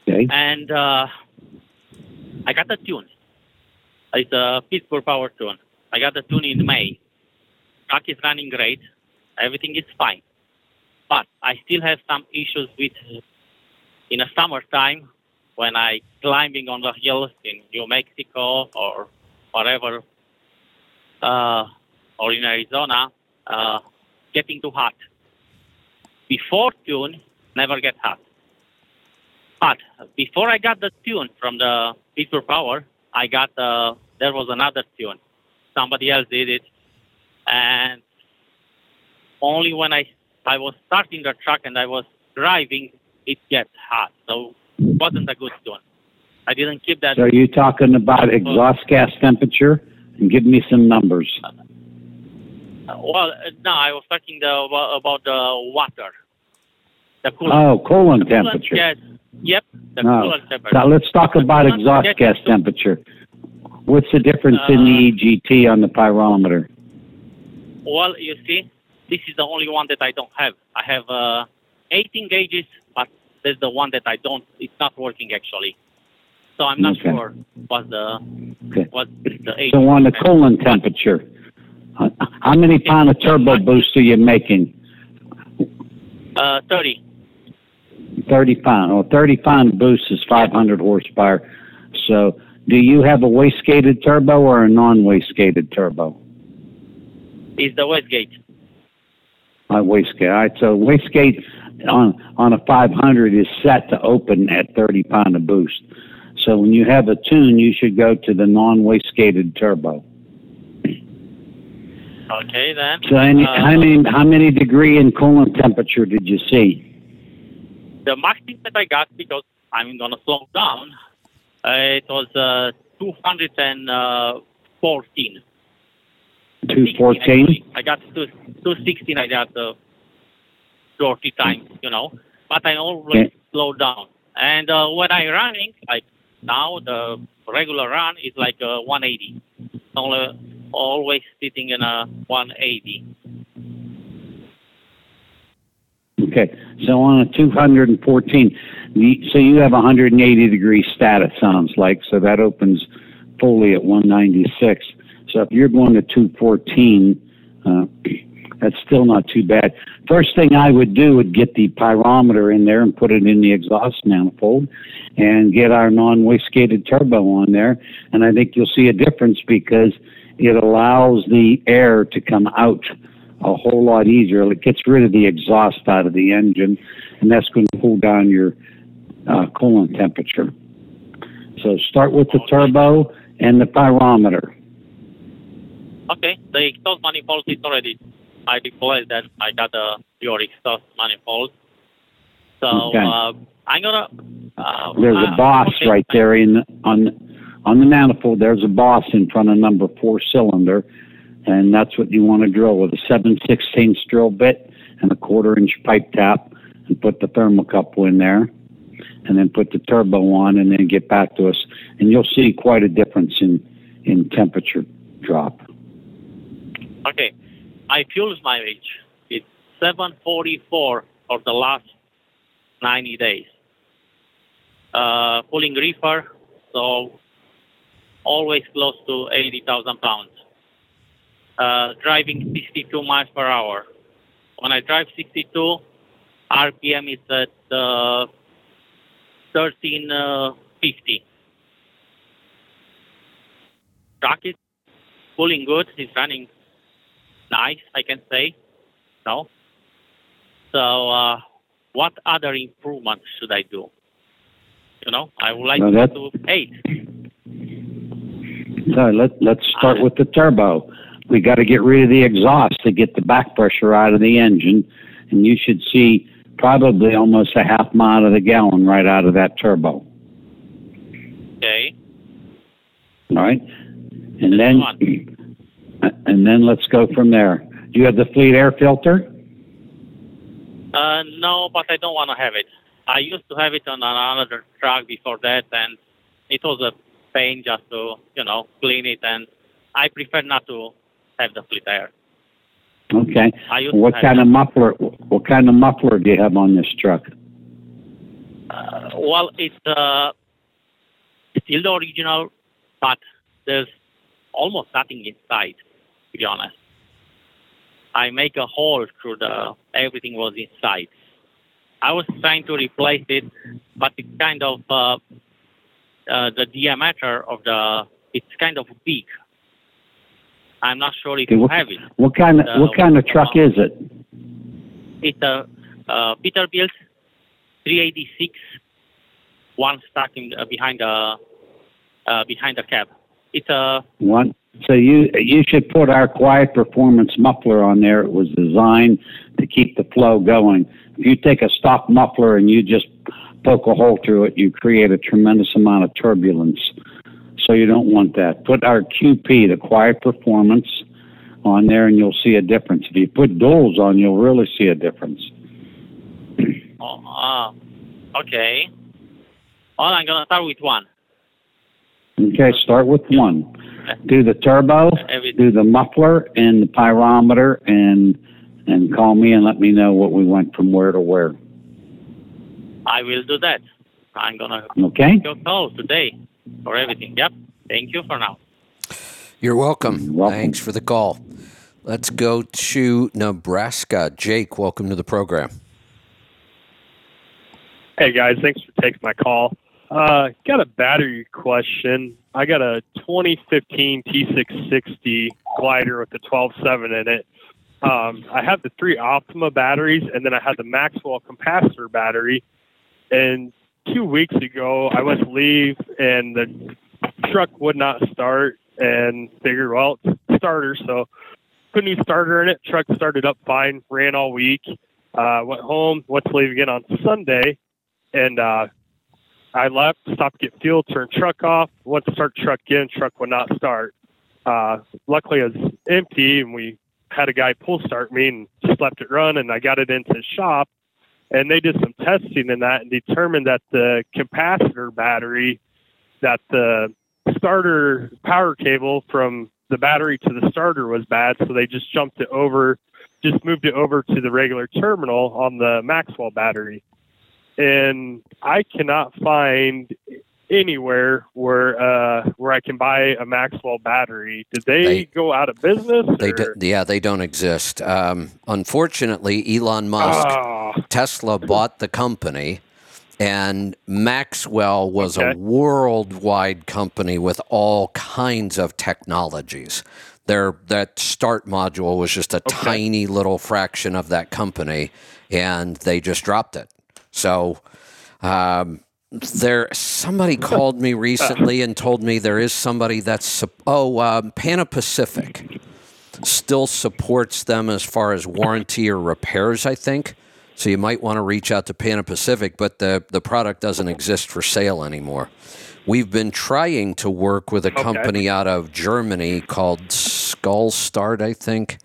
Okay. and uh, I got the tune. It's a Pittsburgh power tune. I got the tune in May. Truck is running great. Everything is fine. But I still have some issues with in the summertime when I climbing on the hills in New Mexico or whatever, uh, or in Arizona, uh, getting too hot. before tune never get hot. But before I got the tune from the Pittsburgh Power, I got uh, there was another tune. Somebody else did it, and only when I I was starting the truck and I was driving, it gets hot. So wasn't a good tune. I didn't keep that. So are you talking about exhaust gas temperature? And give me some numbers. Well, uh, no, I was talking the, about, the water. The coolant. Oh, coolant The coolant temperature. gas- yep, the No. coolant temperature. Now let's talk about exhaust gas to- temperature. What's the difference in the EGT on the pyrometer? Well, you see, this is the only one that I don't have. I have uh, 18 gauges, there's the one that I don't. It's not working actually. So I'm not Okay. sure what the Okay. what the age. So on the coolant temperature, uh, how many pound of turbo boost are you making? Uh, 30. 30 pound. Well, 30 pound boost is 500 horsepower. So do you have a wastegated turbo or a non-wastegated turbo? is the wastegate. Uh, wastegate. All right. So wastegate on on a 500 is set to open at 30 pound of boost. So when you have a tune, you should go to the non-wastegated turbo. Okay, then. So any, Uh, how many how many degree in coolant temperature did you see? The maximum that I got because I'm gonna slow down. Uh, it was uh, 214. 214. I got to 216. I got the 40 times, you know. But I always Okay. slow down. And uh, when I running, like now, the regular run is like uh, 180. Only, always sitting in a 180. Okay, so on a 214, so you have 180 degree status, sounds like, so that opens fully at 196. So if you're going to 214, uh, that's still not too bad. First thing I would do would get the pyrometer in there and put it in the exhaust manifold and get our non-wastegated turbo on there. And I think you'll see a difference because it allows the air to come out a whole lot easier. It gets rid of the exhaust out of the engine, and that's going to cool down your uh, coolant temperature. So start with the turbo and the pyrometer. Okay, the exhaust manifold is already. I deployed that. I got a your exhaust manifold. So Okay. uh, I'm gonna. Uh, There's uh, a boss okay. right there in on on the manifold. There's a boss in front of number four cylinder, and that's what you want to drill with a seven sixteenths drill bit and a quarter inch pipe tap, and put the thermocouple in there, and then put the turbo on, and then get back to us, and you'll see quite a difference in in temperature drop. Okay, I fuel mileage is 744 for the last 90 days. Uh, pulling reefer, so always close to 80,000 pounds. Uh, driving 62 miles per hour. When I drive 62, RPM is at uh, 1350. Truck is pulling good. It's running nice, I can say. No. So, uh, what other improvements should I do? You know, I would like that- to eight. So let let's start with the turbo. We got to get rid of the exhaust to get the back pressure out of the engine, and you should see probably almost a half mile of the gallon right out of that turbo. Okay. All right, and then and then let's go from there. Do you have the fleet air filter? Uh, no, but I don't want to have it. I used to have it on another truck before that, and it was a pain just to, you know, clean it, and I prefer not to have the fleet air. Okay. I used What kind of muffler? What kind of muffler do you have on this truck? Uh, well, it's uh, still the original, but there's almost nothing inside, to be honest. I make a hole through the everything was inside. I was trying to replace it, but it's kind of uh, uh, the diameter of the it's kind of big. I'm not sure if Okay, you what, have it. what kind of Uh, what kind of truck is it? It's a uh, Peterbilt 386, one stuck in, uh, behind the uh, behind the cab. It's a One. So you you should put our quiet performance muffler on there. It was designed to keep the flow going. If you take a stock muffler and you just poke a hole through it, you create a tremendous amount of turbulence. So you don't want that. Put our QP, the quiet performance, on there, and you'll see a difference. If you put duals on, you'll really see a difference. oh, uh, okay. Well, I'm gonna start with one. Okay, start with one. Do the turbo, Every- do the muffler and the pyrometer, and and call me and let me know what we went from where to where. I will do that. I'm gonna Okay. your call today for everything. Yep. Thank you for now. You're welcome. You're welcome. Thanks for the call. Let's go to Nebraska. Jake, welcome to the program. Hey guys, thanks for taking my call. Uh, got a battery question. I got a 2015 T660 glider with the 12.7 in it. Um, I have the three Optima batteries, and then I had the Maxwell capacitor battery. And two weeks ago, I went to leave, and the truck would not start. And figured, well, it's starter, so put a new starter in it. Truck started up fine, ran all week. Uh, went home, went to leave again on Sunday, and uh, I left, stopped to get fuel, turned truck off, went to start truck again, truck would not start. Uh, luckily, it was empty, and we had a guy pull start me and just left it run, and I got it into shop, and they did some testing in that and determined that the capacitor battery, that the starter power cable from the battery to the starter was bad, so they just jumped it over, just moved it over to the regular terminal on the Maxwell battery and I cannot find anywhere where uh, where I can buy a Maxwell battery. Did they, They- go out of business? They do, yeah, they don't exist. Um, unfortunately, Elon Musk, Ah, Tesla bought the company, and Maxwell was a worldwide company with all kinds of technologies. Their that start module was just a tiny little fraction of that company, and they just dropped it. So. Um, there, somebody called me recently and told me there is somebody that's oh um, Pana Pacific still supports them as far as warranty or repairs. I think so. You might want to reach out to Pana Pacific, but the the product doesn't exist for sale anymore. We've been trying to work with a company out of Germany called Skullstart, I think.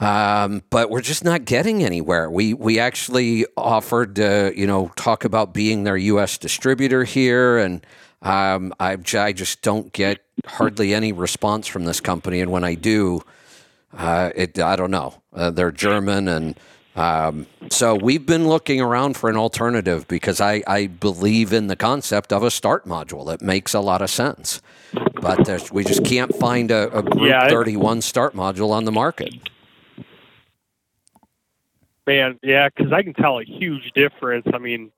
Um, but we're just not getting anywhere. We we actually offered to you know talk about being their U.S. distributor here, and um, I I just don't get hardly any response from this company. And when I do, uh, it I don't know. Uh, they're German, and um, so we've been looking around for an alternative because I I believe in the concept of a start module. It makes a lot of sense, but we just can't find a, a Group Yeah, 31 start module on the market. Man, yeah, because I can tell a huge difference. I mean,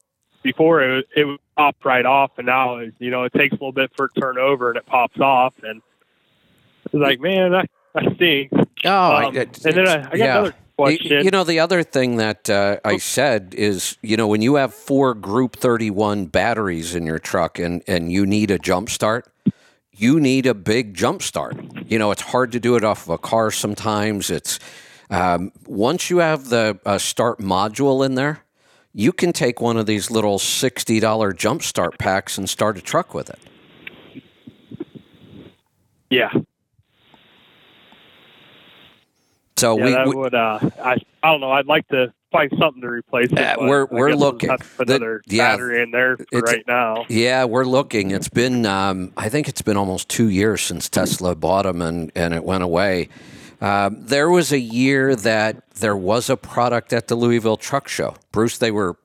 before it it would pop right off, and now it, you know it takes a little bit for it to turn over, and it pops off, and it's like, man, that that stinks. Oh, I- Um, and then I, I got yeah. another question. You know, the other thing that uh, I said is, you know, when you have four Group 31 batteries in your truck and, and you need a jump start, you need a big jump start. You know, it's hard to do it off of a car sometimes. It's um, once you have the uh, start module in there, you can take one of these little $60 jump start packs and start a truck with it. yeah, So yeah, we, that we would. Uh, I I don't know. I'd like to find something to replace it. Uh, we're- we're looking. put The- another yeah, battery in there right now. Yeah, we're looking. It's been, um, I think it's been almost two years since Tesla bought them and, and it went away. Um, there was a year that there was a product at the Louisville Truck Show. Bruce, they were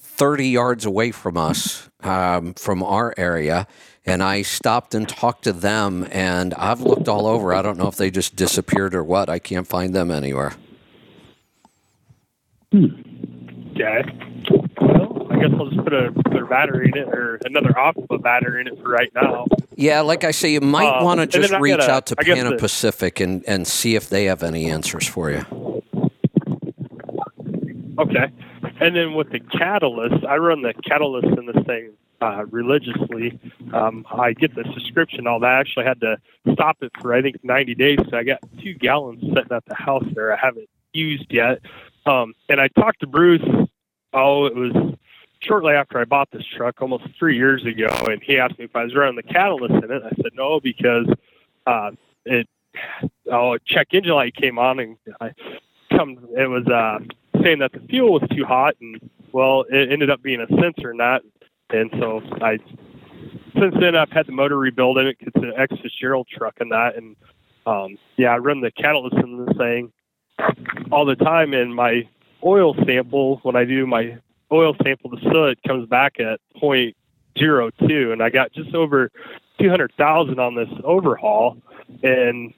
30 yards away from us, um, from our area. And I stopped and talked to them, and I've looked all over. I don't know if they just disappeared or what. I can't find them anywhere. Okay. Well, I guess I'll just put a another battery in it or another Optima battery in it for right now. Yeah, like I say, you might Um, want to just reach gotta- out to Pana Pacific and, and see if they have any answers for you. Okay. And then with the catalyst, I run the catalyst in this thing uh, religiously. Um, I get the subscription, all that. I actually had to stop it for, I think, 90 days. So I got two gallons sitting at the house there I haven't used yet. Um, and I talked to Bruce, oh, it was shortly after I bought this truck, almost three years ago. And he asked me if I was running the catalyst in it. I said no, because uh, it, oh, check engine light came on and I come, it was, uh, saying that the fuel was too hot, and well, it ended up being a sensor not. And so I, since then, I've had the motor rebuilt in it. It's an ex Fitzgerald truck and that, and um, yeah, I run the catalyst in the thing all the time. And my oil sample, when I do my oil sample the soot, comes back at point zero two, and I got just over two hundred thousand on this overhaul, and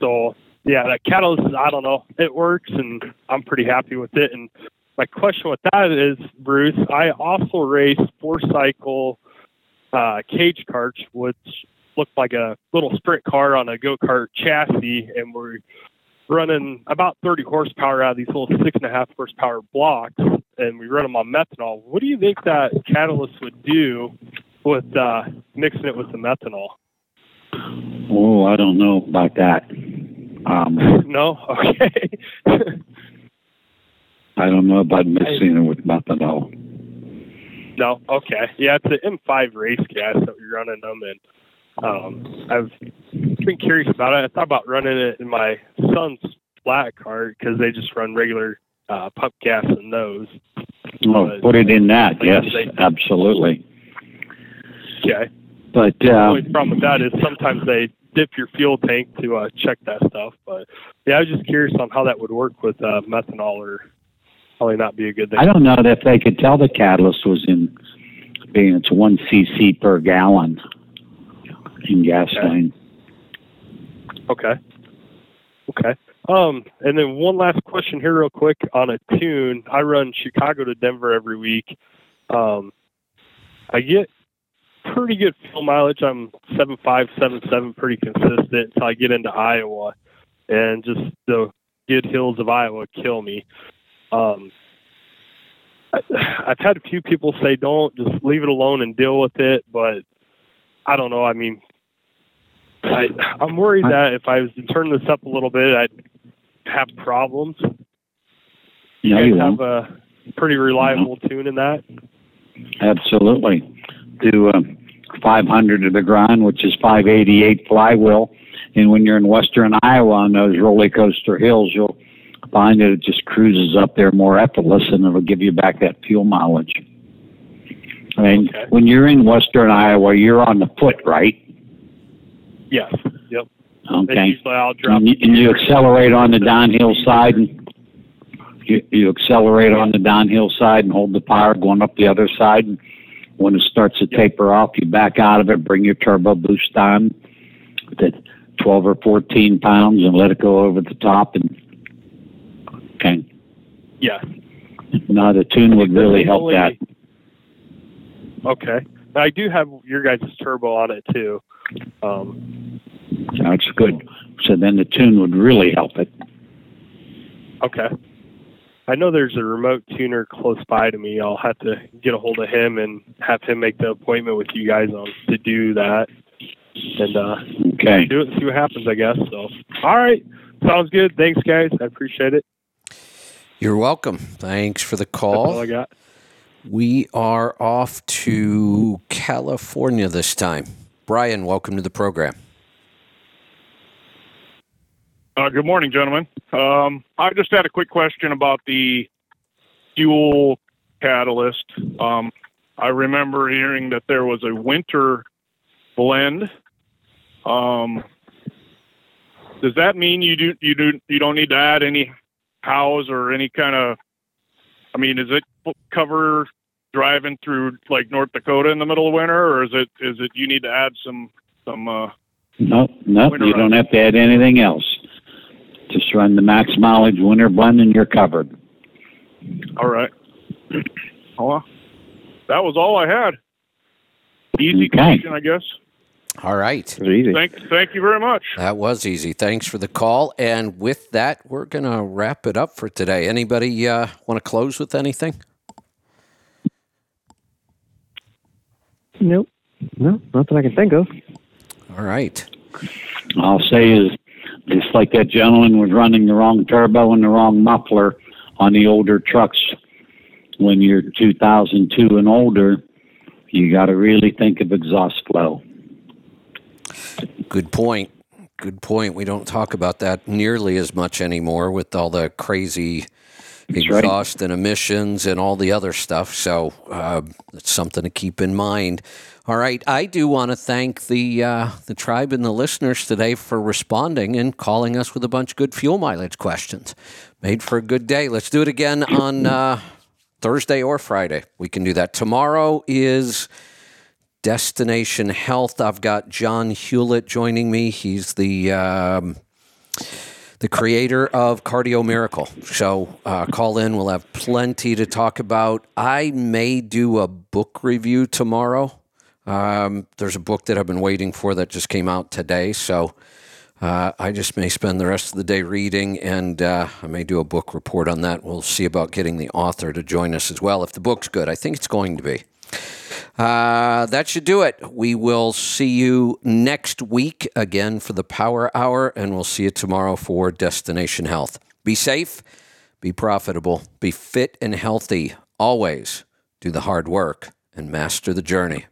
so yeah, that catalyst, I don't know, it works, and I'm pretty happy with it. And my question with that is, Bruce, I also race four cycle uh, cage karts, which look like a little sprint car on a go kart chassis, and we're running about 30 horsepower out of these little six and a half horsepower blocks, and we run them on methanol. What do you think that catalyst would do with uh, mixing it with the methanol? Oh, I don't know about that. Um, no, okay. I don't know about mixing it with methanol. No, okay. Yeah, it's an M5 race gas that we're running them, and um, I've been curious about it. I thought about running it in my son's flat car because they just run regular uh, pump gas in those. Oh, But- put it in that. Yes, they- absolutely. Okay. But The uh, only problem with that is sometimes they dip your fuel tank to uh, check that stuff. But yeah, I was just curious on how that would work with uh, methanol, or probably not be a good thing. I don't know if they could tell the catalyst was in, being it's one cc per gallon in gasoline. Okay. Okay. Um, and then one last question here, real quick, on a tune. I run Chicago to Denver every week. Um, I get pretty good fuel mileage. I'm seven five, seven seven, pretty consistent until I get into Iowa, and just the good hills of Iowa kill me. Um, I, I've had a few people say, "Don't just leave it alone and deal with it," but I don't know. I mean, I, I'm worried that if I was to turn this up a little bit, I'd have problems. No, you you have a pretty reliable tune in that. Absolutely. Do uh, 500 to the grind, which is 588 flywheel. And when you're in western Iowa on those roller coaster hills, you'll find that it just cruises up there more effortless and it'll give you back that fuel mileage. I mean, when you're in western Iowa, you're on the foot, right? Yes. Yep. And Okay. usually I'll drop. And you, and you accelerate on the downhill side and you, you accelerate on the downhill side and hold the power going up the other side. And when it starts to taper off, you back out of it, bring your turbo boost on to 12 or 14 pounds and let it go over the top. And okay. Yes. Now the tune would really help that. Okay. I do have your guys' turbo on it too. Um, That's good. So then the tune would really help it. okay. I know there's a remote tuner close by to me. I'll have to get a hold of him and have him make the appointment with you guys on to do that. And uh Okay. do it and see what happens, I guess. So all right. Sounds good. Thanks guys. I appreciate it. You're welcome. Thanks for the That's all call. I got. We are off to California this time. Brian, welcome to the program. Uh, good morning, gentlemen. Um, I just had a quick question about the fuel catalyst. Um, I remember hearing that there was a winter blend. Um, does that mean you do you do you don't need to add any hows or any kind of? I mean, is it cover driving through like North Dakota in the middle of winter, or is it is it you need to add some some? Uh, No, no, Winter you don't have to add anything else. Just run the max mileage winter blend and you're covered. All right. Well, that was all I had. Easy Okay. question, I guess. All right. Thank, thank you very much. That was easy. Thanks for the call. And with that, we're going to wrap it up for today. Anybody uh, want to close with anything? Nope. No, not that I can think of. All right. I'll say is just like that gentleman was running the wrong turbo and the wrong muffler on the older trucks. When you're 2002 and older, you got to really think of exhaust flow. Good point. Good point. We don't talk about that nearly as much anymore with all the crazy That's right. exhaust and emissions and all the other stuff. So uh, it's something to keep in mind. All right, I do want to thank the uh, the tribe and the listeners today for responding and calling us with a bunch of good fuel mileage questions. Made for a good day. Let's do it again on uh, Thursday or Friday. We can do that. Tomorrow is Destination Health. I've got John Hewlett joining me. He's the um, the creator of Cardio Miracle. So uh, call in. We'll have plenty to talk about. I may do a book review tomorrow. Um, there's a book that I've been waiting for that just came out today. So uh, I just may spend the rest of the day reading, and uh, I may do a book report on that. We'll see about getting the author to join us as well. If the book's good, I think it's going to be. Uh, that should do it. We will see you next week again for the Power Hour, and we'll see you tomorrow for Destination Health. Be safe, be profitable, be fit and healthy. Always do the hard work and master the journey.